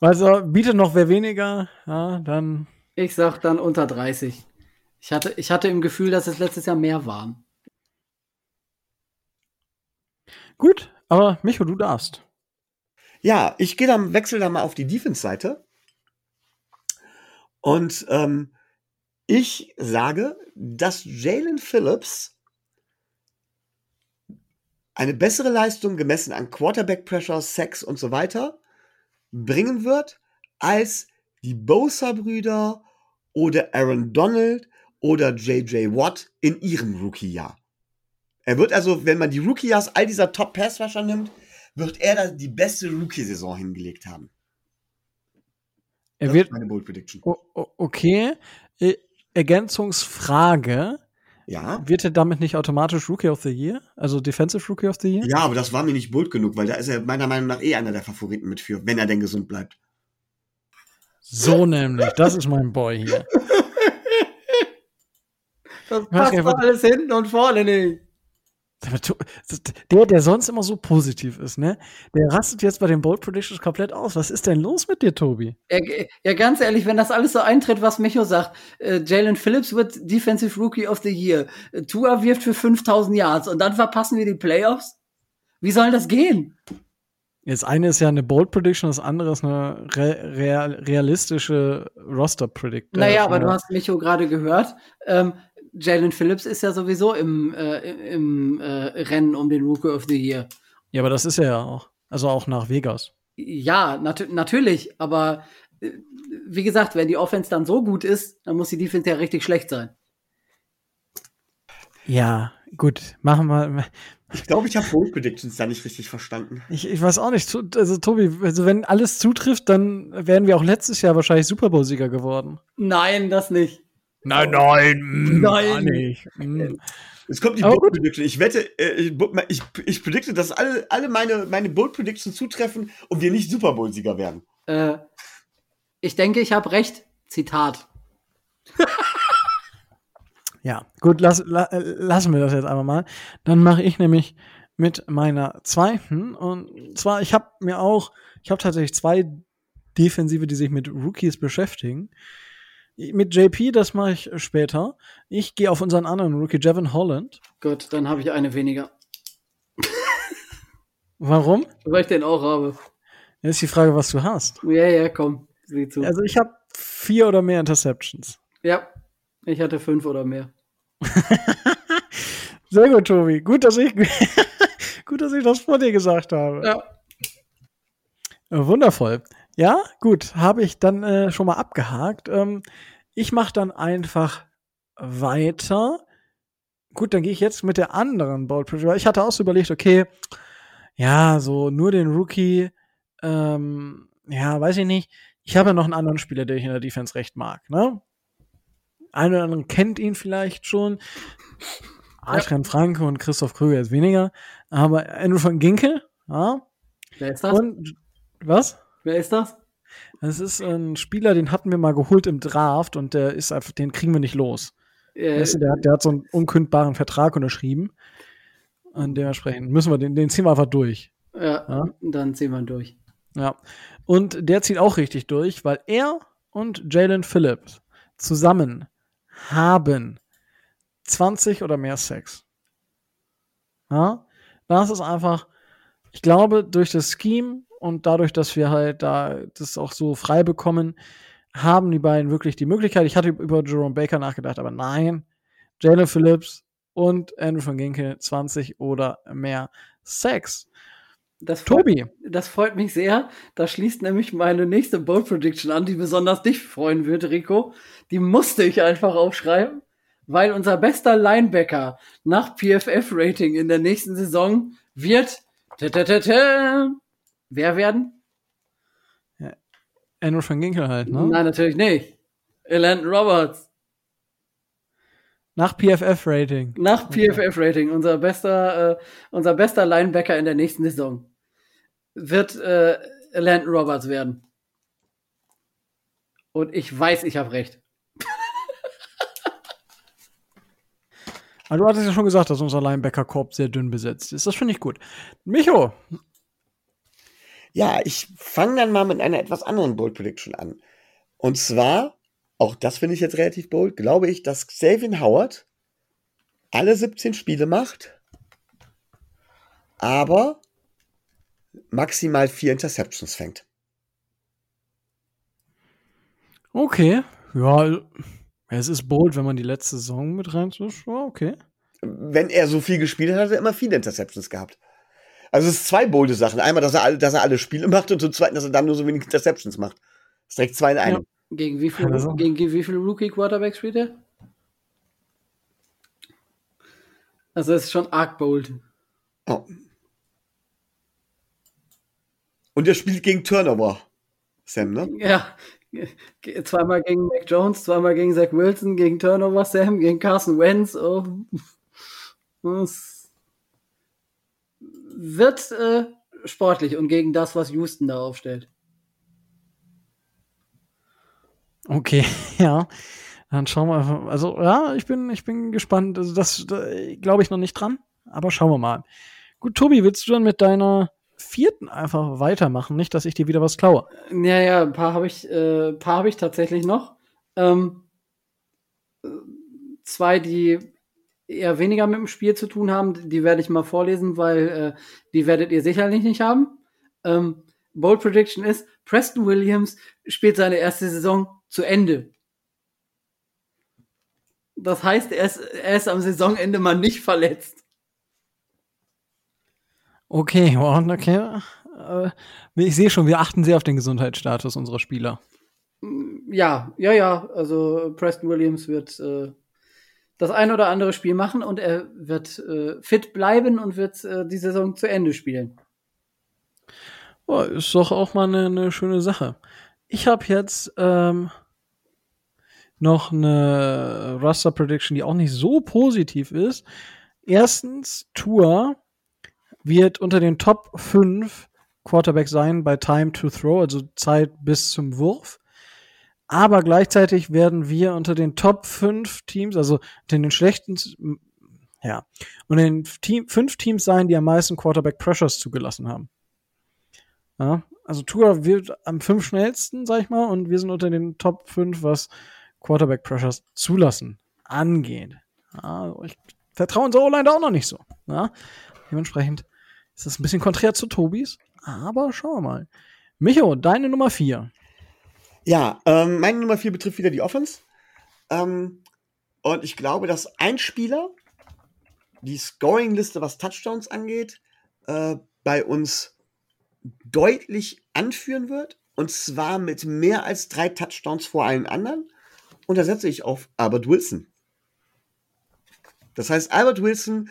also, bietet noch wer weniger, ja, dann. Ich sag dann unter 30. Ich hatte, ich hatte im Gefühl, dass es letztes Jahr mehr waren. Gut, aber Micho, du darfst. Ja, ich gehe dann, wechsel dann mal auf die Defense-Seite. Und ähm, ich sage, dass Jalen Phillips eine bessere Leistung gemessen an Quarterback Pressure, Sex und so weiter bringen wird als die Bosa-Brüder oder Aaron Donald oder JJ Watt in ihrem Rookie-Jahr. Er wird also, wenn man die Rookie-Jahrs all dieser Top-Pass-Rusher nimmt, wird er da die beste Rookie-Saison hingelegt haben. Er Das wird, ist meine Bold Prediction. okay. Ergänzungsfrage. Ja. Wird er damit nicht automatisch Rookie of the Year? Also Defensive Rookie of the Year? Ja, aber das war mir nicht bold genug, weil da ist er meiner Meinung nach eh einer der Favoriten mit für, wenn er denn gesund bleibt. So nämlich. Das ist mein Boy hier. Das passt doch alles hinten und vorne nicht. Der, der sonst immer so positiv ist, ne? Der rastet jetzt bei den Bold Predictions komplett aus. Was ist denn los mit dir, Tobi? Ja, ja, ganz ehrlich, wenn das alles so eintritt, was Micho sagt, äh, Jalen Phillips wird Defensive Rookie of the Year, Tua wirft für 5000 Yards und dann verpassen wir die Playoffs? Wie soll das gehen? Jetzt eine ist ja eine Bold Prediction, das andere ist eine re real realistische Roster Predict. naja, äh, aber du hast Micho gerade gehört, ähm, Jalen Phillips ist ja sowieso im, äh, im äh, Rennen um den Rookie of the Year. Ja, aber das ist er ja auch. Also auch nach Vegas. Ja, nat natürlich, aber äh, wie gesagt, wenn die Offense dann so gut ist, dann muss die Defense ja richtig schlecht sein. Ja, gut, machen wir. Ich glaube, ich habe Bold Predictions da nicht richtig verstanden. Ich, ich weiß auch nicht. Also, Tobi, also wenn alles zutrifft, dann wären wir auch letztes Jahr wahrscheinlich Super Bowl-Sieger geworden. Nein, das nicht. Nein, nein, mm, Nein. gar nicht. Mm. Es kommt die Aber Bold. Prediction. Ich wette, äh, ich, ich, ich predikte, dass alle, alle meine, meine Bold Predictions zutreffen und wir nicht Super Bowl-Sieger werden. Äh, ich denke, ich habe recht. Zitat. Ja, gut, lass, la, äh, lassen wir das jetzt einfach mal. Dann mache ich nämlich mit meiner zweiten. Und zwar, ich habe mir auch, ich habe tatsächlich zwei Defensive, die sich mit Rookies beschäftigen. Mit JP, das mache ich später. Ich gehe auf unseren anderen Rookie, Jevin Holland. Gut, dann habe ich eine weniger. Warum? Weil ich den auch habe. Jetzt ist die Frage, was du hast. Ja, ja, komm, sieh zu. Also ich habe vier oder mehr Interceptions. ja, ich hatte fünf oder mehr. Sehr gut, Tobi. Gut, dass ich, gut, dass ich das vor dir gesagt habe. Ja. Äh, Wundervoll. Ja, gut, habe ich dann äh, schon mal abgehakt. Ähm, ich mache dann einfach weiter. Gut, dann gehe ich jetzt mit der anderen Bold Prediction. Ich hatte auch so überlegt, okay, ja, so nur den Rookie, ähm, ja, weiß ich nicht. Ich habe ja noch einen anderen Spieler, den ich in der Defense recht mag, ne? Einer oder anderen kennt ihn vielleicht schon. Adrian Franke und Christoph Krüger ist weniger. Aber Andrew van Ginkel, ja. Wer ist das? Und was? Wer ist das? Das ist ein Spieler, den hatten wir mal geholt im Draft und der ist einfach, den kriegen wir nicht los. Äh, du, der, hat, der hat so einen unkündbaren Vertrag unterschrieben. Und dementsprechend müssen wir den, den ziehen wir einfach durch. ja, Ja. dann ziehen wir durch. Ja. Und der zieht auch richtig durch, weil er und Jalen Phillips zusammen haben 20 oder mehr Sex. Ja. Das ist einfach, ich glaube, durch das Scheme und dadurch, dass wir halt da das auch so frei bekommen, haben die beiden wirklich die Möglichkeit. Ich hatte über Jerome Baker nachgedacht, aber nein. Jalen Phillips und Andrew van Ginkel 20 oder mehr Sex. Das freut, Tobi, das freut mich sehr. Da schließt nämlich meine nächste Bold Prediction an, die besonders dich freuen wird, Rico. Die musste ich einfach aufschreiben, weil unser bester Linebacker nach PFF-Rating in der nächsten Saison wird tä, tä, tä, tä, wer werden? Andrew van Ginkel halt, ne? Nein, natürlich nicht. Elandon Roberts. Nach PFF-Rating. Nach PFF-Rating, unser bester, äh, unser bester Linebacker in der nächsten Saison wird äh, Landon Roberts werden. Und ich weiß, ich habe recht. Aber du hattest ja schon gesagt, dass unser Linebacker-Korb sehr dünn besetzt ist. Das finde ich gut. Micho, Ja, ich fange dann mal mit einer etwas anderen Bold Prediction an. Und zwar, auch das finde ich jetzt relativ bold, glaube ich, dass Xavier Howard alle 17 Spiele macht, aber maximal vier Interceptions fängt. okay. Ja, es ist bold, wenn man die letzte Saison mit rein Ja, okay. Wenn er so viel gespielt hat, hat er immer viele Interceptions gehabt. Also es sind zwei bolde Sachen. Einmal, dass er, alle, dass er alle Spiele macht und zum Zweiten, dass er dann nur so wenig Interceptions macht. Das ist direkt zwei in einem. Gegen wie viele Also. gegen wie viele Rookie Quarterbacks spielt er? Also das ist schon arg bold. Oh. Und er spielt gegen Turnover. Sam, ne? Ja, zweimal gegen Mac Jones, zweimal gegen Zach Wilson, gegen Turnover Sam, gegen Carson Wentz. Oh. Das wird äh, sportlich und gegen das, was Houston da aufstellt. Okay, ja. Dann schauen wir einfach. Also, ja, ich bin, ich bin gespannt. Also, das da, glaube ich noch nicht dran. Aber schauen wir mal. Gut, Tobi, willst du dann mit deiner vierten einfach weitermachen? Nicht, dass ich dir wieder was klaue. Ja, ja, ein paar habe ich, äh, paar habe ich tatsächlich noch. Ähm, äh, zwei, die eher weniger mit dem Spiel zu tun haben, die werde ich mal vorlesen, weil äh, die werdet ihr sicherlich nicht haben. Ähm, Bold Prediction ist, Preston Williams spielt seine erste Saison zu Ende. Das heißt, er ist, er ist am Saisonende mal nicht verletzt. Okay, wow, okay. Äh, ich sehe schon, wir achten sehr auf den Gesundheitsstatus unserer Spieler. Ja, ja, ja. Also Preston Williams wird äh, das ein oder andere Spiel machen und er wird äh, fit bleiben und wird äh, die Saison zu Ende spielen. Oh, ist doch auch mal eine, eine schöne Sache. Ich habe jetzt ähm, noch eine Raster Prediction, die auch nicht so positiv ist. Erstens, Tour wird unter den Top 5 Quarterback sein bei Time to Throw, also Zeit bis zum Wurf. Aber gleichzeitig werden wir unter den Top 5 Teams, also unter den schlechten, ja, unter den Team, fünf Teams sein, die am meisten Quarterback Pressures zugelassen haben. Ja, also Tour wird am fünf schnellsten, sag ich mal, und wir sind unter den Top 5, was Quarterback Pressures zulassen angeht. Ja, ich vertraue unserer O-Line auch noch nicht so. Ja, dementsprechend ist das ein bisschen konträr zu Tobis, aber schauen wir mal. Micho, deine Nummer vier. Ja, ähm, meine Nummer vier betrifft wieder die Offense. Ähm, und ich glaube, dass ein Spieler die Scoring-Liste, was Touchdowns angeht, äh, bei uns deutlich anführen wird. Und zwar mit mehr als drei Touchdowns vor allen anderen. Und da setze ich auf Albert Wilson. Das heißt, Albert Wilson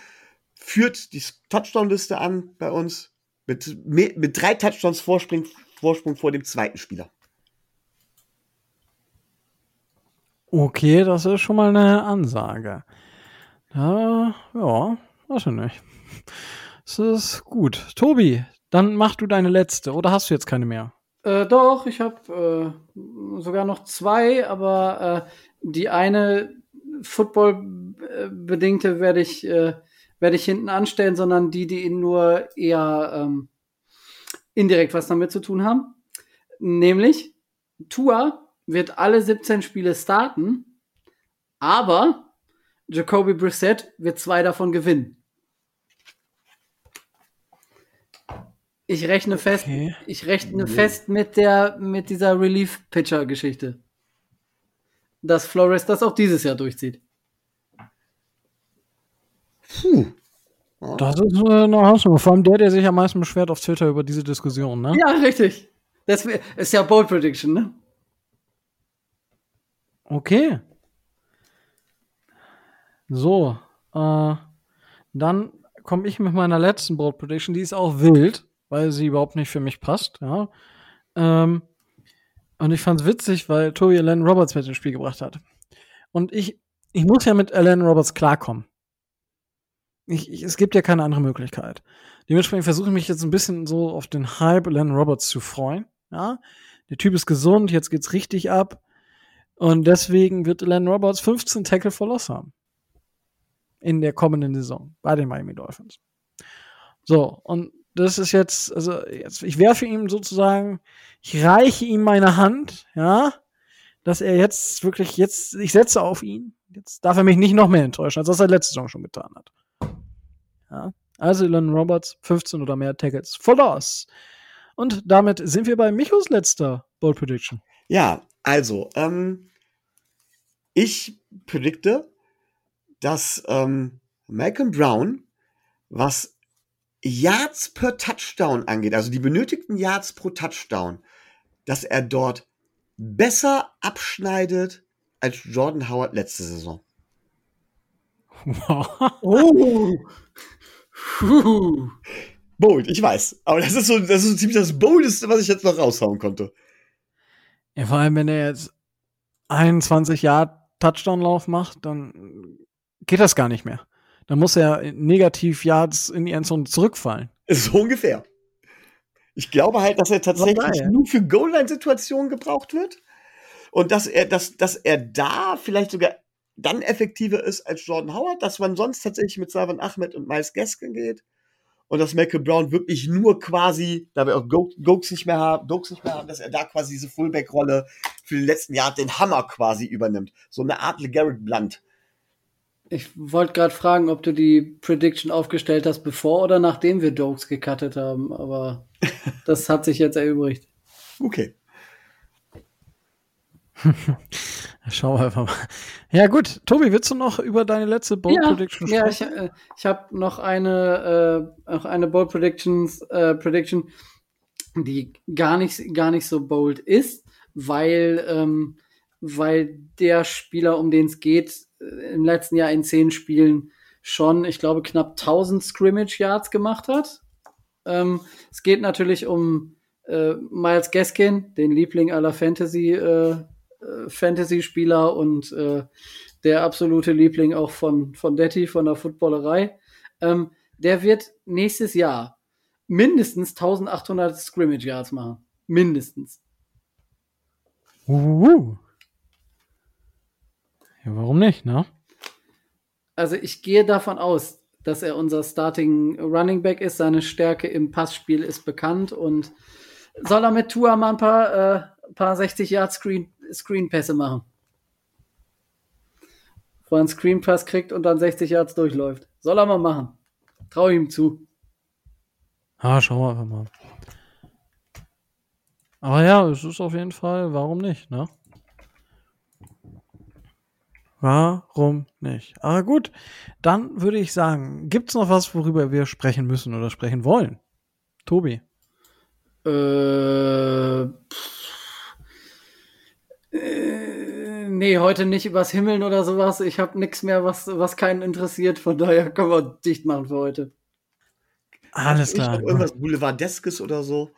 führt die Touchdown-Liste an bei uns mit, mit drei Touchdowns Vorsprung, Vorsprung vor dem zweiten Spieler. Okay, das ist schon mal eine Ansage. Ja, ja, weiß ich nicht. Das ist gut. Tobi, dann mach du deine letzte, oder hast du jetzt keine mehr? Äh, doch, ich habe äh, sogar noch zwei, aber äh, die eine Football-bedingte werde ich, äh, werde ich hinten anstellen, sondern die, die nur eher ähm, indirekt was damit zu tun haben. Nämlich, Tua wird alle 17 Spiele starten, aber Jacoby Brissett wird zwei davon gewinnen. Ich rechne okay. fest, ich rechne fest mit der, mit dieser Relief-Pitcher-Geschichte. Dass Flores das auch dieses Jahr durchzieht. Puh. Das ist äh, eine Hausnummer. Vor allem der, der sich am meisten beschwert auf Twitter über diese Diskussion, ne? Ja, richtig. Das ist ja Bold Prediction, ne? Okay. So, äh, dann komme ich mit meiner letzten Bold Prediction. Die ist auch wild, weil sie überhaupt nicht für mich passt. Ja. Ähm, und ich fand es witzig, weil Toby Alan Roberts mit ins Spiel gebracht hat. Und ich, ich muss ja mit Alan Roberts klarkommen. Ich, ich, es gibt ja keine andere Möglichkeit. Dementsprechend versuche ich mich jetzt ein bisschen so auf den Hype Alan Roberts zu freuen. Ja. Der Typ ist gesund, jetzt geht's richtig ab. Und deswegen wird Len Roberts 15 Tackle for Loss haben. In der kommenden Saison bei den Miami Dolphins. So, und das ist jetzt, also jetzt, ich werfe ihm sozusagen, ich reiche ihm meine Hand, ja, dass er jetzt wirklich, jetzt, ich setze auf ihn. Jetzt darf er mich nicht noch mehr enttäuschen, als das er letzte Saison schon getan hat. Ja, also Len Roberts, 15 oder mehr Tackles for Loss. Und damit sind wir bei Michos letzter Bold Prediction. Ja, also, ähm, ich predikte, dass ähm, Malcolm Brown, was Yards per Touchdown angeht, also die benötigten Yards pro Touchdown, dass er dort besser abschneidet als Jordan Howard letzte Saison. Wow. Oh. Bold, ich weiß. Aber das ist so, das ist so ziemlich das Boldeste, was ich jetzt noch raushauen konnte. Ja, vor allem, wenn er jetzt 21 Jahre Touchdown-Lauf macht, dann geht das gar nicht mehr. Dann muss er negativ Yards in die Endzone zurückfallen. So ungefähr. Ich glaube halt, dass er tatsächlich nur für Goal-Line-Situationen gebraucht wird. Und dass er, dass, dass er da vielleicht sogar dann effektiver ist als Jordan Howard, dass man sonst tatsächlich mit Savan Ahmed und Miles Gaskin geht und dass Michael Brown wirklich nur quasi, da wir auch Gokes nicht mehr haben, Dokes nicht mehr haben, dass er da quasi diese Fullback-Rolle für den letzten Jahr den Hammer quasi übernimmt. So eine Art LeGarrette Blunt. Ich wollte gerade fragen, ob du die Prediction aufgestellt hast, bevor oder nachdem wir Dokes gecuttet haben, aber das hat sich jetzt erübrigt. Okay. Schauen wir einfach mal. Ja, gut. Tobi, willst du noch über deine letzte Bold ja, Prediction sprechen? Ja, ich, äh, ich habe noch eine, äh, noch eine Bold Predictions, äh, Prediction, die gar nicht, gar nicht so bold ist, weil, ähm, weil der Spieler, um den es geht, äh, im letzten Jahr in zehn Spielen schon, ich glaube, knapp 1000 Scrimmage Yards gemacht hat. Ähm, es geht natürlich um äh, Miles Gaskin, den Liebling aller Fantasy äh, äh, Fantasy-Spieler und äh, der absolute Liebling auch von, von Detti, von der Footballerei. Ähm, der wird nächstes Jahr mindestens 1800 Scrimmage Yards machen. Mindestens. Uh. Ja, warum nicht, ne? Also ich gehe davon aus, dass er unser Starting Running Back ist. Seine Stärke im Passspiel ist bekannt und soll er mit Tua mal ein paar, äh, paar 60 Yard Screen Screenpässe machen. Wo er einen Screenpass kriegt und dann 60 Yards durchläuft. Soll er mal machen. Trau ihm zu. Ah, schauen wir einfach mal. Aber ja, es ist auf jeden Fall, warum nicht, ne? Warum nicht? Aber gut, dann würde ich sagen, gibt's noch was, worüber wir sprechen müssen oder sprechen wollen? Tobi. Äh, äh, nee, heute nicht übers Himmeln oder sowas. Ich habe nichts mehr, was, was keinen interessiert. Von daher können wir dicht machen für heute. Alles klar. Irgendwas Boulevardeskes oder so.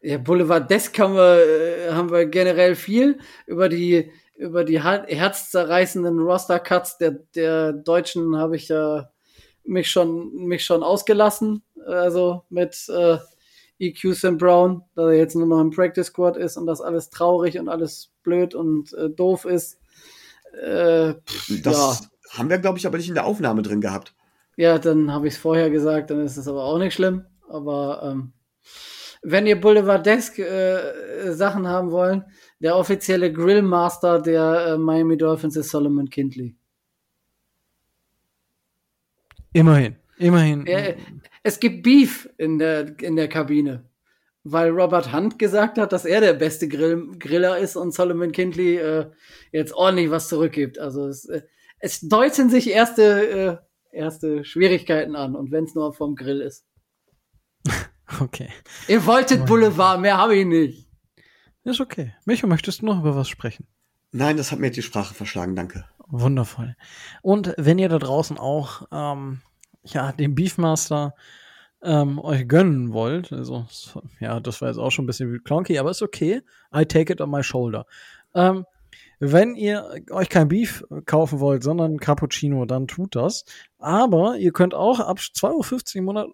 Ja, Boulevardesk haben wir, äh, haben wir generell viel. Über die, über die herzzerreißenden Roster-Cuts der, der Deutschen habe ich ja mich schon, mich schon ausgelassen. Also mit äh, EQ Sam Brown, dass er jetzt nur noch im Practice Squad ist und das alles traurig und alles blöd und äh, doof ist. Äh, pff, das ja. haben wir, glaube ich, aber nicht in der Aufnahme drin gehabt. Ja, dann habe ich es vorher gesagt, dann ist es aber auch nicht schlimm. Aber ähm, wenn ihr Boulevardesk äh, Sachen haben wollen, der offizielle Grillmaster der äh, Miami Dolphins ist Solomon Kindley. Immerhin, immerhin. Er, es gibt Beef in der, in der Kabine, weil Robert Hunt gesagt hat, dass er der beste Grill, Griller ist und Solomon Kindley äh, jetzt ordentlich was zurückgibt. Also es, äh, es deuten sich erste, äh, erste Schwierigkeiten an und wenn es nur vom Grill ist. okay. Ihr wolltet Boulevard, mehr habe ich nicht. Ist okay. Micho, möchtest du noch über was sprechen? Nein, das hat mir die Sprache verschlagen, danke. Wundervoll. Und wenn ihr da draußen auch ähm, ja, den Beefmaster ähm, euch gönnen wollt, also ja, das war jetzt auch schon ein bisschen clunky, aber ist okay. I take it on my shoulder. Ähm, wenn ihr euch kein Beef kaufen wollt, sondern Cappuccino, dann tut das. Aber ihr könnt auch ab 2,50 Euro im Monat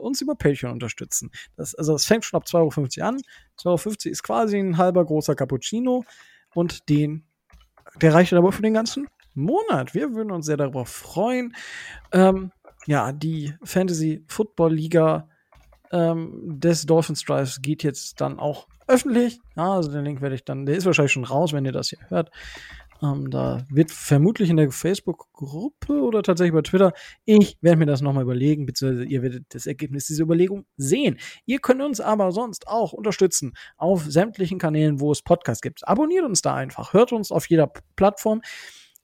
uns über Patreon unterstützen. Das, also es fängt schon ab 2,50 Euro an. 2,50 Euro ist quasi ein halber großer Cappuccino und den, der reicht aber für den ganzen Monat. Wir würden uns sehr darauf freuen. Ähm, ja, die Fantasy Football Liga ähm, des Dolphins Drives geht jetzt dann auch öffentlich. Ja, also den Link werde ich dann, der ist wahrscheinlich schon raus, wenn ihr das hier hört. Ähm, da wird vermutlich in der Facebook-Gruppe oder tatsächlich bei Twitter, ich werde mir das nochmal überlegen, beziehungsweise ihr werdet das Ergebnis dieser Überlegung sehen. Ihr könnt uns aber sonst auch unterstützen auf sämtlichen Kanälen, wo es Podcasts gibt. Abonniert uns da einfach, hört uns auf jeder Plattform.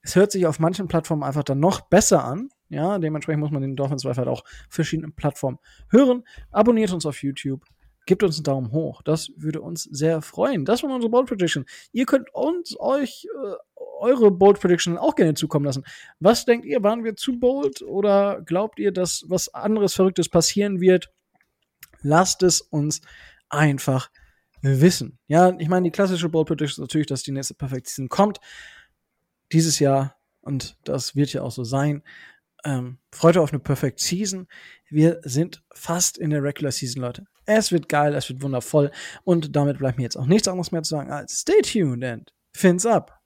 Es hört sich auf manchen Plattformen einfach dann noch besser an. Ja, dementsprechend muss man den Dolphins Drive halt auch verschiedenen Plattformen hören. Abonniert uns auf YouTube. Gebt uns einen Daumen hoch. Das würde uns sehr freuen. Das war unsere Bold Prediction. Ihr könnt uns euch äh, eure Bold Prediction auch gerne zukommen lassen. Was denkt ihr? Waren wir zu bold oder glaubt ihr, dass was anderes Verrücktes passieren wird? Lasst es uns einfach wissen. Ja, ich meine, die klassische Bold Prediction ist natürlich, dass die nächste Perfect Season kommt. Dieses Jahr. Und das wird ja auch so sein. Ähm, freut euch auf eine Perfect Season. Wir sind fast in der Regular Season, Leute. Es wird geil, es wird wundervoll. Und damit bleibt mir jetzt auch nichts anderes mehr zu sagen als stay tuned and fins up.